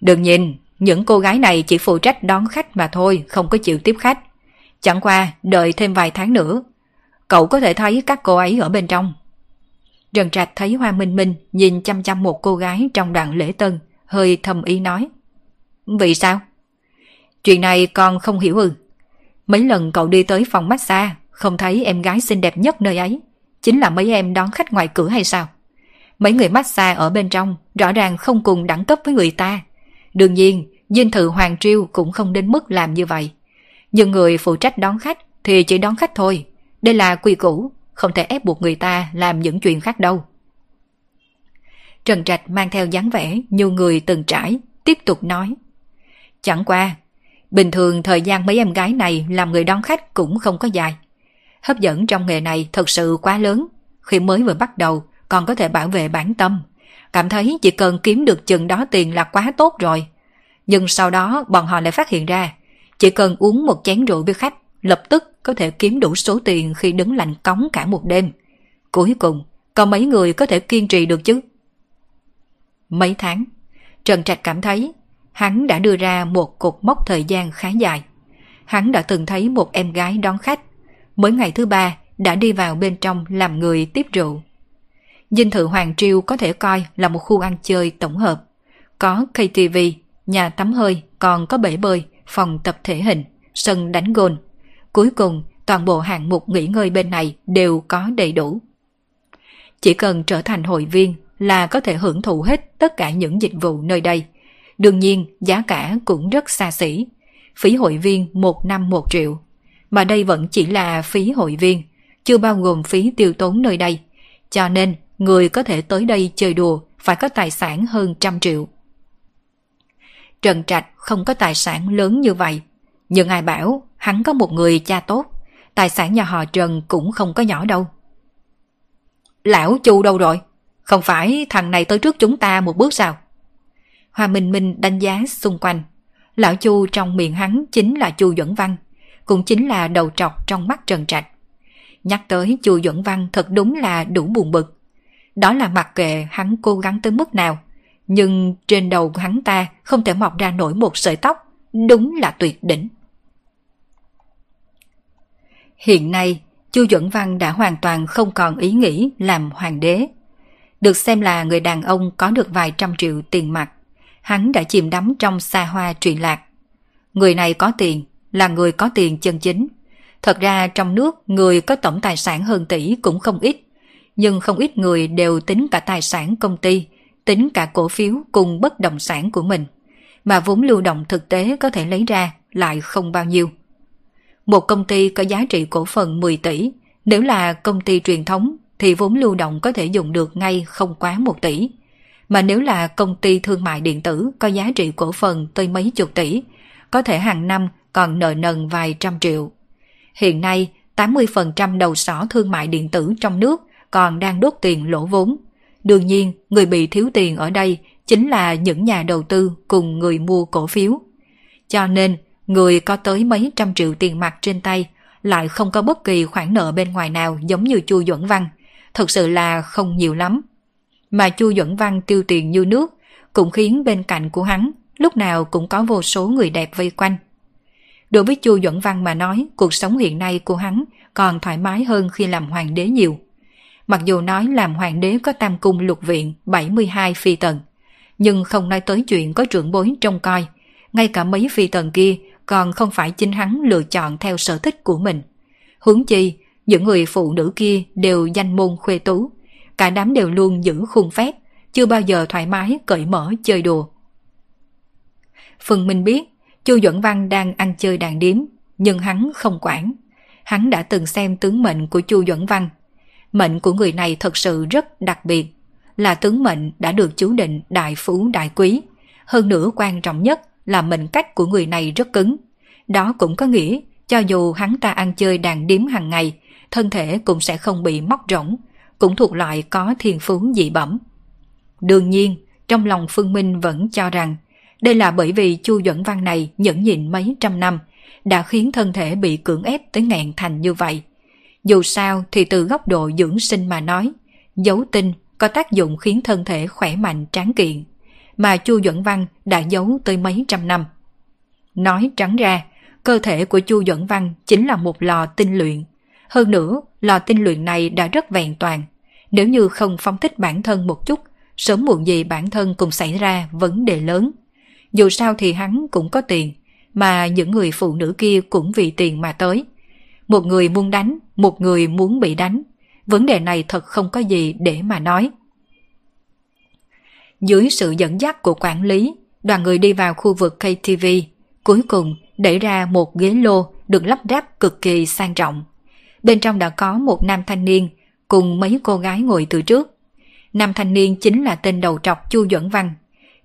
Đừng nhìn, những cô gái này chỉ phụ trách đón khách mà thôi, không có chịu tiếp khách. Chẳng qua, đợi thêm vài tháng nữa, cậu có thể thấy các cô ấy ở bên trong. Trần Trạch thấy Hoa Minh Minh nhìn chăm chăm một cô gái trong đoạn lễ tân, hơi thầm ý nói. Vì sao? Chuyện này con không hiểu ư. Mấy lần cậu đi tới phòng massage, không thấy em gái xinh đẹp nhất nơi ấy. Chính là mấy em đón khách ngoài cửa hay sao? Mấy người massage ở bên trong rõ ràng không cùng đẳng cấp với người ta. Đương nhiên, dinh thự Hoàng Triêu cũng không đến mức làm như vậy. Nhưng người phụ trách đón khách thì chỉ đón khách thôi. Đây là quy củ, không thể ép buộc người ta làm những chuyện khác đâu. Trần Trạch mang theo dáng vẻ như người từng trải, tiếp tục nói. Chẳng qua, bình thường thời gian mấy em gái này làm người đón khách cũng không có dài. Hấp dẫn trong nghề này thật sự quá lớn. Khi mới vừa bắt đầu còn có thể bảo vệ bản tâm. Cảm thấy chỉ cần kiếm được chừng đó tiền là quá tốt rồi. Nhưng sau đó bọn họ lại phát hiện ra, chỉ cần uống một chén rượu với khách, lập tức có thể kiếm đủ số tiền khi đứng lạnh cống cả một đêm. Cuối cùng, có mấy người có thể kiên trì được chứ? Mấy tháng, Trần Trạch cảm thấy hắn đã đưa ra một cột mốc thời gian khá dài. Hắn đã từng thấy một em gái đón khách, mới ngày thứ ba đã đi vào bên trong làm người tiếp rượu. Dinh thự Hoàng Triều có thể coi là một khu ăn chơi tổng hợp. Có KTV, nhà tắm hơi, còn có bể bơi, phòng tập thể hình, sân đánh gôn. Cuối cùng, toàn bộ hạng mục nghỉ ngơi bên này đều có đầy đủ. Chỉ cần trở thành hội viên là có thể hưởng thụ hết tất cả những dịch vụ nơi đây. Đương nhiên, giá cả cũng rất xa xỉ. Phí hội viên một năm một triệu. Mà đây vẫn chỉ là phí hội viên, chưa bao gồm phí tiêu tốn nơi đây. Cho nên, người có thể tới đây chơi đùa phải có tài sản hơn trăm triệu. Trần Trạch không có tài sản lớn như vậy, nhưng ai bảo hắn có một người cha tốt, tài sản nhà họ Trần cũng không có nhỏ đâu. Lão Chu đâu rồi? Không phải thằng này tới trước chúng ta một bước sao? Hoa Minh Minh đánh giá xung quanh. Lão Chu trong miệng hắn chính là Chu Duẩn Văn, cũng chính là đầu trọc trong mắt Trần Trạch. Nhắc tới Chu Duẩn Văn thật đúng là đủ buồn bực. Đó là mặc kệ hắn cố gắng tới mức nào, nhưng trên đầu hắn ta không thể mọc ra nổi một sợi tóc, đúng là tuyệt đỉnh. Hiện nay, Chu Duẩn Văn đã hoàn toàn không còn ý nghĩ làm hoàng đế. Được xem là người đàn ông có được vài trăm triệu tiền mặt, hắn đã chìm đắm trong xa hoa truyền lạc. Người này có tiền, là người có tiền chân chính. Thật ra trong nước người có tổng tài sản hơn tỷ cũng không ít, nhưng không ít người đều tính cả tài sản công ty, tính cả cổ phiếu cùng bất động sản của mình. mà vốn lưu động thực tế có thể lấy ra lại không bao nhiêu. Một công ty có giá trị cổ phần 10 tỷ, nếu là công ty truyền thống thì vốn lưu động có thể dùng được ngay không quá 1 tỷ. Mà nếu là công ty thương mại điện tử có giá trị cổ phần tới mấy chục tỷ, có thể hàng năm còn nợ nần vài trăm triệu. Hiện nay, 80% đầu sỏ thương mại điện tử trong nước còn đang đốt tiền lỗ vốn. Đương nhiên, người bị thiếu tiền ở đây chính là những nhà đầu tư cùng người mua cổ phiếu. Cho nên, người có tới mấy trăm triệu tiền mặt trên tay lại không có bất kỳ khoản nợ bên ngoài nào giống như Chu Duẩn Văn. Thực sự là không nhiều lắm. Mà Chu Duẩn Văn tiêu tiền như nước cũng khiến bên cạnh của hắn lúc nào cũng có vô số người đẹp vây quanh. Đối với Chu Duẩn Văn mà nói, cuộc sống hiện nay của hắn còn thoải mái hơn khi làm hoàng đế nhiều. Mặc dù nói làm hoàng đế có tam cung lục viện 72 phi tần, nhưng không nói tới chuyện có trưởng bối trông coi. Ngay cả mấy phi tần kia còn không phải chính hắn lựa chọn theo sở thích của mình. Hướng chi, những người phụ nữ kia đều danh môn khuê tú, cả đám đều luôn giữ khuôn phép, chưa bao giờ thoải mái cởi mở chơi đùa. Phần Minh biết, Chu Duẩn Văn đang ăn chơi đàn điếm, nhưng hắn không quản. Hắn đã từng xem tướng mệnh của Chu Duẩn Văn. Mệnh của người này thật sự rất đặc biệt, là tướng mệnh đã được chú định đại phú đại quý. Hơn nữa quan trọng nhất là mệnh cách của người này rất cứng. Đó cũng có nghĩa, cho dù hắn ta ăn chơi đàn điếm hàng ngày, thân thể cũng sẽ không bị móc rỗng, cũng thuộc loại có thiên phú dị bẩm. Đương nhiên, trong lòng Phương Minh vẫn cho rằng đây là bởi vì Chu Duẩn Văn này nhẫn nhịn mấy trăm năm, đã khiến thân thể bị cưỡng ép tới ngàn thành như vậy. Dù sao thì từ góc độ dưỡng sinh mà nói, dấu tinh có tác dụng khiến thân thể khỏe mạnh tráng kiện, mà Chu Duẩn Văn đã giấu tới mấy trăm năm. Nói trắng ra, cơ thể của Chu Duẩn Văn chính là một lò tinh luyện. Hơn nữa, lò tinh luyện này đã rất vẹn toàn. Nếu như không phóng thích bản thân một chút, sớm muộn gì bản thân cũng xảy ra vấn đề lớn. Dù sao thì hắn cũng có tiền, mà những người phụ nữ kia cũng vì tiền mà tới. Một người muốn đánh, một người muốn bị đánh. Vấn đề này thật không có gì để mà nói. Dưới sự dẫn dắt của quản lý, đoàn người đi vào khu vực KTV, cuối cùng đẩy ra một ghế lô được lắp ráp cực kỳ sang trọng. Bên trong đã có một nam thanh niên cùng mấy cô gái ngồi từ trước. Nam thanh niên chính là tên đầu trọc Chu Duẩn Văn.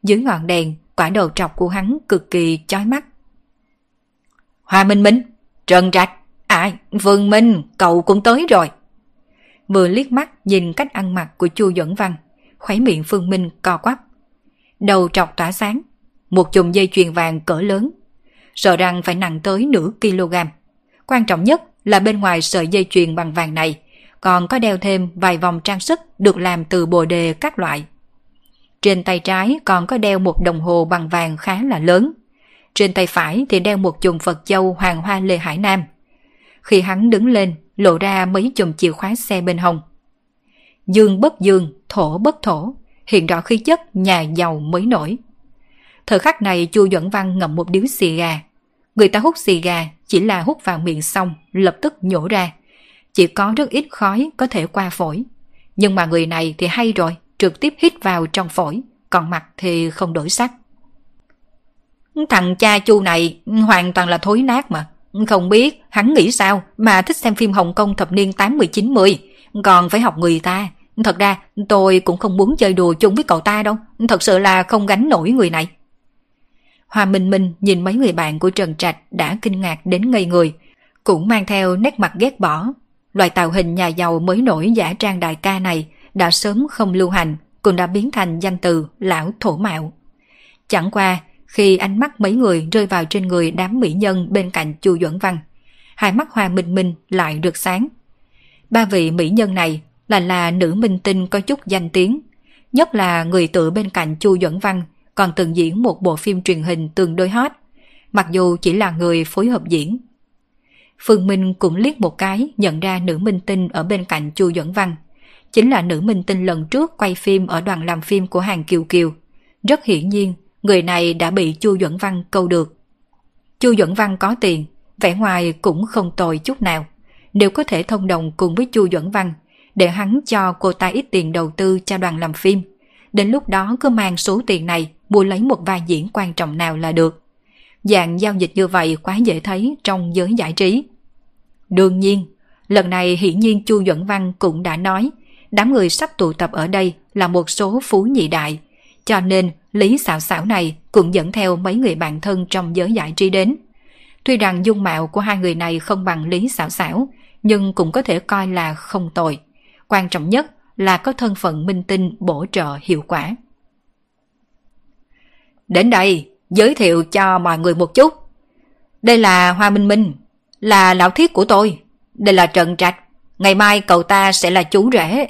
Dưới ngọn đèn, quả đầu trọc của hắn cực kỳ chói mắt. Hoa Minh Minh, Trần Trạch, à, Vương Minh, cậu cũng tới rồi. Vừa liếc mắt nhìn cách ăn mặc của Chu Duẩn Văn, khóe miệng Phương Minh co quắp. Đầu trọc tỏa sáng, một chùm dây chuyền vàng cỡ lớn, sợ rằng phải nặng tới nửa kg. Quan trọng nhất là bên ngoài sợi dây chuyền bằng vàng này còn có đeo thêm vài vòng trang sức được làm từ bồ đề các loại. Trên tay trái còn có đeo một đồng hồ bằng vàng khá là lớn. Trên tay phải thì đeo một chùm Phật châu hoàng hoa Lê Hải Nam. Khi hắn đứng lên, lộ ra mấy chùm chìa khóa xe bên hông. Dương bất dương, thổ bất thổ, hiện rõ khí chất nhà giàu mới nổi. Thời khắc này Chu Duẩn Văn ngậm một điếu xì gà. Người ta hút xì gà chỉ là hút vào miệng xong, lập tức nhổ ra. Chỉ có rất ít khói có thể qua phổi. Nhưng mà người này thì hay rồi, trực tiếp hít vào trong phổi, còn mặt thì không đổi sắc. Thằng cha chu này hoàn toàn là thối nát mà. Không biết hắn nghĩ sao mà thích xem phim Hồng Kông thập niên 80-90, còn phải học người ta. Thật ra tôi cũng không muốn chơi đùa chung với cậu ta đâu, thật sự là không gánh nổi người này. Hoa Minh Minh nhìn mấy người bạn của Trần Trạch đã kinh ngạc đến ngây người, cũng mang theo nét mặt ghét bỏ. Loại tạo hình nhà giàu mới nổi giả trang đại ca này đã sớm không lưu hành, cũng đã biến thành danh từ lão thổ mạo. Chẳng qua, khi ánh mắt mấy người rơi vào trên người đám mỹ nhân bên cạnh Chu Duẩn Văn, hai mắt Hoa Minh Minh lại được sáng. Ba vị mỹ nhân này là là nữ minh tinh có chút danh tiếng, nhất là người tự bên cạnh Chu Duẩn Văn còn từng diễn một bộ phim truyền hình tương đối hot, mặc dù chỉ là người phối hợp diễn. Phương Minh cũng liếc một cái nhận ra nữ minh tinh ở bên cạnh Chu Duẩn Văn, chính là nữ minh tinh lần trước quay phim ở đoàn làm phim của hàng Kiều Kiều. Rất hiển nhiên, người này đã bị Chu Duẩn Văn câu được. Chu Duẩn Văn có tiền, vẻ ngoài cũng không tồi chút nào đều có thể thông đồng cùng với Chu Duẩn Văn, để hắn cho cô ta ít tiền đầu tư cho đoàn làm phim, đến lúc đó cứ mang số tiền này mua lấy một vai diễn quan trọng nào là được. Dạng giao dịch như vậy quá dễ thấy trong giới giải trí. Đương nhiên, lần này hiển nhiên Chu Duẩn Văn cũng đã nói, đám người sắp tụ tập ở đây là một số phú nhị đại, cho nên Lý xảo xảo này cũng dẫn theo mấy người bạn thân trong giới giải trí đến. Tuy rằng dung mạo của hai người này không bằng Lý xảo xảo, nhưng cũng có thể coi là không tồi. Quan trọng nhất là có thân phận minh tinh bổ trợ hiệu quả. Đến đây, giới thiệu cho mọi người một chút. Đây là Hoa Minh Minh, là lão thiết của tôi. Đây là Trần Trạch, ngày mai cậu ta sẽ là chú rể.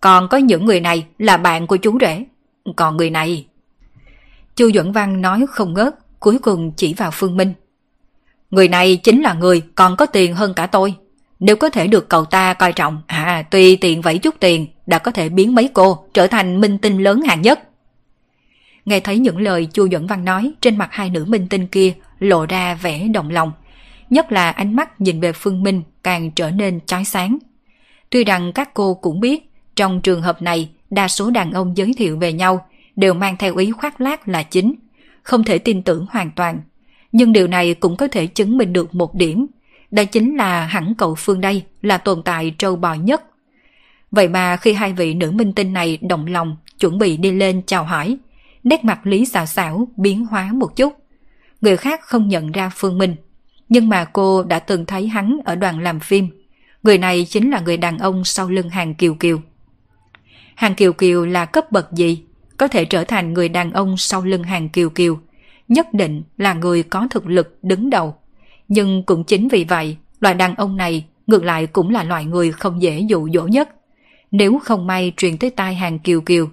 Còn có những người này là bạn của chú rể. Còn người này... Chu Duẩn Văn nói không ngớt, cuối cùng chỉ vào Phương Minh. Người này chính là người còn có tiền hơn cả tôi. Nếu có thể được cậu ta coi trọng, à tùy tiện vẫy chút tiền đã có thể biến mấy cô trở thành minh tinh lớn hạng nhất. Nghe thấy những lời Chu Duẩn Văn nói trên mặt hai nữ minh tinh kia lộ ra vẻ động lòng. Nhất là ánh mắt nhìn về Phương Minh càng trở nên chói sáng. Tuy rằng các cô cũng biết trong trường hợp này đa số đàn ông giới thiệu về nhau đều mang theo ý khoác lác là chính, không thể tin tưởng hoàn toàn. Nhưng điều này cũng có thể chứng minh được một điểm, đó chính là hẳn cậu Phương đây là tồn tại trâu bò nhất. Vậy mà khi hai vị nữ minh tinh này động lòng, chuẩn bị đi lên chào hỏi, nét mặt Lý xảo xảo biến hóa một chút. Người khác không nhận ra Phương Minh, nhưng mà cô đã từng thấy hắn ở đoàn làm phim. Người này chính là người đàn ông sau lưng hàng Kiều Kiều. Hàng Kiều Kiều là cấp bậc gì? Có thể trở thành người đàn ông sau lưng hàng Kiều Kiều. Nhất định là người có thực lực đứng đầu. Nhưng cũng chính vì vậy, loại đàn ông này ngược lại cũng là loại người không dễ dụ dỗ nhất. Nếu không may truyền tới tai hàng Kiều Kiều,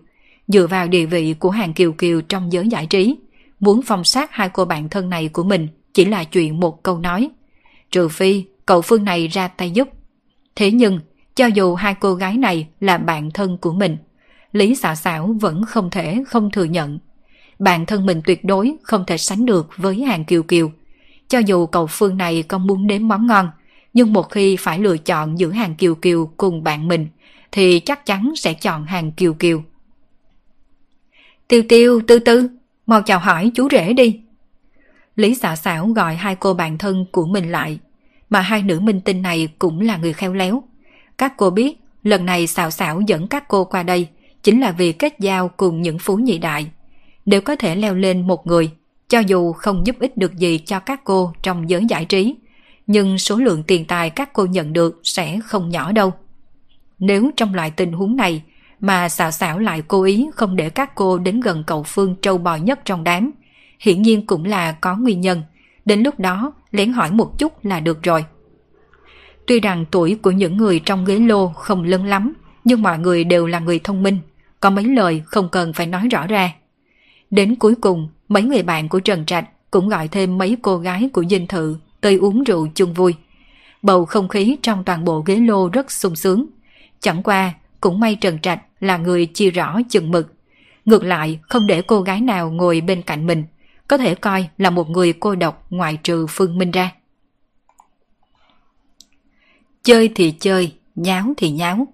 dựa vào địa vị của hàng Kiều Kiều trong giới giải trí, muốn phong sát hai cô bạn thân này của mình chỉ là chuyện một câu nói. Trừ phi cậu Phương này ra tay giúp. Thế nhưng, cho dù hai cô gái này là bạn thân của mình, Lý xảo xảo vẫn không thể không thừa nhận. Bạn thân mình tuyệt đối không thể sánh được với hàng kiều kiều. Cho dù cậu Phương này không muốn nếm món ngon, nhưng một khi phải lựa chọn giữa hàng kiều kiều cùng bạn mình, thì chắc chắn sẽ chọn hàng kiều kiều. Tiêu tiêu, tư tư, mau chào hỏi chú rể đi. Lý xảo xảo gọi hai cô bạn thân của mình lại, mà hai nữ minh tinh này cũng là người khéo léo. Các cô biết, lần này xảo xảo dẫn các cô qua đây chính là vì kết giao cùng những phú nhị đại. đều có thể leo lên một người, cho dù không giúp ích được gì cho các cô trong giới giải trí, nhưng số lượng tiền tài các cô nhận được sẽ không nhỏ đâu. Nếu trong loại tình huống này mà xảo xảo lại cố ý không để các cô đến gần cậu Phương trâu bò nhất trong đám, hiển nhiên cũng là có nguyên nhân. Đến lúc đó, lén hỏi một chút là được rồi. Tuy rằng tuổi của những người trong ghế lô không lớn lắm, nhưng mọi người đều là người thông minh, có mấy lời không cần phải nói rõ ra. Đến cuối cùng, mấy người bạn của Trần Trạch cũng gọi thêm mấy cô gái của dinh thự tới uống rượu chung vui. Bầu không khí trong toàn bộ ghế lô rất sung sướng. Chẳng qua, cũng may Trần Trạch là người chia rõ chừng mực. Ngược lại, không để cô gái nào ngồi bên cạnh mình, có thể coi là một người cô độc ngoại trừ Phương Minh ra. Chơi thì chơi, nháo thì nháo.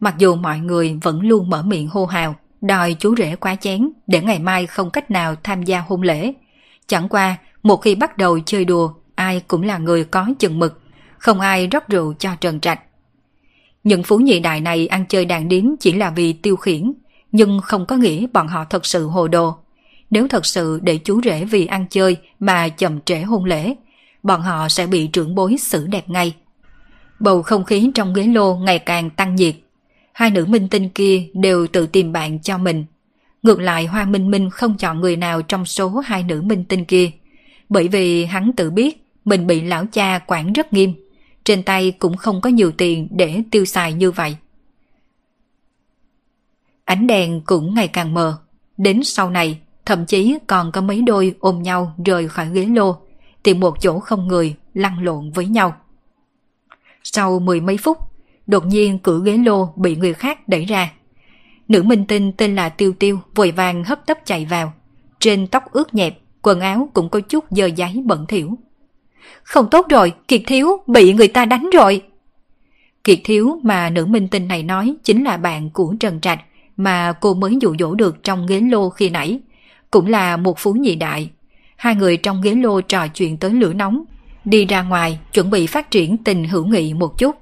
Mặc dù mọi người vẫn luôn mở miệng hô hào, đòi chú rể quá chén để ngày mai không cách nào tham gia hôn lễ. Chẳng qua, một khi bắt đầu chơi đùa, ai cũng là người có chừng mực, không ai rót rượu cho Trần Trạch. Những phú nhị đại này ăn chơi đàn điếm chỉ là vì tiêu khiển, nhưng không có nghĩa bọn họ thật sự hồ đồ. Nếu thật sự để chú rể vì ăn chơi mà chậm trễ hôn lễ, bọn họ sẽ bị trưởng bối xử đẹp ngay. Bầu không khí trong ghế lô ngày càng tăng nhiệt, hai nữ minh tinh kia đều tự tìm bạn cho mình. Ngược lại Hoa Minh Minh không chọn người nào trong số hai nữ minh tinh kia, bởi vì hắn tự biết mình bị lão cha quản rất nghiêm, trên tay cũng không có nhiều tiền để tiêu xài như vậy. Ánh đèn cũng ngày càng mờ, đến sau này thậm chí còn có mấy đôi ôm nhau rời khỏi ghế lô, tìm một chỗ không người lăn lộn với nhau. Sau mười mấy phút, Đột nhiên cửa ghế lô bị người khác đẩy ra. Nữ minh tinh tên là Tiêu Tiêu vội vàng hấp tấp chạy vào. Trên tóc ướt nhẹp, quần áo cũng có chút dơ giấy bẩn thỉu. Không tốt rồi, Kiệt Thiếu bị người ta đánh rồi. Kiệt Thiếu mà nữ minh tinh này nói chính là bạn của Trần Trạch mà cô mới dụ dỗ được trong ghế lô khi nãy. cũng là một phú nhị đại. Hai người trong ghế lô trò chuyện tới lửa nóng, đi ra ngoài chuẩn bị phát triển tình hữu nghị một chút.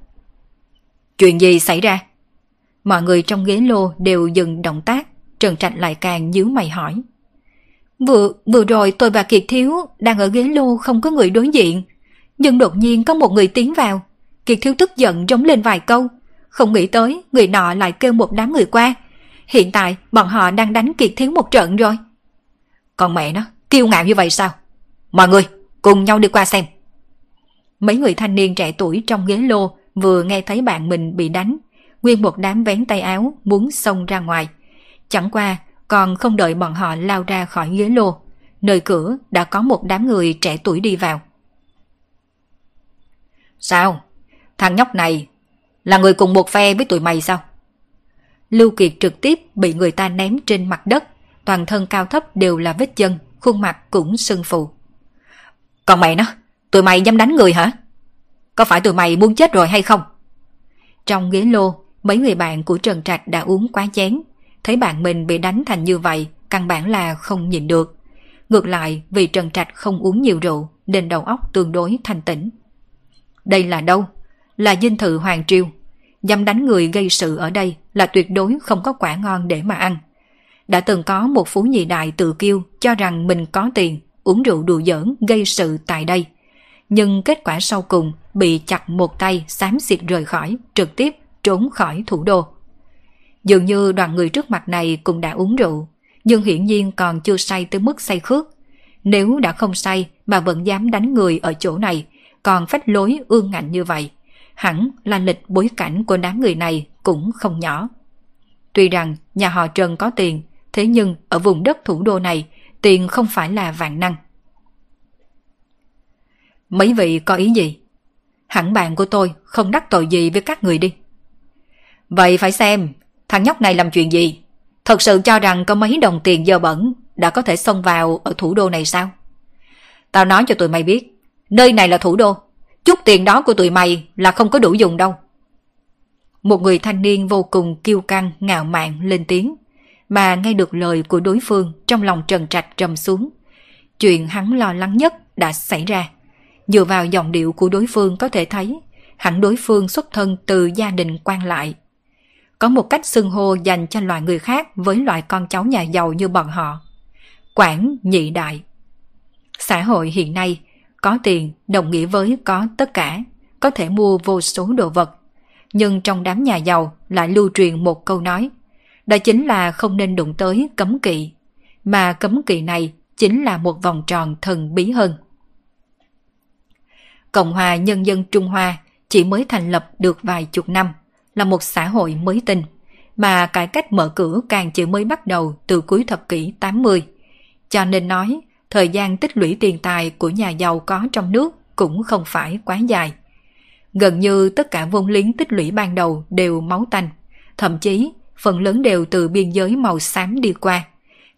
Chuyện gì xảy ra? Mọi người trong ghế lô đều dừng động tác, Trần Trạch lại càng nhíu mày hỏi. Vừa, vừa rồi tôi và Kiệt Thiếu đang ở ghế lô không có người đối diện, nhưng đột nhiên có một người tiến vào. Kiệt Thiếu tức giận rống lên vài câu, không nghĩ tới người nọ lại kêu một đám người qua. Hiện tại bọn họ đang đánh Kiệt Thiếu một trận rồi. Còn mẹ nó, kiêu ngạo như vậy sao? Mọi người, cùng nhau đi qua xem. Mấy người thanh niên trẻ tuổi trong ghế lô vừa nghe thấy bạn mình bị đánh, nguyên một đám vén tay áo muốn xông ra ngoài. Chẳng qua còn không đợi bọn họ lao ra khỏi ghế lô, nơi cửa đã có một đám người trẻ tuổi đi vào. Sao? Thằng nhóc này là người cùng một phe với tụi mày sao? Lưu Kiệt trực tiếp bị người ta ném trên mặt đất, toàn thân cao thấp đều là vết chân, khuôn mặt cũng sưng phù. Còn mày nó, tụi mày dám đánh người hả? Có phải tụi mày muốn chết rồi hay không? Trong ghế lô, mấy người bạn của Trần Trạch đã uống quá chén. Thấy bạn mình bị đánh thành như vậy, căn bản là không nhìn được. Ngược lại, vì Trần Trạch không uống nhiều rượu, nên đầu óc tương đối thanh tĩnh. Đây là đâu? Là dinh thự Hoàng Triều. Dám đánh người gây sự ở đây là tuyệt đối không có quả ngon để mà ăn. Đã từng có một phú nhị đại tự kiêu cho rằng mình có tiền, uống rượu đùa giỡn gây sự tại đây. Nhưng kết quả sau cùng bị chặt một tay xám xịt rời khỏi, trực tiếp trốn khỏi thủ đô. Dường như đoàn người trước mặt này cũng đã uống rượu, nhưng hiển nhiên còn chưa say tới mức say khước. Nếu đã không say mà vẫn dám đánh người ở chỗ này, còn phách lối ương ngạnh như vậy, hẳn là lịch bối cảnh của đám người này cũng không nhỏ. Tuy rằng nhà họ Trần có tiền, thế nhưng ở vùng đất thủ đô này, tiền không phải là vạn năng. Mấy vị có ý gì? Hẳn bạn của tôi không đắc tội gì với các người đi. Vậy phải xem, thằng nhóc này làm chuyện gì? Thật sự cho rằng có mấy đồng tiền dơ bẩn đã có thể xông vào ở thủ đô này sao? Tao nói cho tụi mày biết, nơi này là thủ đô. Chút tiền đó của tụi mày là không có đủ dùng đâu. Một người thanh niên vô cùng kiêu căng, ngạo mạn lên tiếng, mà nghe được lời của đối phương trong lòng trần trạch trầm xuống. Chuyện hắn lo lắng nhất đã xảy ra. Dựa vào giọng điệu của đối phương có thể thấy, hẳn đối phương xuất thân từ gia đình quan lại. Có một cách xưng hô dành cho loại người khác với loại con cháu nhà giàu như bọn họ. Quản nhị đại. Xã hội hiện nay, có tiền đồng nghĩa với có tất cả, có thể mua vô số đồ vật. Nhưng trong đám nhà giàu lại lưu truyền một câu nói. Đó chính là không nên đụng tới cấm kỵ. Mà cấm kỵ này chính là một vòng tròn thần bí hơn. Cộng hòa Nhân dân Trung Hoa chỉ mới thành lập được vài chục năm, là một xã hội mới tinh, mà cải cách mở cửa càng chỉ mới bắt đầu từ cuối thập kỷ 80. Cho nên nói, thời gian tích lũy tiền tài của nhà giàu có trong nước cũng không phải quá dài. Gần như tất cả vốn liếng tích lũy ban đầu đều máu tanh, thậm chí phần lớn đều từ biên giới màu xám đi qua.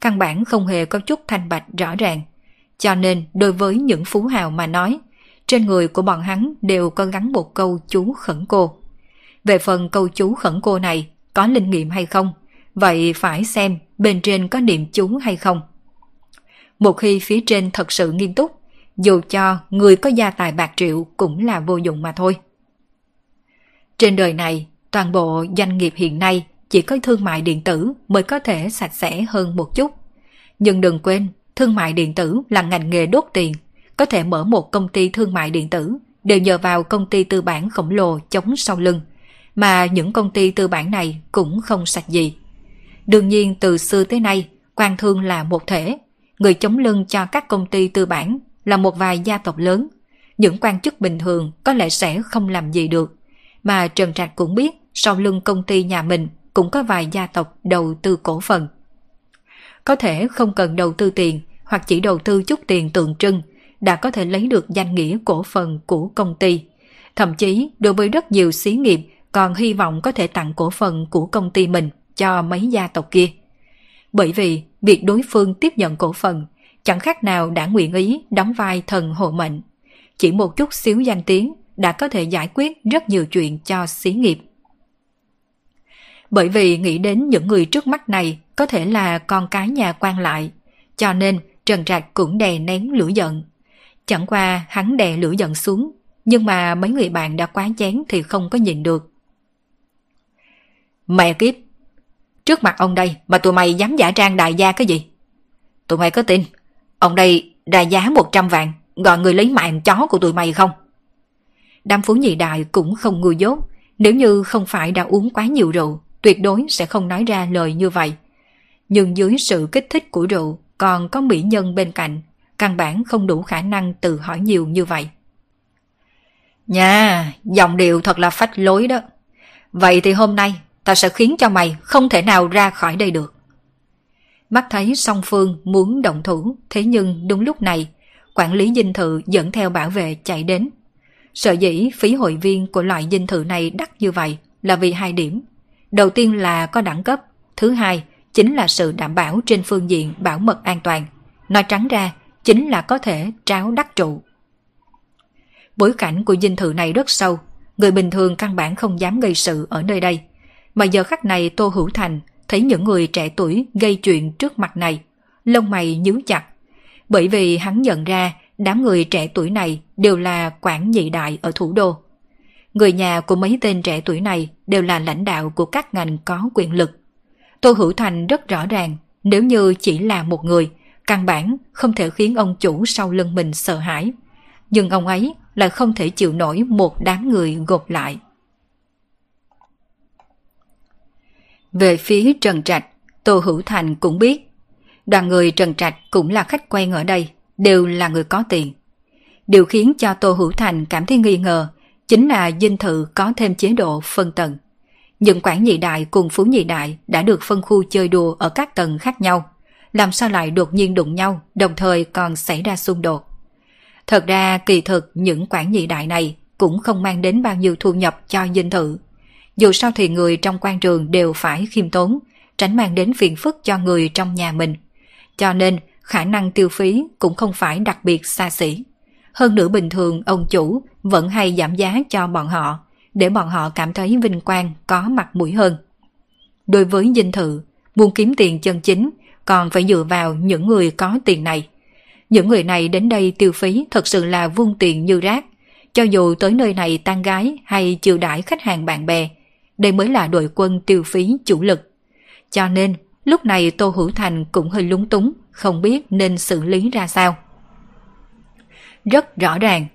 Căn bản không hề có chút thanh bạch rõ ràng. Cho nên đối với những phú hào mà nói, trên người của bọn hắn đều có gắn một câu chú khẩn cô. Về phần câu chú khẩn cô này có linh nghiệm hay không, vậy phải xem bên trên có niệm chú hay không. Một khi phía trên thật sự nghiêm túc, dù cho người có gia tài bạc triệu cũng là vô dụng mà thôi. Trên đời này, toàn bộ doanh nghiệp hiện nay chỉ có thương mại điện tử mới có thể sạch sẽ hơn một chút. Nhưng đừng quên, thương mại điện tử là ngành nghề đốt tiền có thể mở một công ty thương mại điện tử đều nhờ vào công ty tư bản khổng lồ chống sau lưng, mà những công ty tư bản này cũng không sạch gì. Đương nhiên từ xưa tới nay, quan thương là một thể, người chống lưng cho các công ty tư bản là một vài gia tộc lớn. Những quan chức bình thường có lẽ sẽ không làm gì được, mà Trần Trạch cũng biết sau lưng công ty nhà mình cũng có vài gia tộc đầu tư cổ phần. Có thể không cần đầu tư tiền hoặc chỉ đầu tư chút tiền tượng trưng đã có thể lấy được danh nghĩa cổ phần của công ty. Thậm chí đối với rất nhiều xí nghiệp còn hy vọng có thể tặng cổ phần của công ty mình cho mấy gia tộc kia. Bởi vì việc đối phương tiếp nhận cổ phần chẳng khác nào đã nguyện ý đóng vai thần hộ mệnh. Chỉ một chút xíu danh tiếng đã có thể giải quyết rất nhiều chuyện cho xí nghiệp. Bởi vì nghĩ đến những người trước mắt này có thể là con cái nhà quan lại, cho nên Trần Trạch cũng đè nén lửa giận. Chẳng qua hắn đè lửa giận xuống, nhưng mà mấy người bạn đã quá chén thì không có nhìn được. Mẹ kiếp! Trước mặt ông đây mà tụi mày dám giả trang đại gia cái gì? Tụi mày có tin? Ông đây ra giá 100 vạn, gọi người lấy mạng chó của tụi mày không? Đám phú nhị đại cũng không ngu dốt, nếu như không phải đã uống quá nhiều rượu, tuyệt đối sẽ không nói ra lời như vậy. Nhưng dưới sự kích thích của rượu, còn có mỹ nhân bên cạnh, căn bản không đủ khả năng tự hỏi nhiều như vậy. Nha, giọng điệu thật là phách lối đó. Vậy thì hôm nay, ta sẽ khiến cho mày không thể nào ra khỏi đây được. Mắt thấy song phương muốn động thủ, thế nhưng đúng lúc này, quản lý dinh thự dẫn theo bảo vệ chạy đến. Sở dĩ phí hội viên của loại dinh thự này đắt như vậy là vì hai điểm. Đầu tiên là có đẳng cấp, thứ hai chính là sự đảm bảo trên phương diện bảo mật an toàn. Nói trắng ra, chính là có thể tráo đắc trụ. Bối cảnh của dinh thự này rất sâu, người bình thường căn bản không dám gây sự ở nơi đây. Mà giờ khắc này Tô Hữu Thành thấy những người trẻ tuổi gây chuyện trước mặt này, lông mày nhíu chặt. Bởi vì hắn nhận ra đám người trẻ tuổi này đều là quản nhị đại ở thủ đô. Người nhà của mấy tên trẻ tuổi này đều là lãnh đạo của các ngành có quyền lực. Tô Hữu Thành rất rõ ràng, nếu như chỉ là một người, căn bản không thể khiến ông chủ sau lưng mình sợ hãi. Nhưng ông ấy lại không thể chịu nổi một đám người gộp lại. Về phía Trần Trạch, Tô Hữu Thành cũng biết. Đoàn người Trần Trạch cũng là khách quen ở đây, đều là người có tiền. Điều khiến cho Tô Hữu Thành cảm thấy nghi ngờ chính là dinh thự có thêm chế độ phân tầng. Những quản nhị đại cùng phú nhị đại đã được phân khu chơi đùa ở các tầng khác nhau. Làm sao lại đột nhiên đụng nhau, đồng thời còn xảy ra xung đột. Thật ra kỳ thực những quản nhị đại này cũng không mang đến bao nhiêu thu nhập cho dinh thự. Dù sao thì người trong quan trường đều phải khiêm tốn, tránh mang đến phiền phức cho người trong nhà mình. Cho nên khả năng tiêu phí cũng không phải đặc biệt xa xỉ. Hơn nữa bình thường ông chủ vẫn hay giảm giá cho bọn họ, để bọn họ cảm thấy vinh quang có mặt mũi hơn. Đối với dinh thự, muốn kiếm tiền chân chính còn phải dựa vào những người có tiền này. Những người này đến đây tiêu phí thật sự là vung tiền như rác. Cho dù tới nơi này tan gái hay chiều đãi khách hàng bạn bè, đây mới là đội quân tiêu phí chủ lực. Cho nên, lúc này Tô Hữu Thành cũng hơi lúng túng, không biết nên xử lý ra sao. Rất rõ ràng,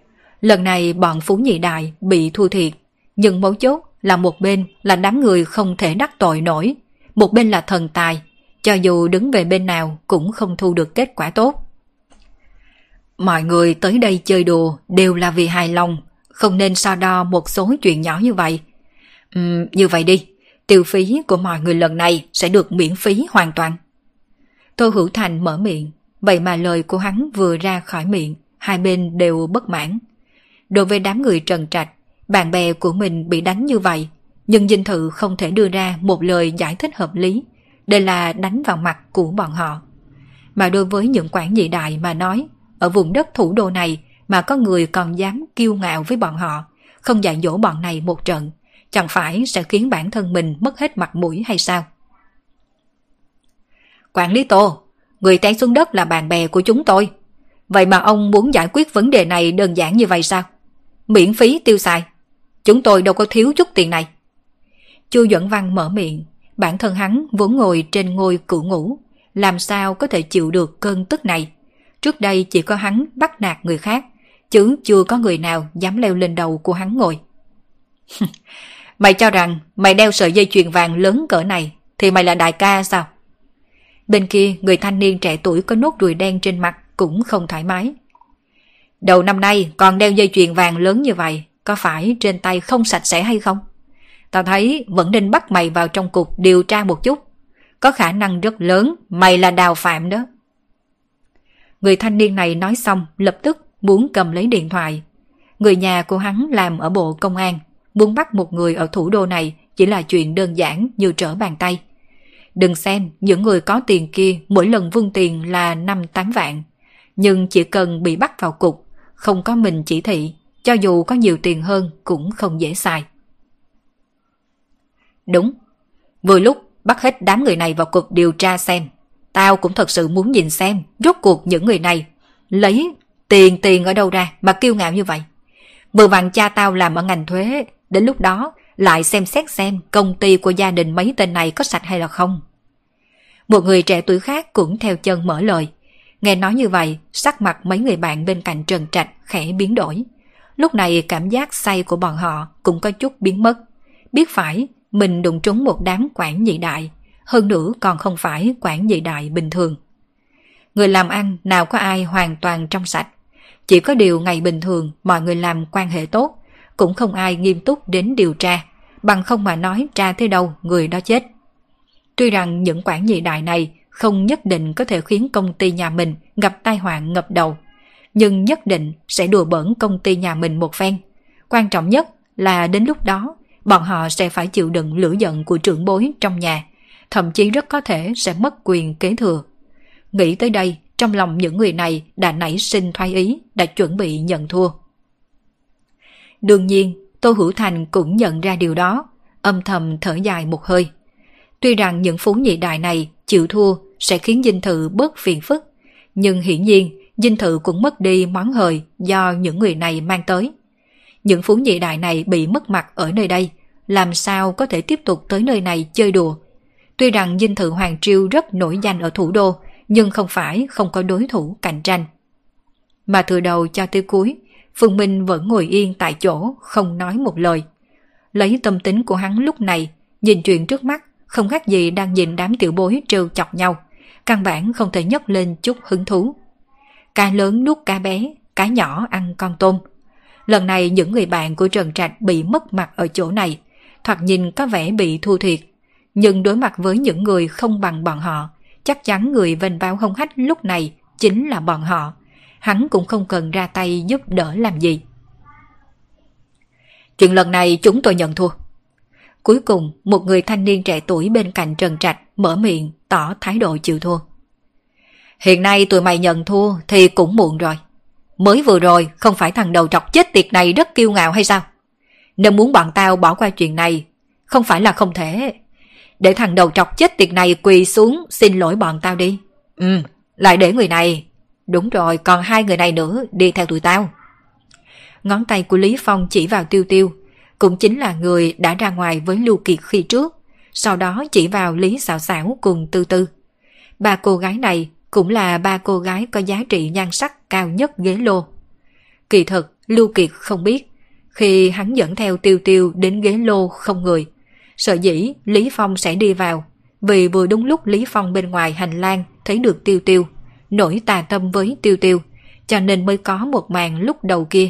lần này bọn Phú Nhị Đại bị thua thiệt, nhưng mấu chốt là một bên là đám người không thể đắc tội nổi, một bên là thần tài, cho dù đứng về bên nào cũng không thu được kết quả tốt. Mọi người tới đây chơi đùa đều là vì hài lòng, không nên so đo một số chuyện nhỏ như vậy. Uhm, như vậy đi, tiêu phí của mọi người lần này sẽ được miễn phí hoàn toàn. Tô Hữu Thành mở miệng, vậy mà lời của hắn vừa ra khỏi miệng, hai bên đều bất mãn. Đối với đám người trần trạch, bạn bè của mình bị đánh như vậy, nhưng dinh thự không thể đưa ra một lời giải thích hợp lý. Đây là đánh vào mặt của bọn họ. Mà đối với những quản nhị đại mà nói, ở vùng đất thủ đô này mà có người còn dám kiêu ngạo với bọn họ, không dạy dỗ bọn này một trận, chẳng phải sẽ khiến bản thân mình mất hết mặt mũi hay sao? Quản lý Tô, người té xuống đất là bạn bè của chúng tôi. Vậy mà ông muốn giải quyết vấn đề này đơn giản như vậy sao? Miễn phí tiêu xài. Chúng tôi đâu có thiếu chút tiền này. Chu Duẩn Văn mở miệng, bản thân hắn vốn ngồi trên ngôi cửu ngủ, làm sao có thể chịu được cơn tức này. Trước đây chỉ có hắn bắt nạt người khác, chứ chưa có người nào dám leo lên đầu của hắn ngồi. mày cho rằng mày đeo sợi dây chuyền vàng lớn cỡ này thì mày là đại ca sao? Bên kia người thanh niên trẻ tuổi có nốt ruồi đen trên mặt cũng không thoải mái. Đầu năm nay còn đeo dây chuyền vàng lớn như vậy, có phải trên tay không sạch sẽ hay không? Tao thấy vẫn nên bắt mày vào trong cục điều tra một chút. Có khả năng rất lớn mày là đào phạm đó. Người thanh niên này nói xong lập tức muốn cầm lấy điện thoại. Người nhà của hắn làm ở bộ công an, muốn bắt một người ở thủ đô này chỉ là chuyện đơn giản như trở bàn tay. Đừng xem những người có tiền kia mỗi lần vung tiền là 5-8 vạn. Nhưng chỉ cần bị bắt vào cục, không có mình chỉ thị, cho dù có nhiều tiền hơn cũng không dễ xài. Đúng, vừa lúc bắt hết đám người này vào cuộc điều tra xem. tao cũng thật sự muốn nhìn xem rốt cuộc những người này lấy tiền tiền ở đâu ra mà kiêu ngạo như vậy. Vừa vặn cha tao làm ở ngành thuế, đến lúc đó lại xem xét xem công ty của gia đình mấy tên này có sạch hay là không. Một người trẻ tuổi khác cũng theo chân mở lời. Nghe nói như vậy, sắc mặt mấy người bạn bên cạnh Trần Trạch khẽ biến đổi. Lúc này cảm giác say của bọn họ cũng có chút biến mất. Biết phải, mình đụng trúng một đám quản nhị đại, hơn nữa còn không phải quản nhị đại bình thường. Người làm ăn nào có ai hoàn toàn trong sạch. Chỉ có điều ngày bình thường mọi người làm quan hệ tốt, cũng không ai nghiêm túc đến điều tra, bằng không mà nói tra tới đâu người đó chết. Tuy rằng những quản nhị đại này không nhất định có thể khiến công ty nhà mình gặp tai họa ngập đầu, nhưng nhất định sẽ đùa bỡn công ty nhà mình một phen. Quan trọng nhất là đến lúc đó, bọn họ sẽ phải chịu đựng lửa giận của trưởng bối trong nhà, thậm chí rất có thể sẽ mất quyền kế thừa. Nghĩ tới đây, trong lòng những người này đã nảy sinh thoái ý, đã chuẩn bị nhận thua. Đương nhiên, Tô Hữu Thành cũng nhận ra điều đó, âm thầm thở dài một hơi. Tuy rằng những phú nhị đại này chịu thua sẽ khiến dinh thự bớt phiền phức, nhưng hiển nhiên dinh thự cũng mất đi món hời do những người này mang tới. Những phú nhị đại này bị mất mặt ở nơi đây, làm sao có thể tiếp tục tới nơi này chơi đùa. Tuy rằng dinh thự Hoàng Triều rất nổi danh ở thủ đô, nhưng không phải không có đối thủ cạnh tranh. Mà từ đầu cho tới cuối, Phương Minh vẫn ngồi yên tại chỗ, không nói một lời. Lấy tâm tính của hắn lúc này, nhìn chuyện trước mắt, không khác gì đang nhìn đám tiểu bối trêu chọc nhau. Căn bản không thể nhấc lên chút hứng thú. Cá lớn nuốt cá bé, cá nhỏ ăn con tôm. Lần này những người bạn của Trần Trạch bị mất mặt ở chỗ này, thoạt nhìn có vẻ bị thua thiệt. Nhưng đối mặt với những người không bằng bọn họ, chắc chắn người vênh báo hông hách lúc này chính là bọn họ. Hắn cũng không cần ra tay giúp đỡ làm gì. Chuyện lần này chúng tôi nhận thua. Cuối cùng, một người thanh niên trẻ tuổi bên cạnh Trần Trạch mở miệng tỏ thái độ chịu thua. Hiện nay tụi mày nhận thua thì cũng muộn rồi. Mới vừa rồi không phải thằng đầu trọc chết tiệt này rất kiêu ngạo hay sao? Nên muốn bọn tao bỏ qua chuyện này, không phải là không thể. Để thằng đầu trọc chết tiệt này quỳ xuống xin lỗi bọn tao đi. Ừ, lại để người này. Đúng rồi, còn hai người này nữa đi theo tụi tao. Ngón tay của Lý Phong chỉ vào tiêu tiêu, cũng chính là người đã ra ngoài với Lưu Kiệt khi trước, sau đó chỉ vào Lý Xảo Xảo cùng Tư Tư. Ba cô gái này cũng là ba cô gái có giá trị nhan sắc cao nhất ghế lô. Kỳ thật Lưu Kiệt không biết, khi hắn dẫn theo tiêu tiêu đến ghế lô không người, sợ dĩ Lý Phong sẽ đi vào, vì vừa đúng lúc Lý Phong bên ngoài hành lang thấy được tiêu tiêu, nổi tà tâm với tiêu tiêu, cho nên mới có một màn lúc đầu kia.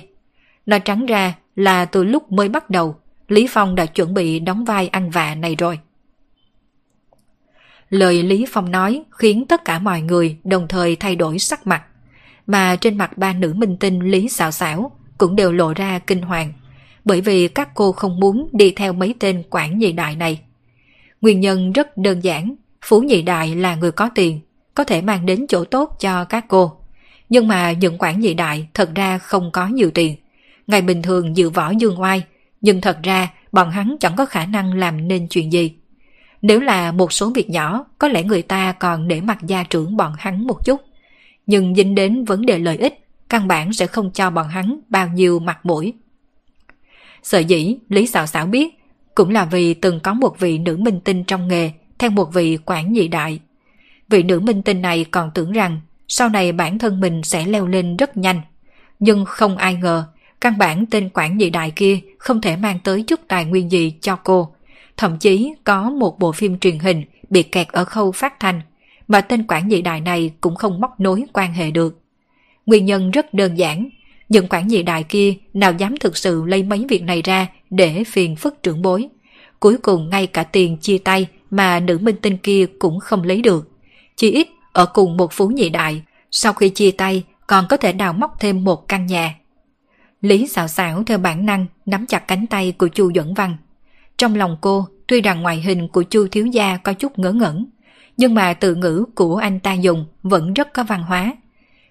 Nói trắng ra là từ lúc mới bắt đầu, Lý Phong đã chuẩn bị đóng vai ăn vạ này rồi. Lời Lý Phong nói khiến tất cả mọi người đồng thời thay đổi sắc mặt, mà trên mặt ba nữ minh tinh Lý Xảo Xảo cũng đều lộ ra kinh hoàng, bởi vì các cô không muốn đi theo mấy tên quản nhị đại này. Nguyên nhân rất đơn giản, Phú Nhị Đại là người có tiền, có thể mang đến chỗ tốt cho các cô. Nhưng mà những quản nhị đại thật ra không có nhiều tiền. Ngày bình thường dự võ dương oai, nhưng thật ra bọn hắn chẳng có khả năng làm nên chuyện gì. Nếu là một số việc nhỏ, có lẽ người ta còn để mặt gia trưởng bọn hắn một chút. Nhưng dính đến vấn đề lợi ích, căn bản sẽ không cho bọn hắn bao nhiêu mặt mũi. Sợ dĩ, Lý Sảo Sảo biết, cũng là vì từng có một vị nữ minh tinh trong nghề, theo một vị quản nhị đại. Vị nữ minh tinh này còn tưởng rằng sau này bản thân mình sẽ leo lên rất nhanh. Nhưng không ai ngờ, căn bản tên quản nhị đại kia không thể mang tới chút tài nguyên gì cho cô. Thậm chí có một bộ phim truyền hình bị kẹt ở khâu phát thanh, mà tên quản nhị đại này cũng không móc nối quan hệ được. Nguyên nhân rất đơn giản, những quản nhị đại kia nào dám thực sự lấy mấy việc này ra để phiền phức trưởng bối. Cuối cùng ngay cả tiền chia tay mà nữ minh tinh kia cũng không lấy được. Chỉ ít ở cùng một phú nhị đại, sau khi chia tay còn có thể đào móc thêm một căn nhà. Lý xạo xảo theo bản năng nắm chặt cánh tay của Chu Duẩn Văn. Trong lòng cô, tuy rằng ngoại hình của Chu Thiếu Gia có chút ngớ ngẩn, nhưng mà từ ngữ của anh ta dùng vẫn rất có văn hóa.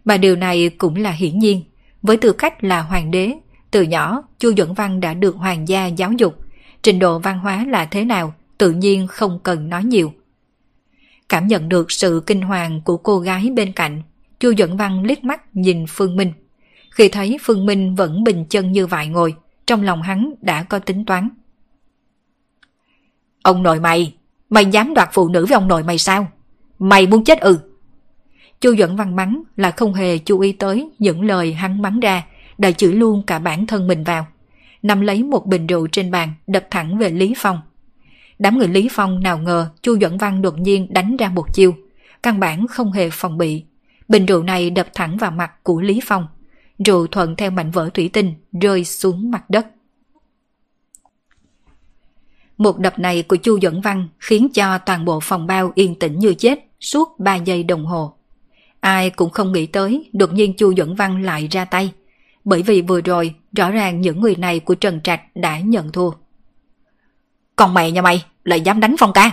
Mà điều này cũng là hiển nhiên. Với tư cách là hoàng đế, từ nhỏ Chu Duẩn Văn đã được hoàng gia giáo dục. Trình độ văn hóa là thế nào, tự nhiên không cần nói nhiều. Cảm nhận được sự kinh hoàng của cô gái bên cạnh, Chu Duẩn Văn liếc mắt nhìn Phương Minh. Khi thấy Phương Minh vẫn bình chân như vậy ngồi, trong lòng hắn đã có tính toán. Ông nội mày, mày dám đoạt phụ nữ với ông nội mày sao? Mày muốn chết ư? Chu Duẩn Văn mắng là không hề chú ý tới những lời hắn mắng ra, đã chửi luôn cả bản thân mình vào. Nằm lấy một bình rượu trên bàn, đập thẳng về Lý Phong. Đám người Lý Phong nào ngờ Chu Duẩn Văn đột nhiên đánh ra một chiêu, căn bản không hề phòng bị. Bình rượu này đập thẳng vào mặt của Lý Phong. Rượu thuận theo mảnh vỡ thủy tinh rơi xuống mặt đất. Một đập này của Chu Duẩn Văn khiến cho toàn bộ phòng bao yên tĩnh như chết suốt 3 giây đồng hồ. Ai cũng không nghĩ tới đột nhiên Chu Duẩn Văn lại ra tay. Bởi vì vừa rồi rõ ràng những người này của Trần Trạch đã nhận thua. Còn mày nhà mày lại dám đánh Phong ca.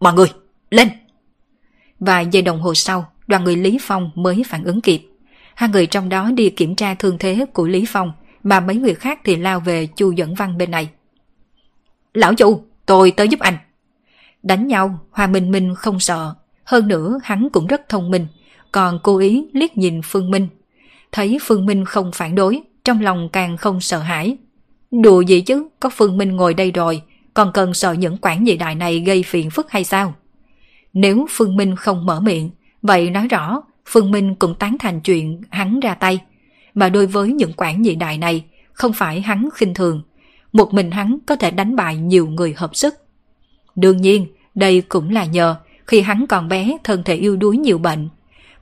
Mọi người, lên! Và giây đồng hồ sau, đoàn người Lý Phong mới phản ứng kịp. Hai người trong đó đi kiểm tra thương thế của Lý Phong, mà mấy người khác thì lao về Chu Dẫn Văn bên này. Lão Chu, tôi tới giúp anh. Đánh nhau, Hoa Minh Minh không sợ. Hơn nữa, hắn cũng rất thông minh, còn cố ý liếc nhìn Phương Minh. Thấy Phương Minh không phản đối, trong lòng càng không sợ hãi. Đùa gì chứ, có Phương Minh ngồi đây rồi, còn cần sợ những quản dị đại này gây phiền phức hay sao? Nếu Phương Minh không mở miệng, vậy nói rõ Phương Minh cũng tán thành chuyện hắn ra tay. Mà đối với những quản dị đại này, không phải hắn khinh thường. Một mình hắn có thể đánh bại nhiều người hợp sức. Đương nhiên, đây cũng là nhờ khi hắn còn bé thân thể yêu đuối nhiều bệnh.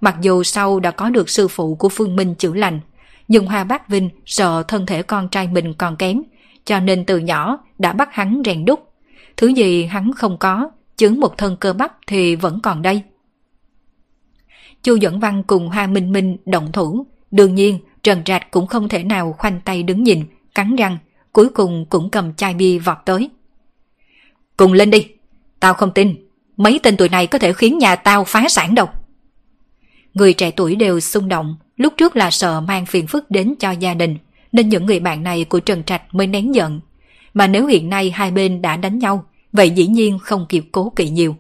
Mặc dù sau đã có được sư phụ của Phương Minh chữa lành, nhưng Hoa Bác Vinh sợ thân thể con trai mình còn kém, cho nên từ nhỏ đã bắt hắn rèn đúc. Thứ gì hắn không có, chứ một thân cơ bắp thì vẫn còn đây. Chu Duẩn Văn cùng Hoa Minh Minh động thủ, đương nhiên Trần Trạch cũng không thể nào khoanh tay đứng nhìn, cắn răng, cuối cùng cũng cầm chai bia vọt tới. Cùng lên đi, tao không tin, mấy tên tuổi này có thể khiến nhà tao phá sản đâu. Người trẻ tuổi đều xung động, lúc trước là sợ mang phiền phức đến cho gia đình, nên những người bạn này của Trần Trạch mới nén giận. Mà nếu hiện nay hai bên đã đánh nhau, vậy dĩ nhiên không kịp cố kỵ nhiều.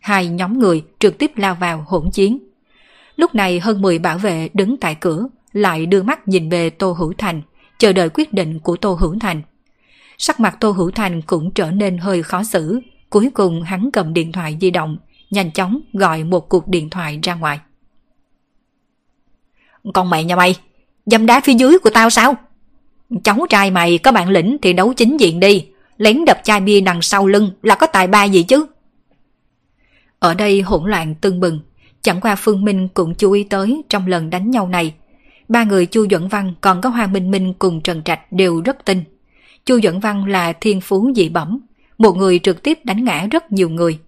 Hai nhóm người trực tiếp lao vào hỗn chiến. Lúc này hơn 10 bảo vệ đứng tại cửa, lại đưa mắt nhìn về Tô Hữu Thành, chờ đợi quyết định của Tô Hữu Thành. Sắc mặt Tô Hữu Thành cũng trở nên hơi khó xử, cuối cùng hắn cầm điện thoại di động, nhanh chóng gọi một cuộc điện thoại ra ngoài. Con mày nhà mày, dâm đá phía dưới của tao sao? Cháu trai mày có bản lĩnh thì đấu chính diện đi, lén đập chai bia đằng sau lưng là có tài ba gì chứ? Ở đây hỗn loạn tưng bừng, chẳng qua Phương Minh cũng chú ý tới trong lần đánh nhau này. Ba người Chu Duẩn Văn còn có Hoa Minh Minh cùng Trần Trạch đều rất tin. Chu Duẩn Văn là thiên phú dị bẩm, một người trực tiếp đánh ngã rất nhiều người.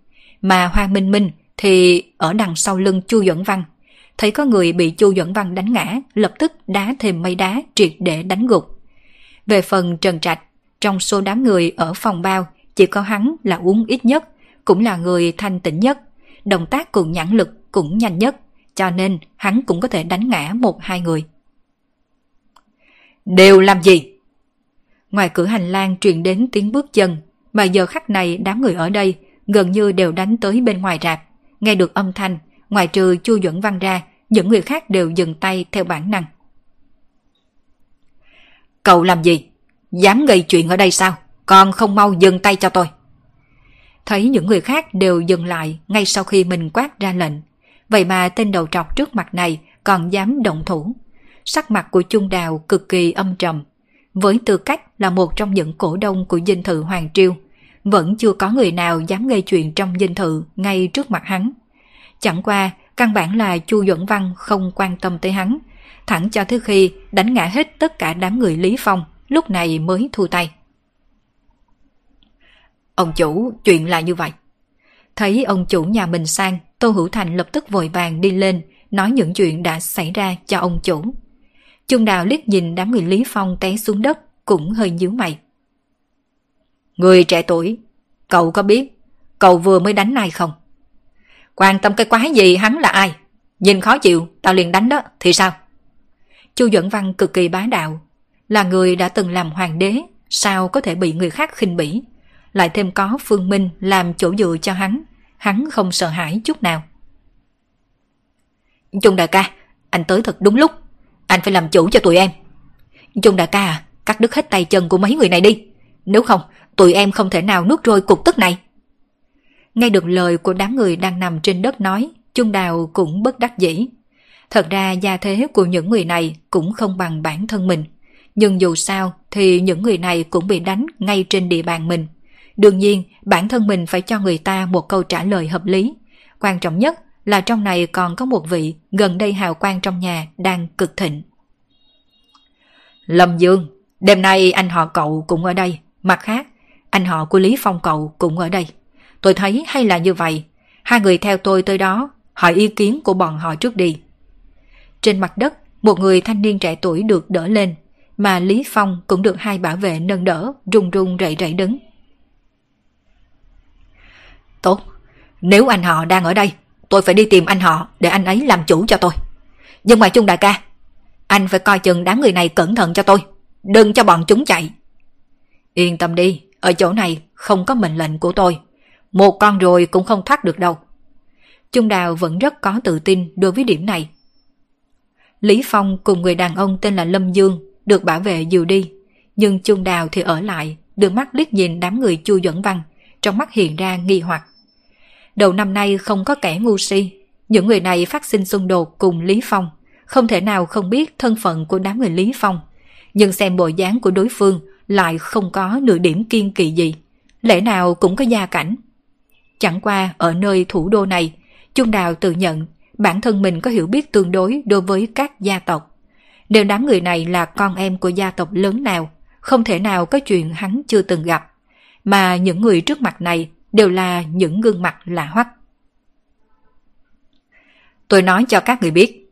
Mà Hoa Minh Minh thì ở đằng sau lưng Chu Duẩn Văn thấy có người bị Chu Duẩn Văn đánh ngã, lập tức đá thêm mấy đá triệt để đánh gục. Về phần Trần Trạch, trong số đám người ở phòng bao, chỉ có hắn là uống ít nhất, cũng là người thanh tĩnh nhất, động tác cùng nhãn lực cũng nhanh nhất, cho nên hắn cũng có thể đánh ngã một hai người. Đều làm gì? Ngoài cửa hành lang truyền đến tiếng bước chân, mà giờ khắc này đám người ở đây gần như đều đánh tới bên ngoài rạp. Nghe được âm thanh, ngoài trừ Chu Duẩn Văn ra, những người khác đều dừng tay theo bản năng. Cậu làm gì? Dám gây chuyện ở đây sao? Còn không mau dừng tay cho tôi. Thấy những người khác đều dừng lại ngay sau khi mình quát ra lệnh. Vậy mà tên đầu trọc trước mặt này còn dám động thủ. Sắc mặt của Trung Đào cực kỳ âm trầm. Với tư cách là một trong những cổ đông của dinh thự Hoàng Triêu, vẫn chưa có người nào dám gây chuyện trong dinh thự ngay trước mặt hắn. Chẳng qua Căn bản là Chu Duẩn Văn không quan tâm tới hắn, thẳng cho tới khi đánh ngã hết tất cả đám người Lý Phong, lúc này mới thu tay. Ông chủ, chuyện là như vậy. Thấy ông chủ nhà mình sang, Tô Hữu Thành lập tức vội vàng đi lên, nói những chuyện đã xảy ra cho ông chủ. Trung Đào liếc nhìn đám người Lý Phong té xuống đất, cũng hơi nhíu mày. Người trẻ tuổi, cậu có biết cậu vừa mới đánh ai không? Quan tâm cái quái gì hắn là ai? Nhìn khó chịu, tao liền đánh đó, thì sao? Chu Duẩn Văn cực kỳ bá đạo. Là người đã từng làm hoàng đế, sao có thể bị người khác khinh bỉ? Lại thêm có Phương Minh làm chỗ dựa cho hắn hắn không sợ hãi chút nào. Trung đại ca, anh tới thật đúng lúc. Anh phải làm chủ cho tụi em. Trung đại ca à, cắt đứt hết tay chân của mấy người này đi. Nếu không, tụi em không thể nào nuốt trôi cục tức này. Nghe được lời của đám người đang nằm trên đất nói, Trung Đào cũng bất đắc dĩ. Thật ra gia thế của những người này cũng không bằng bản thân mình. Nhưng dù sao thì những người này cũng bị đánh ngay trên địa bàn mình. Đương nhiên, bản thân mình phải cho người ta một câu trả lời hợp lý. Quan trọng nhất là trong này còn có một vị gần đây hào quang trong nhà đang cực thịnh. Lâm Dương, đêm nay anh họ cậu cũng ở đây. Mặt khác, anh họ của Lý Phong cậu cũng ở đây. Tôi thấy hay là như vậy. Hai người theo tôi tới đó, hỏi ý kiến của bọn họ trước đi. Trên mặt đất, một người thanh niên trẻ tuổi được đỡ lên, mà Lý Phong cũng được hai bảo vệ nâng đỡ, run run rẩy rẩy đứng. Tốt, nếu anh họ đang ở đây, tôi phải đi tìm anh họ để anh ấy làm chủ cho tôi. Nhưng mà chung đại ca, anh phải coi chừng đám người này cẩn thận cho tôi, đừng cho bọn chúng chạy. Yên tâm đi, ở chỗ này không có mệnh lệnh của tôi. Một con rồi cũng không thoát được đâu. Trung Đào vẫn rất có tự tin đối với điểm này. Lý Phong cùng người đàn ông tên là Lâm Dương được bảo vệ dìu đi, nhưng Trung Đào thì ở lại, đưa mắt liếc nhìn đám người Chu Duẩn Văn, trong mắt hiện ra nghi hoặc. Đầu năm nay không có kẻ ngu si, những người này phát sinh xung đột cùng Lý Phong, không thể nào không biết thân phận của đám người Lý Phong. Nhưng xem bộ dáng của đối phương lại không có nửa điểm kiên kỳ gì, lẽ nào cũng có gia cảnh. Chẳng qua ở nơi thủ đô này, Trung Đào tự nhận bản thân mình có hiểu biết tương đối đối với các gia tộc. Nếu đám người này là con em của gia tộc lớn nào, không thể nào có chuyện hắn chưa từng gặp. Mà những người trước mặt này đều là những gương mặt lạ hoắc. Tôi nói cho các người biết,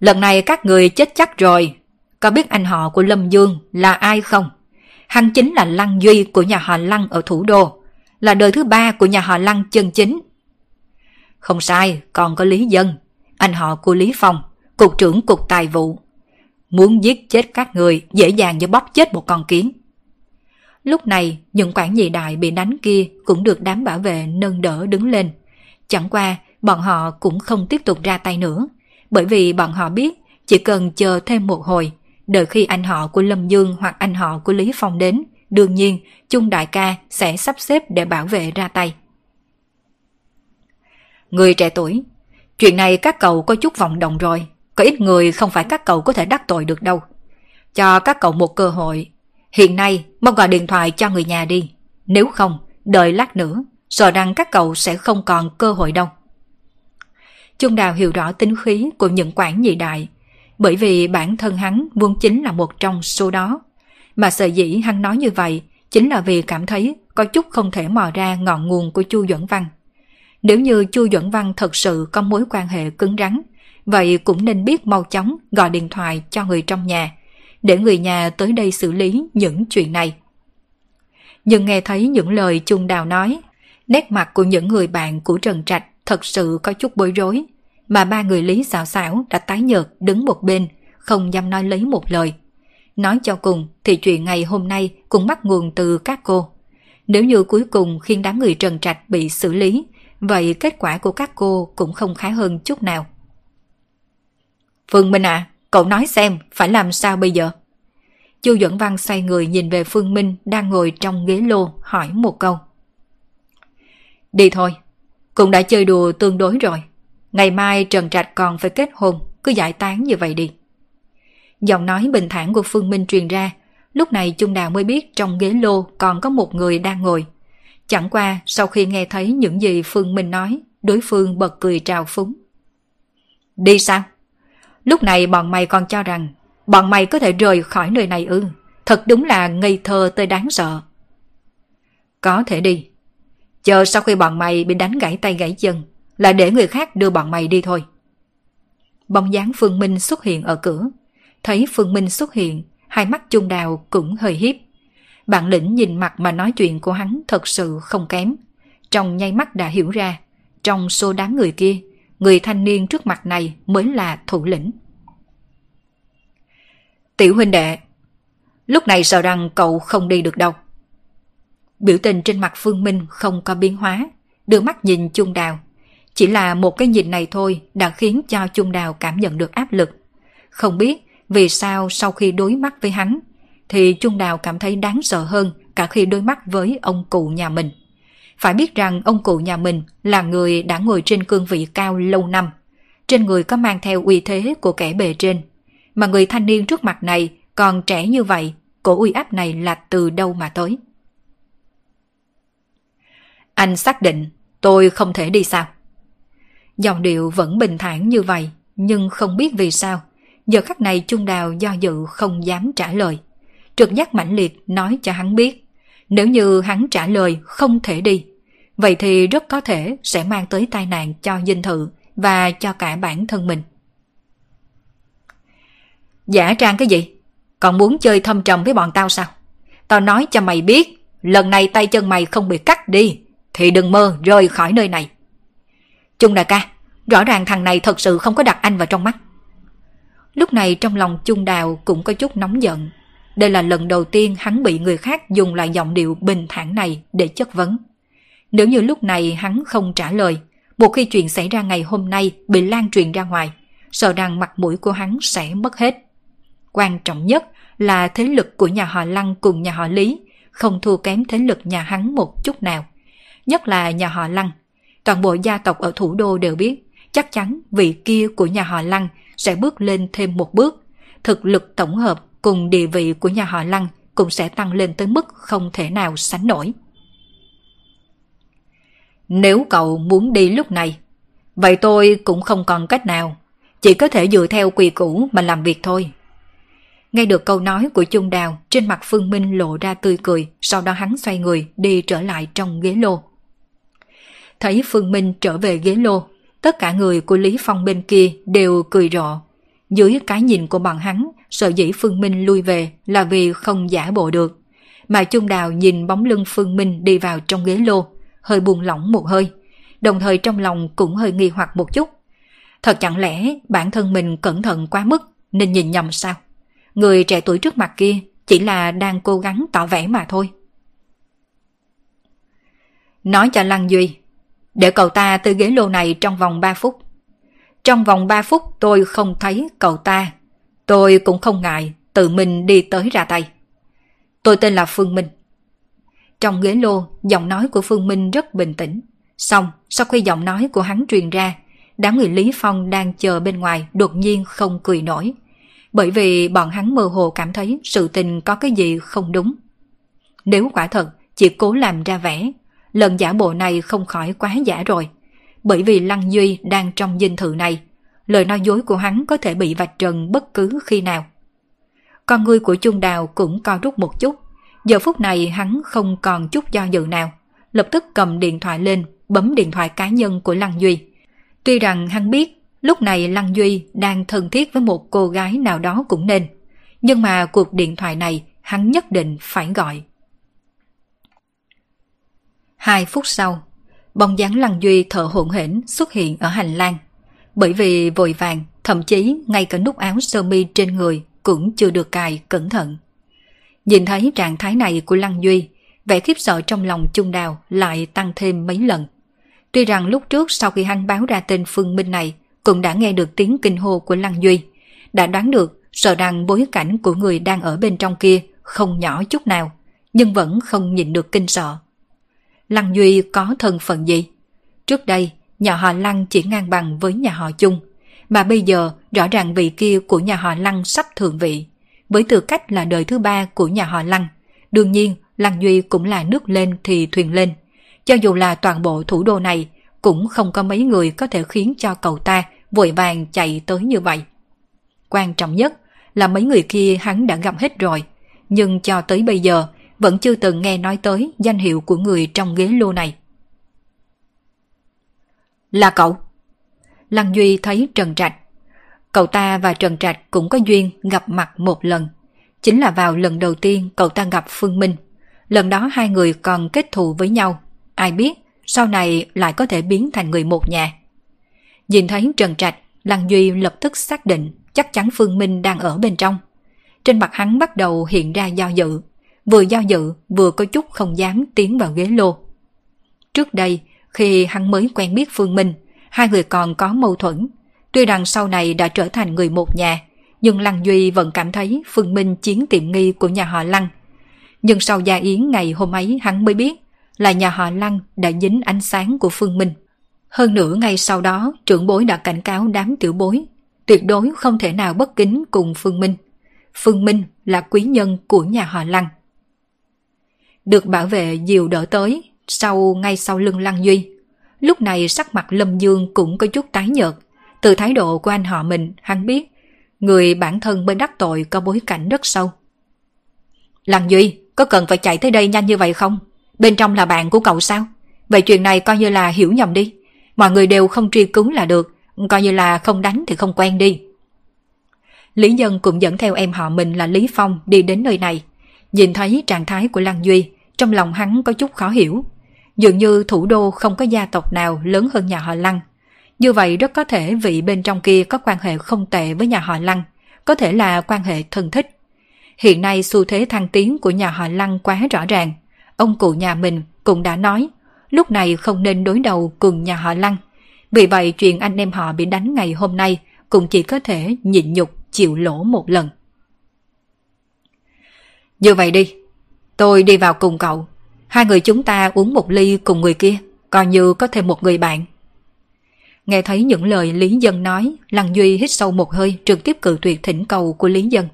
lần này các người chết chắc rồi, có biết anh họ của Lâm Dương là ai không? Hắn chính là Lăng Duy của nhà họ Lăng ở thủ đô, là đời thứ ba của nhà họ Lăng chân chính. Không sai, còn có Lý Dân, anh họ của Lý Phong, cục trưởng cục tài vụ. Muốn giết chết các người dễ dàng như bóp chết một con kiến. Lúc này, những quản nhị đại bị đánh kia cũng được đám bảo vệ nâng đỡ đứng lên. Chẳng qua, bọn họ cũng không tiếp tục ra tay nữa, bởi vì bọn họ biết chỉ cần chờ thêm một hồi, đợi khi anh họ của Lâm Dương hoặc anh họ của Lý Phong đến, đương nhiên Chung Đại ca sẽ sắp xếp để bảo vệ ra tay. Người trẻ tuổi, chuyện này các cậu có chút vọng động rồi, có ít người không phải các cậu có thể đắc tội được đâu. Cho các cậu một cơ hội, hiện nay mong gọi điện thoại cho người nhà đi, nếu không, đợi lát nữa, sợ rằng các cậu sẽ không còn cơ hội đâu. Trung Đào hiểu rõ tính khí của những quản nhị đại, bởi vì bản thân hắn vốn chính là một trong số đó. Mà sợ dĩ hắn nói như vậy chính là vì cảm thấy có chút không thể mò ra ngọn nguồn của Chu Duẩn Văn. Nếu như Chu Duẩn Văn thật sự có mối quan hệ cứng rắn, vậy cũng nên biết mau chóng gọi điện thoại cho người trong nhà, để người nhà tới đây xử lý những chuyện này. Nhưng nghe thấy những lời Trung Đào nói, nét mặt của những người bạn của Trần Trạch thật sự có chút bối rối, mà ba người Lý xảo xảo đã tái nhợt đứng một bên, không dám nói lấy một lời. Nói cho cùng thì chuyện ngày hôm nay cũng bắt nguồn từ các cô. Nếu như cuối cùng khiến đám người Trần Trạch bị xử lý, vậy kết quả của các cô cũng không khá hơn chút nào. Phương Minh à, cậu nói xem phải làm sao bây giờ? Chu Duẩn Văn xoay người nhìn về Phương Minh đang ngồi trong ghế lô hỏi một câu. Đi thôi, cũng đã chơi đùa tương đối rồi. Ngày mai Trần Trạch còn phải kết hôn, cứ giải tán như vậy đi. Giọng nói bình thản của Phương Minh truyền ra, lúc này Trung Đào mới biết trong ghế lô còn có một người đang ngồi. Chẳng qua sau khi nghe thấy những gì Phương Minh nói, đối phương bật cười trào phúng. Đi sao? Lúc này bọn mày còn cho rằng bọn mày có thể rời khỏi nơi này ư. Thật đúng là ngây thơ tới đáng sợ. Có thể đi. Chờ sau khi bọn mày bị đánh gãy tay gãy chân, là để người khác đưa bọn mày đi thôi. Bóng dáng Phương Minh xuất hiện ở cửa. Thấy Phương Minh xuất hiện, hai mắt chung đào cũng hơi hiếp. Bạn lĩnh nhìn mặt mà nói chuyện của hắn thật sự không kém. Trong nháy mắt đã hiểu ra, trong số đám người kia, người thanh niên trước mặt này mới là thủ lĩnh. Tiểu huynh đệ, lúc này sợ rằng cậu không đi được đâu. Biểu tình trên mặt Phương Minh không có biến hóa, đưa mắt nhìn Chung Đào. Chỉ là một cái nhìn này thôi đã khiến cho Chung Đào cảm nhận được áp lực. Không biết vì sao sau khi đối mắt với hắn, thì Chung Đào cảm thấy đáng sợ hơn cả khi đối mắt với ông cụ nhà mình. Phải biết rằng ông cụ nhà mình là người đã ngồi trên cương vị cao lâu năm. Trên người có mang theo uy thế của kẻ bề trên. Mà người thanh niên trước mặt này còn trẻ như vậy, cổ uy áp này là từ đâu mà tới. Anh xác định tôi không thể đi sao? Dòng điệu vẫn bình thản như vậy, nhưng không biết vì sao. Giờ khắc này Trung Đào do dự không dám trả lời. Trực giác mãnh liệt nói cho hắn biết. Nếu như hắn trả lời không thể đi, vậy thì rất có thể sẽ mang tới tai nạn cho dinh thự và cho cả bản thân mình. Giả trang cái gì? Còn muốn chơi thâm trầm với bọn tao sao? Tao nói cho mày biết, lần này tay chân mày không bị cắt đi, thì đừng mơ rời khỏi nơi này. Chung đại ca, rõ ràng thằng này thật sự không có đặt anh vào trong mắt. Lúc này trong lòng Chung Đào cũng có chút nóng giận. Đây là lần đầu tiên hắn bị người khác dùng loại giọng điệu bình thản này để chất vấn. Nếu như lúc này hắn không trả lời, một khi chuyện xảy ra ngày hôm nay bị lan truyền ra ngoài, sợ rằng mặt mũi của hắn sẽ mất hết. Quan trọng nhất là thế lực của nhà họ Lăng cùng nhà họ Lý không thua kém thế lực nhà hắn một chút nào. Nhất là nhà họ Lăng. Toàn bộ gia tộc ở thủ đô đều biết chắc chắn vị kia của nhà họ Lăng sẽ bước lên thêm một bước. Thực lực tổng hợp cùng địa vị của nhà họ Lăng cũng sẽ tăng lên tới mức không thể nào sánh nổi. Nếu cậu muốn đi lúc này, vậy tôi cũng không còn cách nào, chỉ có thể dựa theo quy củ mà làm việc thôi. Nghe được câu nói của Trung Đào, trên mặt Phương Minh lộ ra tươi cười, sau đó hắn xoay người đi trở lại trong ghế lô. Thấy Phương Minh trở về ghế lô, tất cả người của Lý Phong bên kia đều cười rộ. Dưới cái nhìn của bọn hắn, sợ dĩ Phương Minh lui về là vì không giả bộ được. Mà Trung Đào nhìn bóng lưng Phương Minh đi vào trong ghế lô, hơi buông lỏng một hơi, đồng thời trong lòng cũng hơi nghi hoặc một chút. Thật chẳng lẽ bản thân mình cẩn thận quá mức nên nhìn nhầm sao? Người trẻ tuổi trước mặt kia chỉ là đang cố gắng tỏ vẻ mà thôi. Nói cho Lăng Duy, để cậu ta từ ghế lô này trong vòng 3 phút. Trong vòng 3 phút tôi không thấy cậu ta. Tôi cũng không ngại tự mình đi tới ra tay. Tôi tên là Phương Minh. Trong ghế lô, giọng nói của Phương Minh rất bình tĩnh. Xong, sau khi giọng nói của hắn truyền ra, đám người Lý Phong đang chờ bên ngoài đột nhiên không cười nổi. Bởi vì bọn hắn mơ hồ cảm thấy sự tình có cái gì không đúng. Nếu quả thật chỉ cố làm ra vẻ, lần giả bộ này không khỏi quá giả rồi. Bởi vì Lăng Duy đang trong dinh thự này, lời nói dối của hắn có thể bị vạch trần bất cứ khi nào. Con người của Trung Đào cũng co rút một chút, Giờ phút này hắn không còn chút do dự nào, lập tức cầm điện thoại lên, bấm điện thoại cá nhân của Lăng Duy. Tuy rằng hắn biết lúc này Lăng Duy đang thân thiết với một cô gái nào đó cũng nên, nhưng mà cuộc điện thoại này hắn nhất định phải gọi. Hai phút sau, bóng dáng Lăng Duy thở hổn hển xuất hiện ở hành lang. Bởi vì vội vàng, thậm chí ngay cả nút áo sơ mi trên người cũng chưa được cài cẩn thận. Nhìn thấy trạng thái này của Lăng Duy, vẻ khiếp sợ trong lòng Trung Đào lại tăng thêm mấy lần. Tuy rằng lúc trước sau khi hắn báo ra tên Phương Minh này, cũng đã nghe được tiếng kinh hô của Lăng Duy, đã đoán được sợ rằng bối cảnh của người đang ở bên trong kia không nhỏ chút nào, nhưng vẫn không nhìn được kinh sợ. Lăng Duy có thân phận gì? Trước đây, nhà họ Lăng chỉ ngang bằng với nhà họ Chung, mà bây giờ rõ ràng vị kia của nhà họ Lăng sắp thượng vị với tư cách là đời thứ ba của nhà họ Lăng. Đương nhiên, Lăng Duy cũng là nước lên thì thuyền lên. Cho dù là toàn bộ thủ đô này, cũng không có mấy người có thể khiến cho cậu ta vội vàng chạy tới như vậy. Quan trọng nhất là mấy người kia hắn đã gặp hết rồi, nhưng cho tới bây giờ vẫn chưa từng nghe nói tới danh hiệu của người trong ghế lô này. Là cậu. Lăng Duy thấy Trần Trạch Cậu ta và Trần Trạch cũng có duyên gặp mặt một lần. Chính là vào lần đầu tiên cậu ta gặp Phương Minh. Lần đó hai người còn kết thù với nhau. Ai biết sau này lại có thể biến thành người một nhà. Nhìn thấy Trần Trạch, Lăng Duy lập tức xác định chắc chắn Phương Minh đang ở bên trong. Trên mặt hắn bắt đầu hiện ra do dự. Vừa do dự vừa có chút không dám tiến vào ghế lô. Trước đây, khi hắn mới quen biết Phương Minh, hai người còn có mâu thuẫn. Tuy rằng sau này đã trở thành người một nhà, nhưng Lăng Duy vẫn cảm thấy Phương Minh chiến tiệm nghi của nhà họ Lăng. Nhưng sau gia yến ngày hôm ấy hắn mới biết là nhà họ Lăng đã dính ánh sáng của Phương Minh. Hơn nữa ngày sau đó, trưởng bối đã cảnh cáo đám tiểu bối, tuyệt đối không thể nào bất kính cùng Phương Minh. Phương Minh là quý nhân của nhà họ Lăng. Được bảo vệ dìu đỡ tới, sau ngay sau lưng Lăng Duy. Lúc này sắc mặt Lâm Dương cũng có chút tái nhợt. Từ thái độ của anh họ mình, hắn biết người bản thân bên đắc tội có bối cảnh rất sâu. Lăng Duy, có cần phải chạy tới đây nhanh như vậy không? Bên trong là bạn của cậu sao? Vậy chuyện này coi như là hiểu nhầm đi. Mọi người đều không truy cứu là được, coi như là không đánh thì không quen đi. Lý Dân cũng dẫn theo em họ mình là Lý Phong đi đến nơi này. Nhìn thấy trạng thái của Lăng Duy, trong lòng hắn có chút khó hiểu. Dường như thủ đô không có gia tộc nào lớn hơn nhà họ Lăng. Như vậy rất có thể vị bên trong kia có quan hệ không tệ với nhà họ Lăng, có thể là quan hệ thân thích. Hiện nay xu thế thăng tiến của nhà họ Lăng quá rõ ràng. Ông cụ nhà mình cũng đã nói, lúc này không nên đối đầu cùng nhà họ Lăng. Vì vậy chuyện anh em họ bị đánh ngày hôm nay cũng chỉ có thể nhịn nhục chịu lỗ một lần. Như vậy đi, tôi đi vào cùng cậu. Hai người chúng ta uống một ly cùng người kia, coi như có thêm một người bạn. Nghe thấy những lời Lý Dân nói, Lăng Duy hít sâu một hơi trực tiếp cự tuyệt thỉnh cầu của Lý Dân.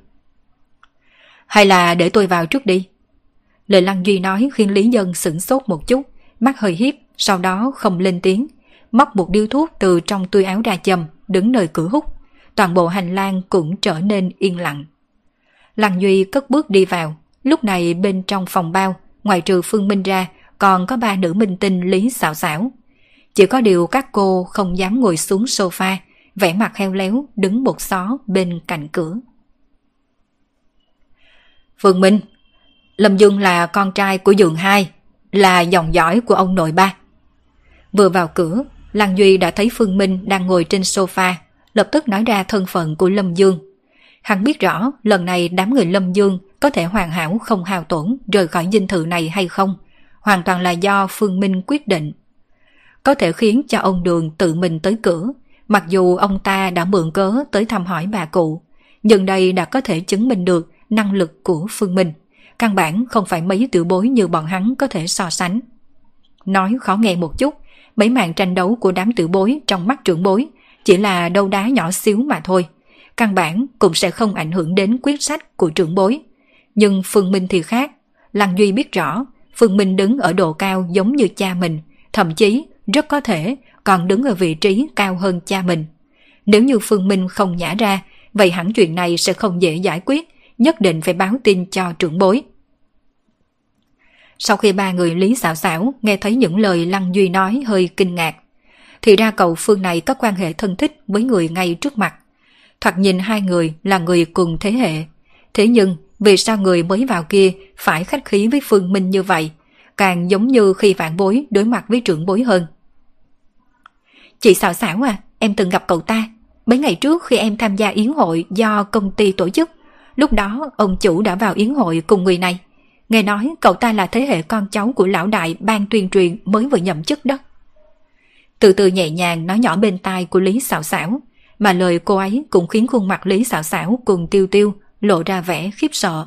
Hay là để tôi vào trước đi? Lời Lăng Duy nói khiến Lý Dân sửng sốt một chút, mắt hơi hiếp, sau đó không lên tiếng, móc một điếu thuốc từ trong túi áo ra chầm, đứng nơi cửa hút. Toàn bộ hành lang cũng trở nên yên lặng. Lăng Duy cất bước đi vào, lúc này bên trong phòng bao, ngoài trừ Phương Minh ra, còn có ba nữ minh tinh Lý xảo xảo. Chỉ có điều các cô không dám ngồi xuống sofa, vẻ mặt heo léo đứng một xó bên cạnh cửa. Phương Minh, Lâm Dương là con trai của Dường Hai, là dòng dõi của ông nội ba. Vừa vào cửa, Lăng Duy đã thấy Phương Minh đang ngồi trên sofa, lập tức nói ra thân phận của Lâm Dương. Hắn biết rõ lần này đám người Lâm Dương có thể hoàn hảo không hao tổn rời khỏi dinh thự này hay không, hoàn toàn là do Phương Minh quyết định. Có thể khiến cho ông Đường tự mình tới cửa, mặc dù ông ta đã mượn cớ tới thăm hỏi bà cụ, nhưng đây đã có thể chứng minh được năng lực của Phương Minh. Căn bản không phải mấy tiểu bối như bọn hắn có thể so sánh. Nói khó nghe một chút, mấy màn tranh đấu của đám tiểu bối trong mắt trưởng bối chỉ là đâu đá nhỏ xíu mà thôi. Căn bản cũng sẽ không ảnh hưởng đến quyết sách của trưởng bối. Nhưng Phương Minh thì khác. Lăng Duy biết rõ, Phương Minh đứng ở độ cao giống như cha mình, thậm chí rất có thể còn đứng ở vị trí cao hơn cha mình. Nếu như Phương Minh không nhả ra, vậy hẳn chuyện này sẽ không dễ giải quyết, nhất định phải báo tin cho trưởng bối. Sau khi ba người Lý xảo xảo nghe thấy những lời Lăng Duy nói hơi kinh ngạc, thì ra cậu Phương này có quan hệ thân thích với người ngay trước mặt. Thoạt nhìn hai người là người cùng thế hệ. Thế nhưng vì sao người mới vào kia phải khách khí với Phương Minh như vậy, càng giống như khi vạn bối đối mặt với trưởng bối hơn. Chị xảo xảo à, em từng gặp cậu ta. Mấy ngày trước khi em tham gia yến hội do công ty tổ chức, lúc đó ông chủ đã vào yến hội cùng người này. Nghe nói cậu ta là thế hệ con cháu của lão đại ban tuyên truyền mới vừa nhậm chức đó. Từ từ nhẹ nhàng nói nhỏ bên tai của Lý xảo xảo, mà lời cô ấy cũng khiến khuôn mặt Lý xảo xảo cùng tiêu tiêu lộ ra vẻ khiếp sợ.